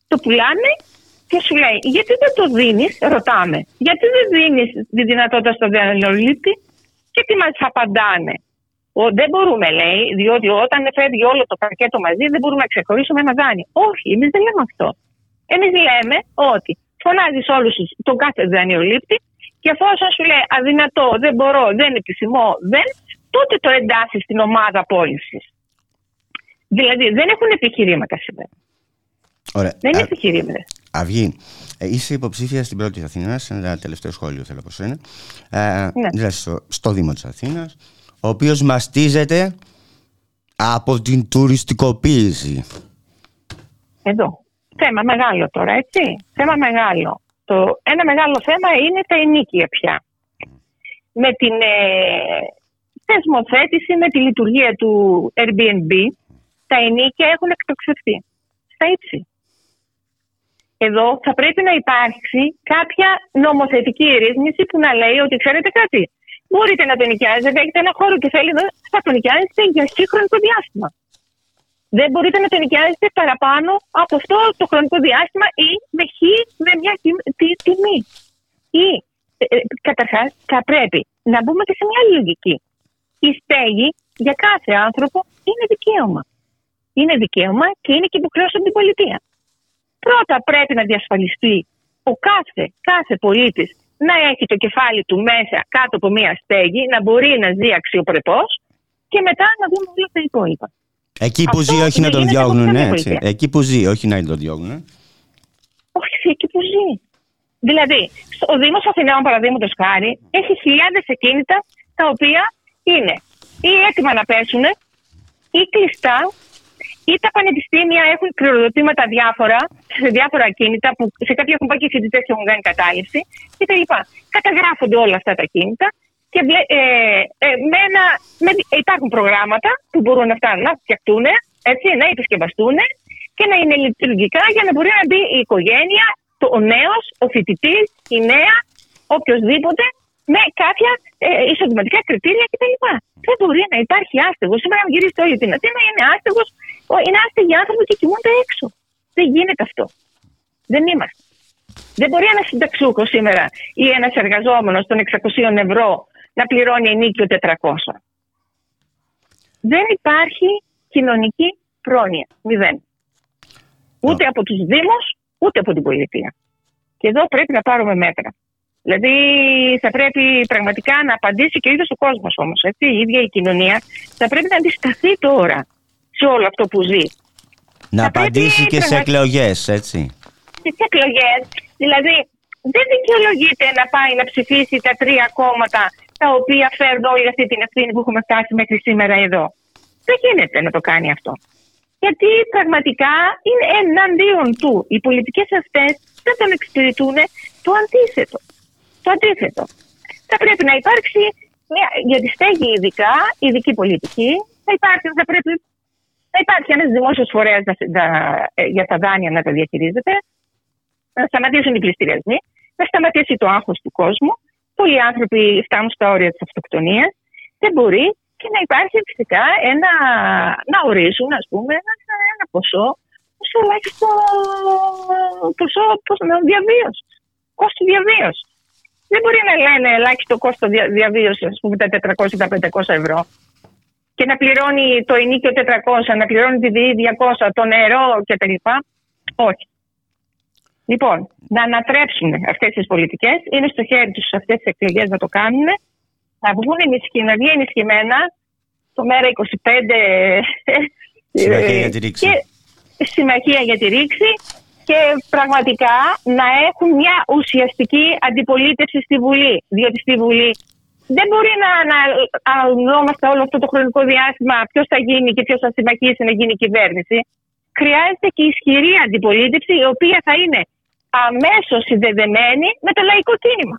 το πουλάνε και σου λέει γιατί δεν το δίνεις, ρωτάμε, γιατί δεν δίνεις τη δυνατότητα στο δανειολήπτη και τι μας απαντάνε. Ο, δεν μπορούμε, λέει, διότι όταν φεύγει όλο το πακέτο μαζί δεν μπορούμε να ξεχωρίσουμε ένα δάνειο. Όχι, εμείς δεν λέμε αυτό. Εμείς λέμε ότι φωνάζεις όλους τους- τον κάθε δανειολήπτη και εφόσον σου λέει αδυνατό, δεν μπορώ, δεν επιθυμώ, δεν, τότε το εντάσσεις στην ομάδα πώληση. Δηλαδή δεν έχουν επιχειρήματα σήμερα. Ωραία. Δεν είναι Α- επιχειρήματα. Αυγή, ε, είσαι υποψήφια στην πρώτη Αθήνας, σε ένα τελευταίο σχόλιο θέλω από σένα. Ε, Ναι. δηλαδή στο, στο Δήμο της Αθήνας, ο οποίος μαστίζεται από την τουριστικοποίηση. Εδώ. Θέμα μεγάλο τώρα, έτσι. Θέμα μεγάλο. Το, ένα μεγάλο θέμα είναι τα ενίκια πια. Με την ε, θεσμοθέτηση, με τη λειτουργία του Airbnb, τα ενίκια έχουν εκτοξευθεί στα ύψη. Εδώ θα πρέπει να υπάρξει κάποια νομοθετική ρύθμιση που να λέει ότι ξέρετε κάτι, μπορείτε να το νοικιάζετε, έχετε ένα χώρο και θέλετε, θα το νοικιάζετε για σύγχρονο διάστημα δεν μπορείτε να το νοικιάζετε παραπάνω από αυτό το χρονικό διάστημα ή με χ με μια τιμ- τι- τιμή. Ή ε, ε, καταρχάς θα πρέπει να μπούμε και σε μια άλλη λογική. Η στέγη για κάθε άνθρωπο είναι δικαίωμα. Είναι δικαίωμα και είναι και υποχρέωση από την πολιτεία. Πρώτα πρέπει να διασφαλιστεί ο κάθε, κάθε πολίτης να έχει το κεφάλι του μέσα κάτω από μία στέγη, να μπορεί να ζει αξιοπρεπώς και μετά να δούμε όλα τα υπόλοιπα. Εκεί που Αυτό ζει, όχι δεν να τον γίνεται από διώγνουν, καμία έτσι. πολιτεία. Εκεί που ζει, όχι να τον διώγνουν. Όχι, εκεί που ζει. Δηλαδή, ο Δήμο Αθηναίων, παραδείγματος χάρη, έχει χιλιάδες ακίνητα τα οποία είναι ή έτοιμα να πέσουν ή κλειστά ή τα πανεπιστήμια έχουν κληροδοτήματα διάφορα, σε διάφορα ακίνητα που σε κάποια έχουν πάει και φοιτητές και έχουν κάνει κατάληψη κτλ. Καταγράφονται όλα αυτά τα ακίνητα και βλέ- ε, ε, με ένα, με, υπάρχουν προγράμματα που μπορούν αυτά να φτιαχτούν, έτσι, να επισκευαστούν και να είναι λειτουργικά για να μπορεί να μπει η οικογένεια, το, ο νέος, ο φοιτητής, η νέα, οποιοδήποτε με κάποια ε, εισοδηματικά κριτήρια κτλ. Δεν μπορεί να υπάρχει άστεγος. Σήμερα, αν γυρίσετε όλη την Αθήνα, είναι άστεγος, είναι άστεγοι άνθρωποι και κοιμούνται έξω. Δεν γίνεται αυτό. Δεν είμαστε. Δεν μπορεί ένας συνταξιούχος σήμερα ή ένας εργαζόμενος των 600 ευρώ να πληρώνει ενίκιο 400. Δεν υπάρχει κοινωνική πρόνοια. Μηδέν. Ούτε από τους Δήμους, ούτε από την πολιτεία. Και εδώ πρέπει να πάρουμε μέτρα. Δηλαδή θα πρέπει πραγματικά να απαντήσει και ο ίδιος ο κόσμος όμως. Έτσι, η ίδια η κοινωνία θα πρέπει να αντισταθεί τώρα σε όλο αυτό που ζει. Να Θα πρέπει απαντήσει και σε πραγματικά- εκλογές, έτσι. Στις εκλογές, δηλαδή δεν δικαιολογείται να πάει να ψηφίσει τα τρία κόμματα τα οποία φέρνουν όλη αυτή την ευθύνη που έχουμε φτάσει μέχρι σήμερα εδώ. Δεν γίνεται να το κάνει αυτό. Γιατί πραγματικά είναι εναντίον του. Οι πολιτικές αυτές δεν τον εξυπηρετούν το αντίθετο. Το αντίθετο. Θα πρέπει να υπάρξει μια, για τη στέγη ειδικά, ειδική πολιτική. Θα, υπάρξει, θα πρέπει να υπάρχει ένας δημόσιος φορέας να- να- ε, για τα δάνεια να τα διαχειρίζεται να σταματήσουν οι πληστηριασμοί, να σταματήσει το άγχος του κόσμου. Πολλοί άνθρωποι φτάνουν στα όρια της αυτοκτονίας. Δεν μπορεί και να υπάρχει φυσικά ένα, να ορίσουν ας πούμε ένα, ένα ποσό ως ελάχιστο ποσό πώς να διαβίωσης. Κόστος διαβίωσης. Δεν μπορεί να λένε ελάχιστο κόστο δια, διαβίωσης, ας πούμε, τα 400 ή τα 500 ευρώ. Και να πληρώνει το ενίκιο 400, να πληρώνει τη ΔΕΗ 200, το νερό κτλ. Όχι. Λοιπόν, να ανατρέψουν αυτές τις πολιτικές. Είναι στο χέρι τους αυτές τις εκλογές να το κάνουν. Να βγουν ενισχυ, να βγει ενισχυμένα το μέρα 25. Συμμαχία για τη ρήξη. Και συμμαχία για τη ρήξη και πραγματικά να έχουν μια ουσιαστική αντιπολίτευση στη Βουλή. Διότι στη Βουλή δεν μπορεί να αναλυνόμαστε όλο αυτό το χρονικό διάστημα ποιος θα γίνει και ποιος θα συμμαχίσει να γίνει κυβέρνηση. Χρειάζεται και ισχυρή αντιπολίτευση η οποία θα είναι αμέσως συνδεδεμένη με το λαϊκό κίνημα.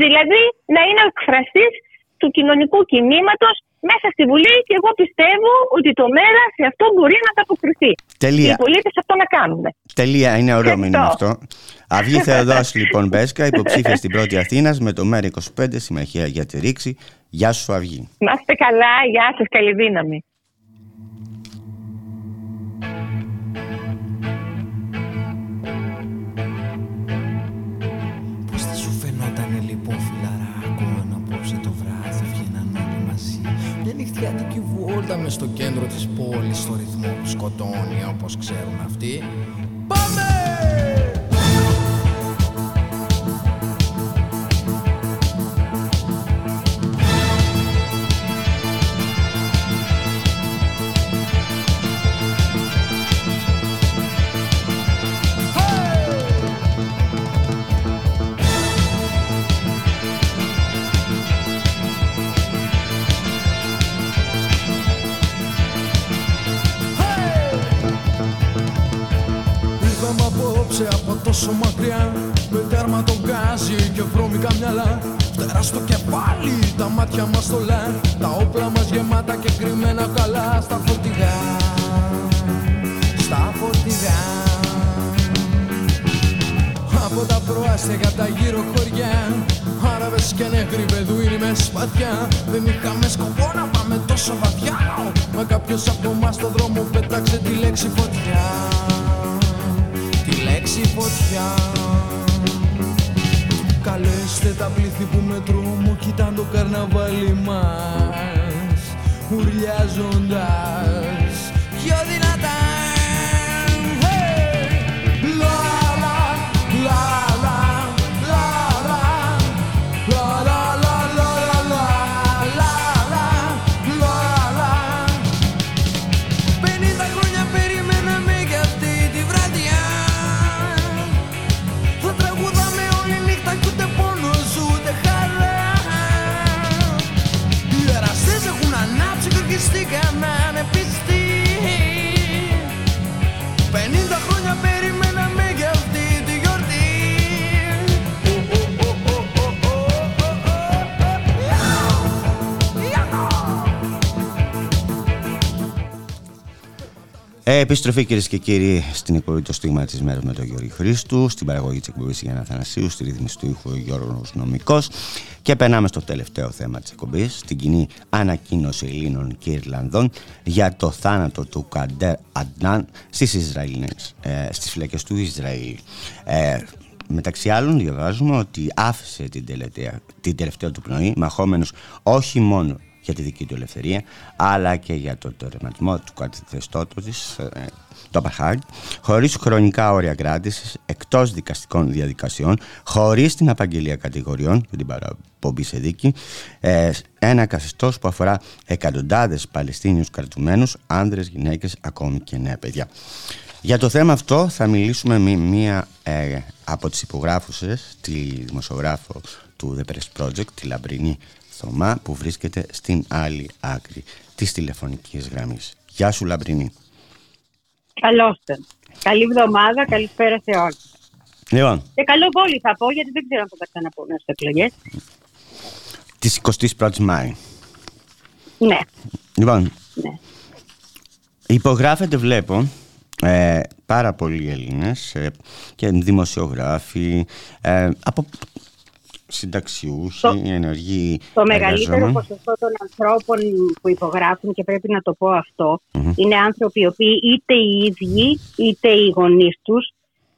Δηλαδή να είναι ο εκφραστής του κοινωνικού κινήματος μέσα στη Βουλή και εγώ πιστεύω ότι το μέρα σε αυτό μπορεί να ανταποκριθεί. Τελεία. Οι πολίτες αυτό να κάνουν. Τελεία, είναι ωραίο μήνυμα αυτό. Ευχαριστώ. Αυγή Θεοδόση λοιπόν Μπέσκα, υποψήφια στην πρώτη Αθήνας με το ΜΕΡΑ25 Συμμαχία για τη Ρήξη. Γεια σου Αυγή. Να είστε καλά, γεια σας, καλή δύναμη. Νυχτιάτικη βόλτα μες στο κέντρο της πόλης Στο ρυθμό που σκοτώνει όπως ξέρουν αυτοί Πάμε! Στο κεφάλι, τα μάτια μας στολά Τα όπλα μας γεμάτα και κρυμμένα καλά Στα φορτηγά, στα φορτηγά. Από τα προάστια τα γύρω χωριά. Άραβες και νέγροι βεδουίνοι μες σπαθιά. Δεν είχαμε σκοπό να πάμε τόσο βαθιά. Μα κάποιος από εμάς στον δρόμο πέταξε τη λέξη φωτιά. Τη λέξη φωτιά Καλέστε τα πλήθη που με τρόμο κοιτάν το καρναβάλι μας Ουρλιάζοντας επιστροφή κυρίες και κύριοι στην εκπομπή Το Στίγμα της Μέρας με τον Γιώργη Χρήστου, στην παραγωγή της εκπομπής Γιάννα Θανασίου, στη ρύθμιση του ήχου Γιώργος Νομικός. Και περνάμε στο τελευταίο θέμα της εκπομπής, την κοινή ανακοίνωση Ελλήνων και Ιρλανδών για το θάνατο του Καντέρ Αντνάν στις ε, στις φυλακές του Ισραήλ. Ε, Μεταξύ άλλων διαβάζουμε ότι άφησε την τελευταία, την τελευταία του πνοή μαχόμενος όχι μόνο για τη δική του ελευθερία αλλά και για το τερματισμό του καθεστώτος της ε, το Apartheid, χωρίς χρονικά όρια κράτησης, εκτός δικαστικών διαδικασιών, χωρίς την απαγγελία κατηγοριών και την παραπομπή σε δίκη, ε, ένα καθεστώς που αφορά εκατοντάδες Παλαιστίνιους κρατουμένους, άνδρες, γυναίκες, ακόμη και νέα παιδιά. Για το θέμα αυτό θα μιλήσουμε με μία ε, από τις υπογράφουσες, τη δημοσιογράφο του The Press Project, τη Λαμπρινή Θωμά, που βρίσκεται στην άλλη άκρη της τηλεφωνικής γραμμής. Γεια σου Λαμπρινή. Καλώς Καλή εβδομάδα, καλησπέρα σε όλους. Λοιπόν. Και καλό πόλη θα πω, γιατί δεν ξέρω αν θα τα ξαναπούμε στις εκλογές. Της 21ης Μάη. Ναι. Λοιπόν, ναι. υπογράφεται βλέπω ε, πάρα πολλοί Έλληνες ε, και δημοσιογράφοι ε, από συνταξιούχοι, το, ενεργοί Το μεγαλύτερο ποσοστό των ανθρώπων που υπογράφουν και πρέπει να το πω αυτο είναι άνθρωποι οι οποίοι είτε οι ίδιοι είτε οι γονείς τους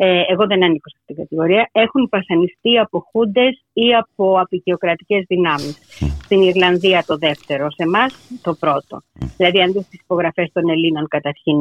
ε, εγώ δεν ανήκω σε αυτήν την κατηγορία, έχουν βασανιστεί από χούντε ή από απεικιοκρατικές δυνάμεις. Στην Ιρλανδία το δεύτερο, σε εμάς το πρώτο. Δηλαδή, αν δεις τις υπογραφές των Ελλήνων, καταρχήν,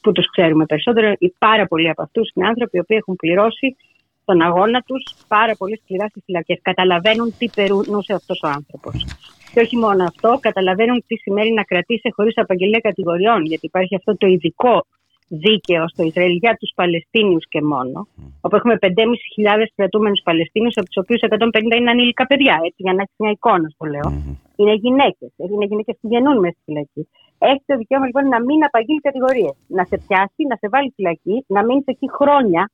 που τους ξέρουμε περισσότερο, οι πάρα πολλοί από αυτούς είναι άνθρωποι οι οποίοι έχουν πληρώσει τον αγώνα τους πάρα πολύ σκληρά στις φυλακές. Καταλαβαίνουν τι περνούσε αυτός ο άνθρωπος. Και όχι μόνο αυτό, καταλαβαίνουν τι σημαίνει να κρατήσει χωρίς απαγγελία κατηγοριών, γιατί υπάρχει αυτό το ειδικό δίκαιο στο Ισραήλ για τους Παλαιστίνιους και μόνο, όπου έχουμε 5.500 κρατούμενους Παλαιστίνιους, από τους οποίους 150 είναι ανήλικα παιδιά, έτσι, για να έχεις μια εικόνα, που λέω. Είναι γυναίκες. Είναι γυναίκες που γεννούν μέσα στη φυλακή. Έχει το δικαίωμα λοιπόν να μην απαγγείλει κατηγορίες. Να σε πιάσει, να σε βάλει φυλακή, να μείνεις εκεί χρόνια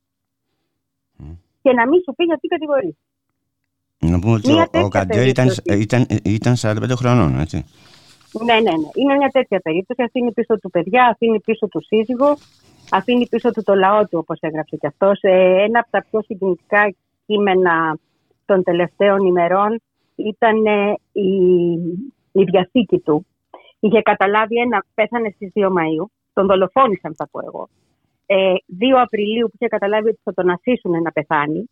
και να μην σου πει γιατί κατηγορεί. Να πούμε ότι ο, ο Καντέρ ήταν, ήταν, ήταν 45 χρονών, έτσι. Ναι, ναι, ναι. Είναι μια τέτοια περίπτωση. Αφήνει πίσω του παιδιά, αφήνει πίσω του σύζυγο, αφήνει πίσω του το λαό του, όπως έγραψε και αυτός. Ένα από τα πιο συγκινητικά κείμενα των τελευταίων ημερών ήταν ε, η, η διαθήκη του. Είχε καταλάβει ένα, πέθανε στις 2 Μαου, τον δολοφόνησαν, θα πω εγώ. Ε, 2 Απριλίου που είχε καταλάβει ότι θα τον αφήσουν να πεθάνει,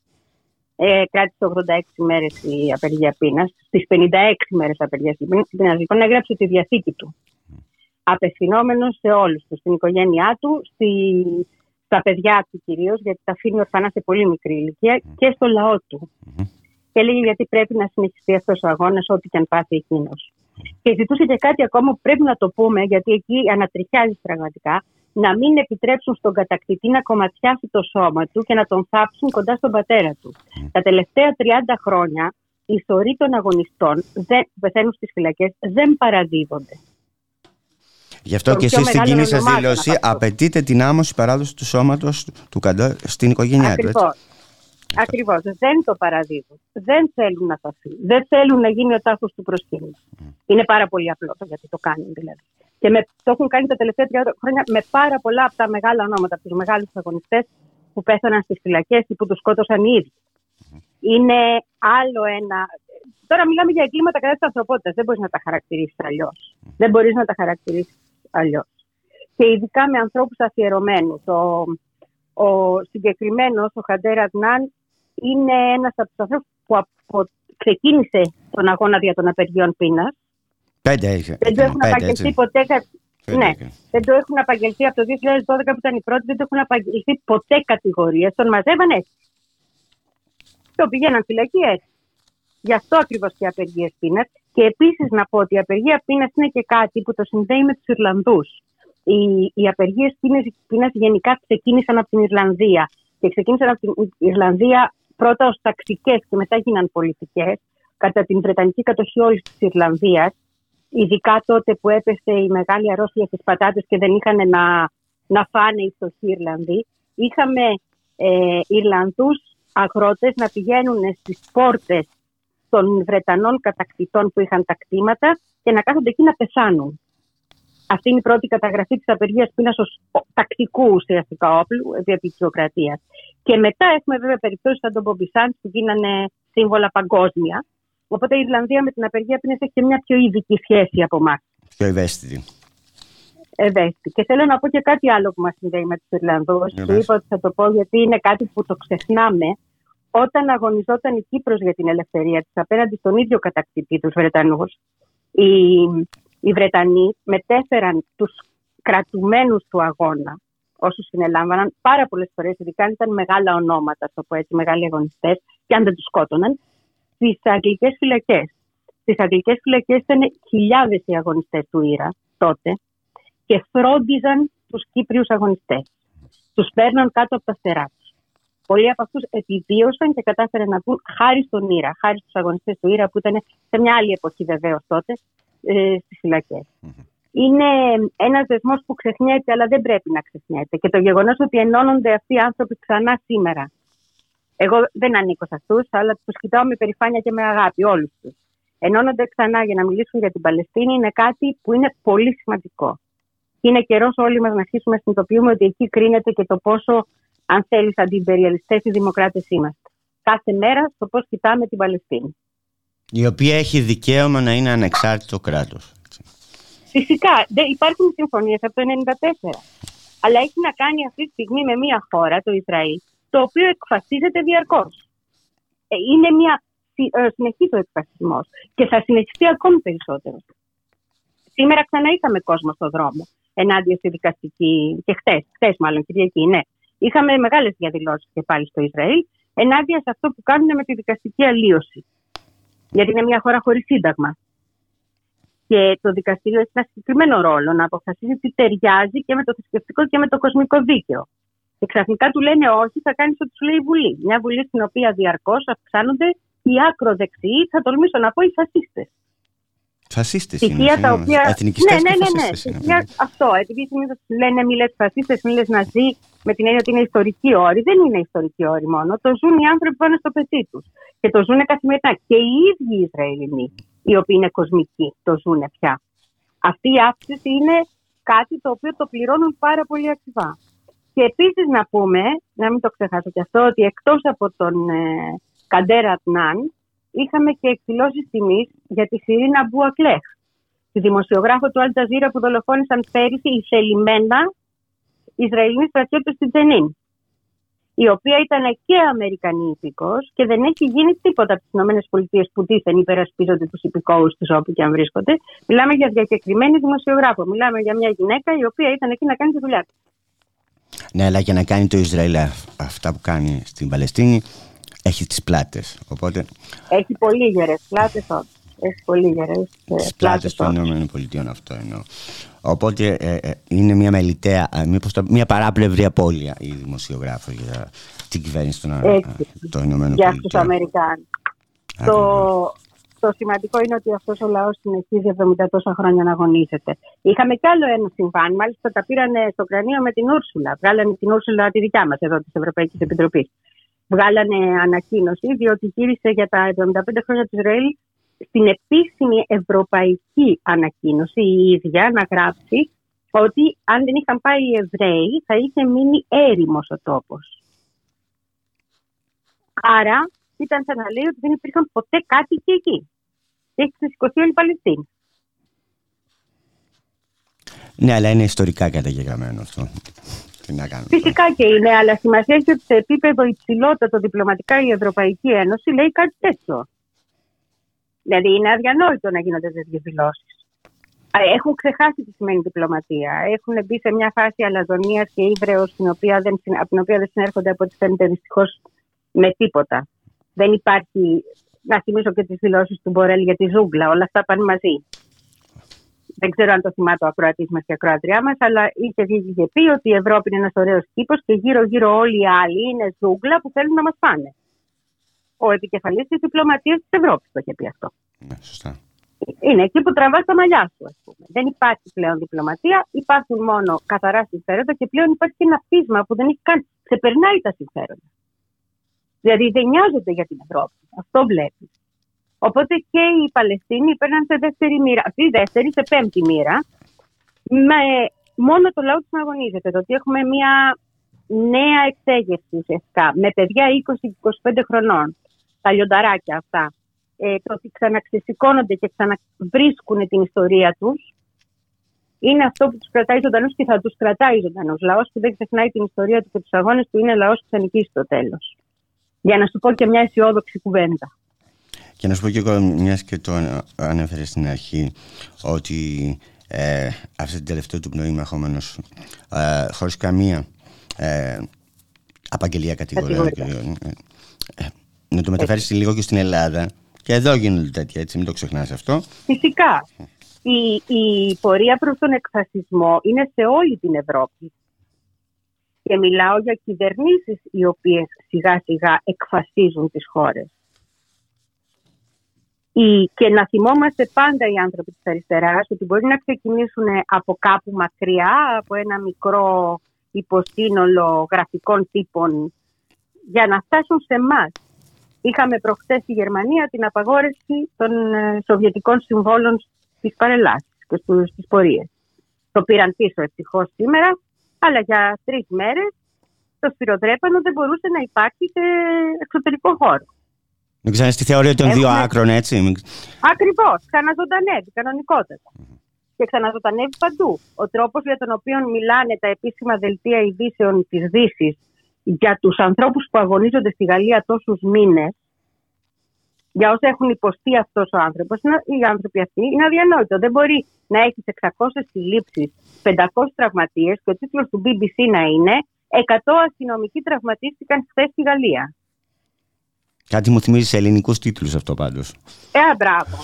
ε, κράτησε 86 μέρες η απεργία πείνας. Στις 56 μέρες απεργίας πείνας, λοιπόν, έγραψε τη διαθήκη του. Απευθυνόμενος σε όλους τους, στην οικογένειά του, στη, στα παιδιά του κυρίως, γιατί τα αφήνει ορφανά σε πολύ μικρή ηλικία, και στο λαό του. Και έλεγε γιατί πρέπει να συνεχιστεί αυτός ο αγώνας, ό,τι και αν πάθει εκείνος. Και ζητούσε και κάτι ακόμα που πρέπει να το πούμε, γιατί εκεί ανατριχιάζει πραγματικά να μην επιτρέψουν στον κατακτητή να κομματιάσει το σώμα του και να τον θάψουν κοντά στον πατέρα του. Τα τελευταία 30 χρόνια οι ιστοροί των αγωνιστών δεν, που πεθαίνουν στις φυλακές δεν παραδίδονται. Γι' αυτό και εσείς στην κοινή σας δήλωση απαιτείτε την άμωση παράδοση του σώματος του Καντά στην οικογένειά του. Ακριβώς. Δεν το παραδίδουν. Δεν θέλουν να θαθεί. Δεν θέλουν να γίνει ο τάφος του προσκύνου. Είναι πάρα πολύ απλό το γιατί το κάνουν δηλαδή. Και με, το έχουν κάνει τα τελευταία 30 χρόνια με πάρα πολλά από τα μεγάλα ονόματα, από τους μεγάλους αγωνιστές που πέθαναν στις φυλακές ή που τους σκότωσαν οι ίδιοι. Είναι άλλο ένα. Τώρα μιλάμε για εγκλήματα κατά της ανθρωπότητας. Δεν μπορείς να τα χαρακτηρίσεις αλλιώς. Δεν μπορείς να τα χαρακτηρίσεις αλλιώς. Και ειδικά με ανθρώπους αφιερωμένους. Ο, ο συγκεκριμένος, ο Χαντέρα Αδνάν, είναι ένας από τους ανθρώπους που απο... ξεκίνησε τον αγώνα για των απεργιών πείνας Πέντε είχε. Δεν το έχουν απαγγελθεί ποτέ. Ναι, δεν το έχουν απαγγελθεί από το 2012 που ήταν η πρώτη, δεν το έχουν απαγγελθεί ποτέ κατηγορίες. Τον μαζεύανε έτσι. Το πηγαίναν φυλακή έτσι. Γι' αυτό ακριβώς και οι απεργίε πείνα. Και επίσης να πω ότι η απεργία πείνα είναι και κάτι που το συνδέει με τους Ιρλανδούς. Οι, οι απεργίε πείνα γενικά ξεκίνησαν από την Ιρλανδία. Και ξεκίνησαν από την Ιρλανδία πρώτα ως ταξικές και μετά γίναν πολιτικές. Κατά την Βρετανική κατοχή όλης της Ιρλανδίας ειδικά τότε που έπεσε η μεγάλη αρρώστια στις πατάτες και δεν είχαν να, να φάνε οι φτωχοί Ιρλανδοί. Είχαμε ε, Ιρλανδούς αγρότες να πηγαίνουν στις πόρτες των Βρετανών κατακτητών που είχαν τα κτήματα και να κάθονται εκεί να πεθάνουν. Αυτή είναι η πρώτη καταγραφή της απεργίας πείνα ω τακτικού ουσιαστικά όπλου επί επικιοκρατία. Και μετά έχουμε βέβαια περιπτώσεις σαν τον Μπομπισάντς που γίνανε σύμβολα παγκόσμια. Οπότε η Ιρλανδία με την απεργία πείνα έχει και μια πιο ειδική σχέση από εμάς. Πιο ευαίσθητη. Ευαίσθητη. Και θέλω να πω και κάτι άλλο που μας συνδέει με τους Ιρλανδούς. Για Σου πες. είπα ότι θα το πω γιατί είναι κάτι που το ξεχνάμε. Όταν αγωνιζόταν η Κύπρος για την ελευθερία της απέναντι στον ίδιο κατακτητή τους Βρετανούς, οι, οι Βρετανοί μετέφεραν τους κρατουμένους του αγώνα, όσους συνελάμβαναν πάρα πολλές φορές, ειδικά αν ήταν μεγάλα ονόματα, το πω έτσι, μεγάλοι αγωνιστές, και αν δεν τους σκότωναν, στις αγγλικές φυλακές. Στις αγγλικές φυλακές ήταν χιλιάδες οι αγωνιστές του Ήρα τότε και φρόντιζαν τους Κύπριους αγωνιστές. Τους παίρναν κάτω από τα φτερά τους. Πολλοί από αυτούς επιβίωσαν και κατάφεραν να βγουν χάρη στον Ήρα, χάρη στους αγωνιστές του Ήρα, που ήταν σε μια άλλη εποχή βεβαίως τότε ε, στις φυλακές. Είναι ένας δεσμός που ξεχνιέται, αλλά δεν πρέπει να ξεχνιέται. Και το γεγονός ότι ενώνονται αυτοί οι άνθρωποι ξανά σήμερα. Εγώ δεν ανήκω σε αυτούς, αλλά τους κοιτάω με περηφάνεια και με αγάπη, όλους τους. Ενώνονται ξανά για να μιλήσουν για την Παλαιστίνη είναι κάτι που είναι πολύ σημαντικό. Είναι καιρός όλοι μας να αρχίσουμε να συνειδητοποιούμε ότι εκεί κρίνεται και το πόσο αν θέλεις, αντιπεριαλιστέ ή δημοκράτες είμαστε. Κάθε μέρα στο πώς κοιτάμε την Παλαιστίνη. Η οποία έχει δικαίωμα να είναι ανεξάρτητο κράτος. Φυσικά δεν υπάρχουν συμφωνίες από το 1994. Αλλά έχει να κάνει αυτή τη στιγμή με μια χώρα, το Ισραήλ, το οποίο εκφασίζεται διαρκώς. είναι μια ε, συνεχής ο εκφασισμός και θα συνεχιστεί ακόμη περισσότερο. Σήμερα ξανά είχαμε κόσμο στον δρόμο ενάντια στη δικαστική. και χτες, χτες μάλλον Κυριακή, ναι. Είχαμε μεγάλες διαδηλώσεις και πάλι στο Ισραήλ ενάντια σε αυτό που κάνουν με τη δικαστική αλλίωση. Γιατί είναι μια χώρα χωρίς σύνταγμα. Και το δικαστήριο έχει ένα συγκεκριμένο ρόλο να αποφασίσει τι ταιριάζει και με το θρησκευτικό και με το κοσμικό δίκαιο. Και ξαφνικά του λένε όχι, θα κάνεις ό,τι σου λέει η Βουλή. Μια Βουλή στην οποία διαρκώς αυξάνονται οι ακροδεξιοί, θα τολμήσω να πω οι φασίστες. Φασίστες είναι. Στοιχεία τα συγγνώμη. οποία. Εθνικιστές ναι, ναι, και ναι. ναι. φασίστες είναι, Στοιχεία- Αυτό. Επειδή συνήθως λένε μη λες φασίστες, μη λες ναζί, με την έννοια ότι είναι ιστορικοί όροι. Δεν είναι ιστορικοί όροι μόνο. Το ζουν οι άνθρωποι που πάνε στο πετσί τους. Και το ζουν καθημερινά. Και οι ίδιοι οι Ισραηλινοί, οι οποίοι είναι κοσμικοί, το ζουν πια. Αυτή η αύξηση είναι κάτι το οποίο το πληρώνουν πάρα πολύ ακριβά. Και επίσης να πούμε, να μην το ξεχάσω και αυτό, ότι εκτός από τον ε, Καντέρα Τνάν, είχαμε και εκδηλώσεις τιμής για τη Σιρήνα Μπουακλέχ, τη δημοσιογράφο του Αλτζαζίρα που δολοφόνησαν πέρυσι εισελημένα Ισραηλινοί στρατιώτες στην Τζενίν. Η οποία ήταν και Αμερικανή υπηκό και δεν έχει γίνει τίποτα από τις ΗΠΑ που δίθεν υπερασπίζονται τους υπηκόους του όπου και αν βρίσκονται. Μιλάμε για διακεκριμένη δημοσιογράφο. Μιλάμε για μια γυναίκα η οποία ήταν εκεί να κάνει τη δουλειά της. Ναι, αλλά για να κάνει το Ισραήλ αυ- αυτά που κάνει στην Παλαιστίνη έχει τις πλάτες. Οπότε Έχει πολύ γερές πλάτες Έχει πολύ γερές τις πλάτες των Ηνωμένων Πολιτειών αυτό εννοώ. Οπότε ε, ε, είναι μια μελιτέα, ε, μήπως το- μια παράπλευρη απώλεια η δημοσιογράφο για την κυβέρνηση των, ε, Έτσι. των Ηνωμένων για τους Πολιτειών. Αμερικάνους. Το, το σημαντικό είναι ότι αυτός ο λαός συνεχίζει 70 τόσα χρόνια να αγωνίζεται. Είχαμε κι άλλο ένα συμβάν, μάλιστα τα πήραν στο κρανίο με την Ούρσουλα. Βγάλανε την Ούρσουλα τη δικιά μας εδώ της Ευρωπαϊκής Επιτροπής. Βγάλανε ανακοίνωση, διότι γύρισε για τα 75 χρόνια του Ισραήλ στην επίσημη ευρωπαϊκή ανακοίνωση η ίδια να γράψει ότι αν δεν είχαν πάει οι Εβραίοι θα είχε μείνει έρημος ο τόπος. Άρα ήταν σαν να λέει ότι δεν υπήρχαν ποτέ κάτοικοι εκεί. Και έχει ξεσηκωθεί όλη η Παλαιστίνη. Ναι, αλλά είναι ιστορικά καταγεγραμμένο αυτό. Τι να κάνουμε. Φυσικά και είναι, αλλά σημασία έχει ότι σε επίπεδο υψηλότερο διπλωματικά η Ευρωπαϊκή Ένωση λέει κάτι τέτοιο. Δηλαδή είναι αδιανόητο να γίνονται τέτοιες δηλώσεις. Έχουν ξεχάσει τι σημαίνει διπλωματία. Έχουν μπει σε μια φάση αλαζονίας και ύβρεως από την οποία δεν συνέρχονται από ό,τι φαίνεται δυστυχώς με τίποτα. Δεν υπάρχει. Να θυμίσω και τις δηλώσεις του Μπορέλ για τη ζούγκλα. Όλα αυτά πάνε μαζί. Δεν ξέρω αν το θυμάται ο ακροατής μας και η ακροατριά μας, αλλά είχε βγει και πει ότι η Ευρώπη είναι ένας ωραίος κήπο και γύρω-γύρω όλοι οι άλλοι είναι ζούγκλα που θέλουν να μας πάνε. Ο επικεφαλής της διπλωματίας της Ευρώπης το είχε πει αυτό. Ναι, σωστά. Είναι εκεί που τραβάς τα μαλλιά σου, ας πούμε. Δεν υπάρχει πλέον διπλωματία, υπάρχουν μόνο καθαρά συμφέροντα και πλέον υπάρχει και ένα πείσμα που δεν έχει καν. ξεπερνάει τα συμφέροντα. Δηλαδή δεν νοιάζονται για την Ευρώπη. Αυτό βλέπεις. Οπότε και οι Παλαιστίνοι παίρναν σε δεύτερη μοίρα. Αυτή η δεύτερη, σε πέμπτη μοίρα, με μόνο το λαό τους να αγωνίζεται. Το ότι έχουμε μια νέα εξέγερση ουσιαστικά με παιδιά 20-25 χρονών, τα λιονταράκια αυτά, ε, το ότι ξαναξεσηκώνονται και ξαναβρίσκουν την ιστορία τους, είναι αυτό που τους κρατάει ζωντανούς και θα τους κρατάει ζωντανούς. Λαός που δεν ξεχνάει την ιστορία του και τους αγώνες του είναι λαός που θα νικήσει στο τέλος. Για να σου πω και μια αισιόδοξη κουβέντα. Και να σου πω και εγώ, μιας και το ανέφερε στην αρχή, ότι ε, αυτή την τελευταία του πνοή μαχόμενο, ε, χωρίς καμία ε, απαγγελία κατηγορία. Ε, να το μεταφέρεις λίγο και στην Ελλάδα. Και εδώ γίνονται τέτοια, έτσι, μην το ξεχνάς αυτό. Φυσικά. Η, η πορεία προς τον εκφασισμό είναι σε όλη την Ευρώπη. Και μιλάω για κυβερνήσεις οι οποίες σιγά σιγά εκφασίζουν τις χώρες. Η, και να θυμόμαστε πάντα οι άνθρωποι της αριστεράς ότι μπορεί να ξεκινήσουν από κάπου μακριά, από ένα μικρό υποστήνολο γραφικών τύπων για να φτάσουν σε εμάς. Είχαμε προχθές στη Γερμανία την απαγόρευση των ε, σοβιετικών συμβόλων στις παρελάσεις και στις πορείες. Το πήραν πίσω ευτυχώς σήμερα, αλλά για τρεις μέρες το σφυροδρέπανο δεν μπορούσε να υπάρχει σε εξωτερικό χώρο. Δεν ξέρεις τη θεωρία των δύο άκρων, έτσι. Ακριβώς. Ξαναζωντανεύει, κανονικότατα. Και ξαναζωντανεύει παντού. Ο τρόπος για τον οποίο μιλάνε τα επίσημα δελτία ειδήσεων της Δύσης για τους ανθρώπους που αγωνίζονται στη Γαλλία τόσους μήνες, για όσα έχουν υποστεί αυτός ο άνθρωπος, οι άνθρωποι αυτοί είναι αδιανόητο. Δεν μπορεί να έχει 600 συλλήψεις, 500 τραυματίες και ο τίτλος του BBC να είναι 100 αστυνομικοί τραυματίστηκαν χθες στη Γαλλία. Κάτι μου θυμίζει σε ελληνικούς τίτλους αυτό πάντως. Ε, μπράβο.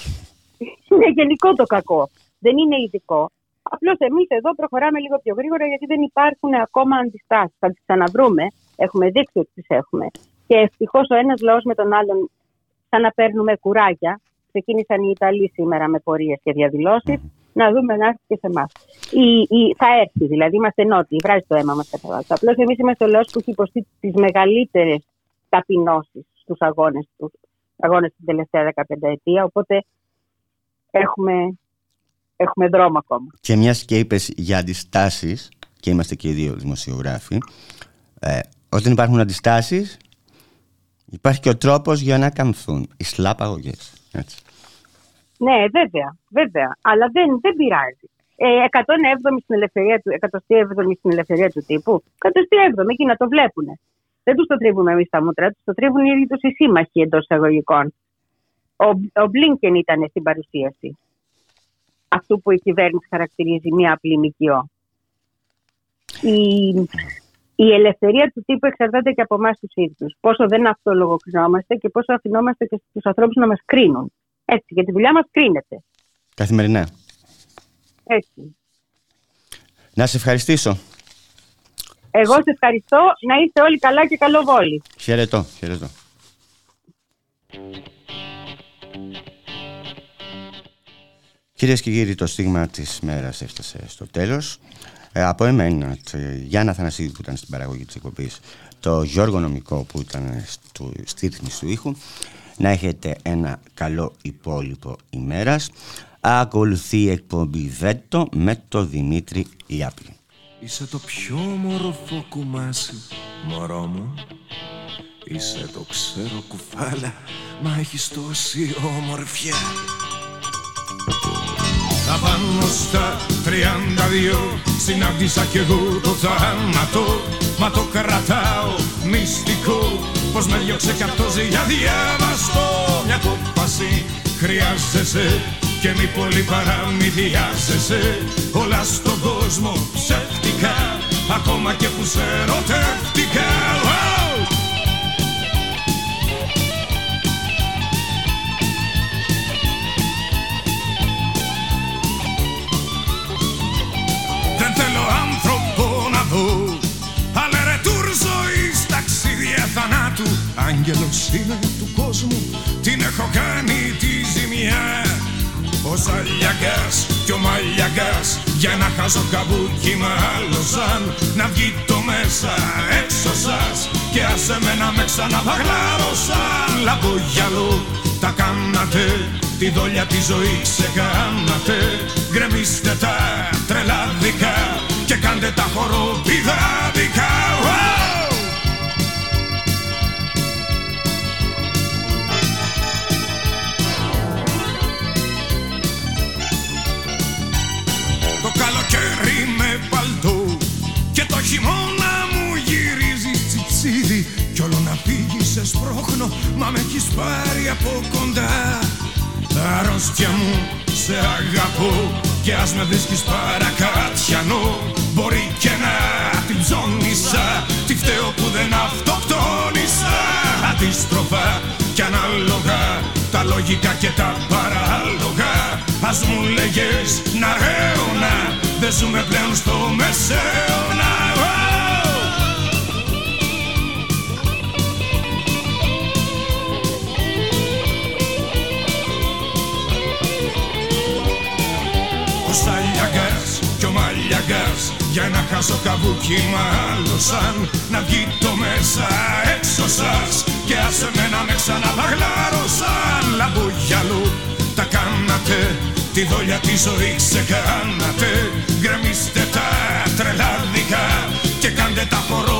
Είναι γενικό το κακό. Δεν είναι ειδικό. Απλώς εμείς εδώ προχωράμε λίγο πιο γρήγορα γιατί δεν υπάρχουν ακόμα αντιστάσεις. Θα τις ξαναβρούμε. Έχουμε δείξει ότι τις έχουμε. Και ευτυχώς ο ένας λαός με τον άλλον, σαν να παίρνουμε κουράγια. Ξεκίνησαν οι Ιταλοί σήμερα με πορείες και διαδηλώσεις. Να δούμε να έρθει και σε εμάς. Θα έρθει, δηλαδή είμαστε νότιοι, βράζει το αίμα μας κατά Απλώς εμείς είμαστε ο λαός που έχει υποστεί τις μεγαλύτερες ταπεινώσεις στους αγώνες, τους, αγώνες την τελευταία 15 ετία, οπότε έχουμε, έχουμε δρόμο ακόμα. Και μιας και είπες για αντιστάσεις, και είμαστε και οι δύο δημοσιογράφοι, ε, όταν υπάρχουν αντιστάσεις, υπάρχει και ο τρόπος για να καμφθούν οι σλάπαγωγές. Έτσι. Ναι, βέβαια, βέβαια. Αλλά δεν, δεν πειράζει. Ε, 107η στην ελευθερία του, 107η στην ελευθερία του τύπου. 107η, εκεί να το βλέπουν. Δεν τους το τρίβουμε εμείς τα μούτρα, τους το τρίβουν οι ίδιοι τους οι σύμμαχοι εντός εισαγωγικών. Ο, ο Μπλίνκεν ήταν στην παρουσίαση αυτού που η κυβέρνηση χαρακτηρίζει μία απλή μικιό. Η, η ελευθερία του τύπου εξαρτάται και από εμάς τους ίδιους. Πόσο δεν αυτολογοκρινόμαστε και πόσο αφινόμαστε και στους ανθρώπους να μας κρίνουν. Έτσι, γιατί τη δουλειά μας κρίνεται. Καθημερινά. Έτσι. Να σε ευχαριστήσω. Εγώ σε ευχαριστώ. Να είστε όλοι καλά και καλό βόλι. Χαιρετώ, χαιρετώ. Κυρίες και κύριοι, το στίγμα της μέρας έφτασε στο τέλος. Ε, από εμένα, το Γιάννα Θανασίδη που ήταν στην παραγωγή της εκπομπής, το Γιώργο Νομικό που ήταν στο, στη ρύθμιση του ήχου, να έχετε ένα καλό υπόλοιπο ημέρας. Ακολουθεί η εκπομπή Βέτο με το Δημήτρη Λιάπλη. Είσαι το πιο μορφό κουμάσι, μωρό μου Είσαι το ξέρω κουφάλα, μα έχεις τόση ομορφιά Απάνω στα 32 συνάντησα κι εγώ το θάνατο. Μα το κρατάω μυστικό Πως με διώξε κι αυτός για διάβαστο Μια κόπαση χρειάζεσαι και μη πολύ παραμυθιάζεσαι. Όλα στον κόσμο ψεύτικα Ακόμα και που σε ερωτεύτηκα Άγγελος είναι του κόσμου. Την έχω κάνει τη ζημιά. Ο Σαλιακάς και ο Μαλιακάς Για να χάσω καμπούκι με άλλωσαν Να βγει το μέσα έξω σας Και άσε με να με ξαναβαγλάρωσαν Λαμπογιαλό. Τα κάνατε Τη δόλια τη ζωή ξεκάνατε Γκρεμίστε τα τρελάδικα Και κάντε τα χοροπηδάδικα σε σπρώχνω Μα με έχεις πάρει από κοντά. Αρρώστια μου σε αγαπώ Και ας με βρίσκεις παρακάτιανο. Μπορεί και να την ψώνισα Τι φταίω που δεν αυτοκτόνησα. Αντίστροφα κι ανάλογα Τα λογικά και τα παράλογα. Ας μου λέγες να ρέωνα Δεν ζούμε πλέον στο μεσαίωνα άλλους κι ο μαλλιαγκάς Για να χάσω καβούκι μάλωσαν Να βγει το μέσα έξω σας Και άσε με να με ξαναπαγλάρωσαν. Λαμπούγιαλου τα κάνατε Τη δόλια τη ζωή ξεκάνατε Γκρεμίστε τα τρελάδικα Και κάντε τα χορό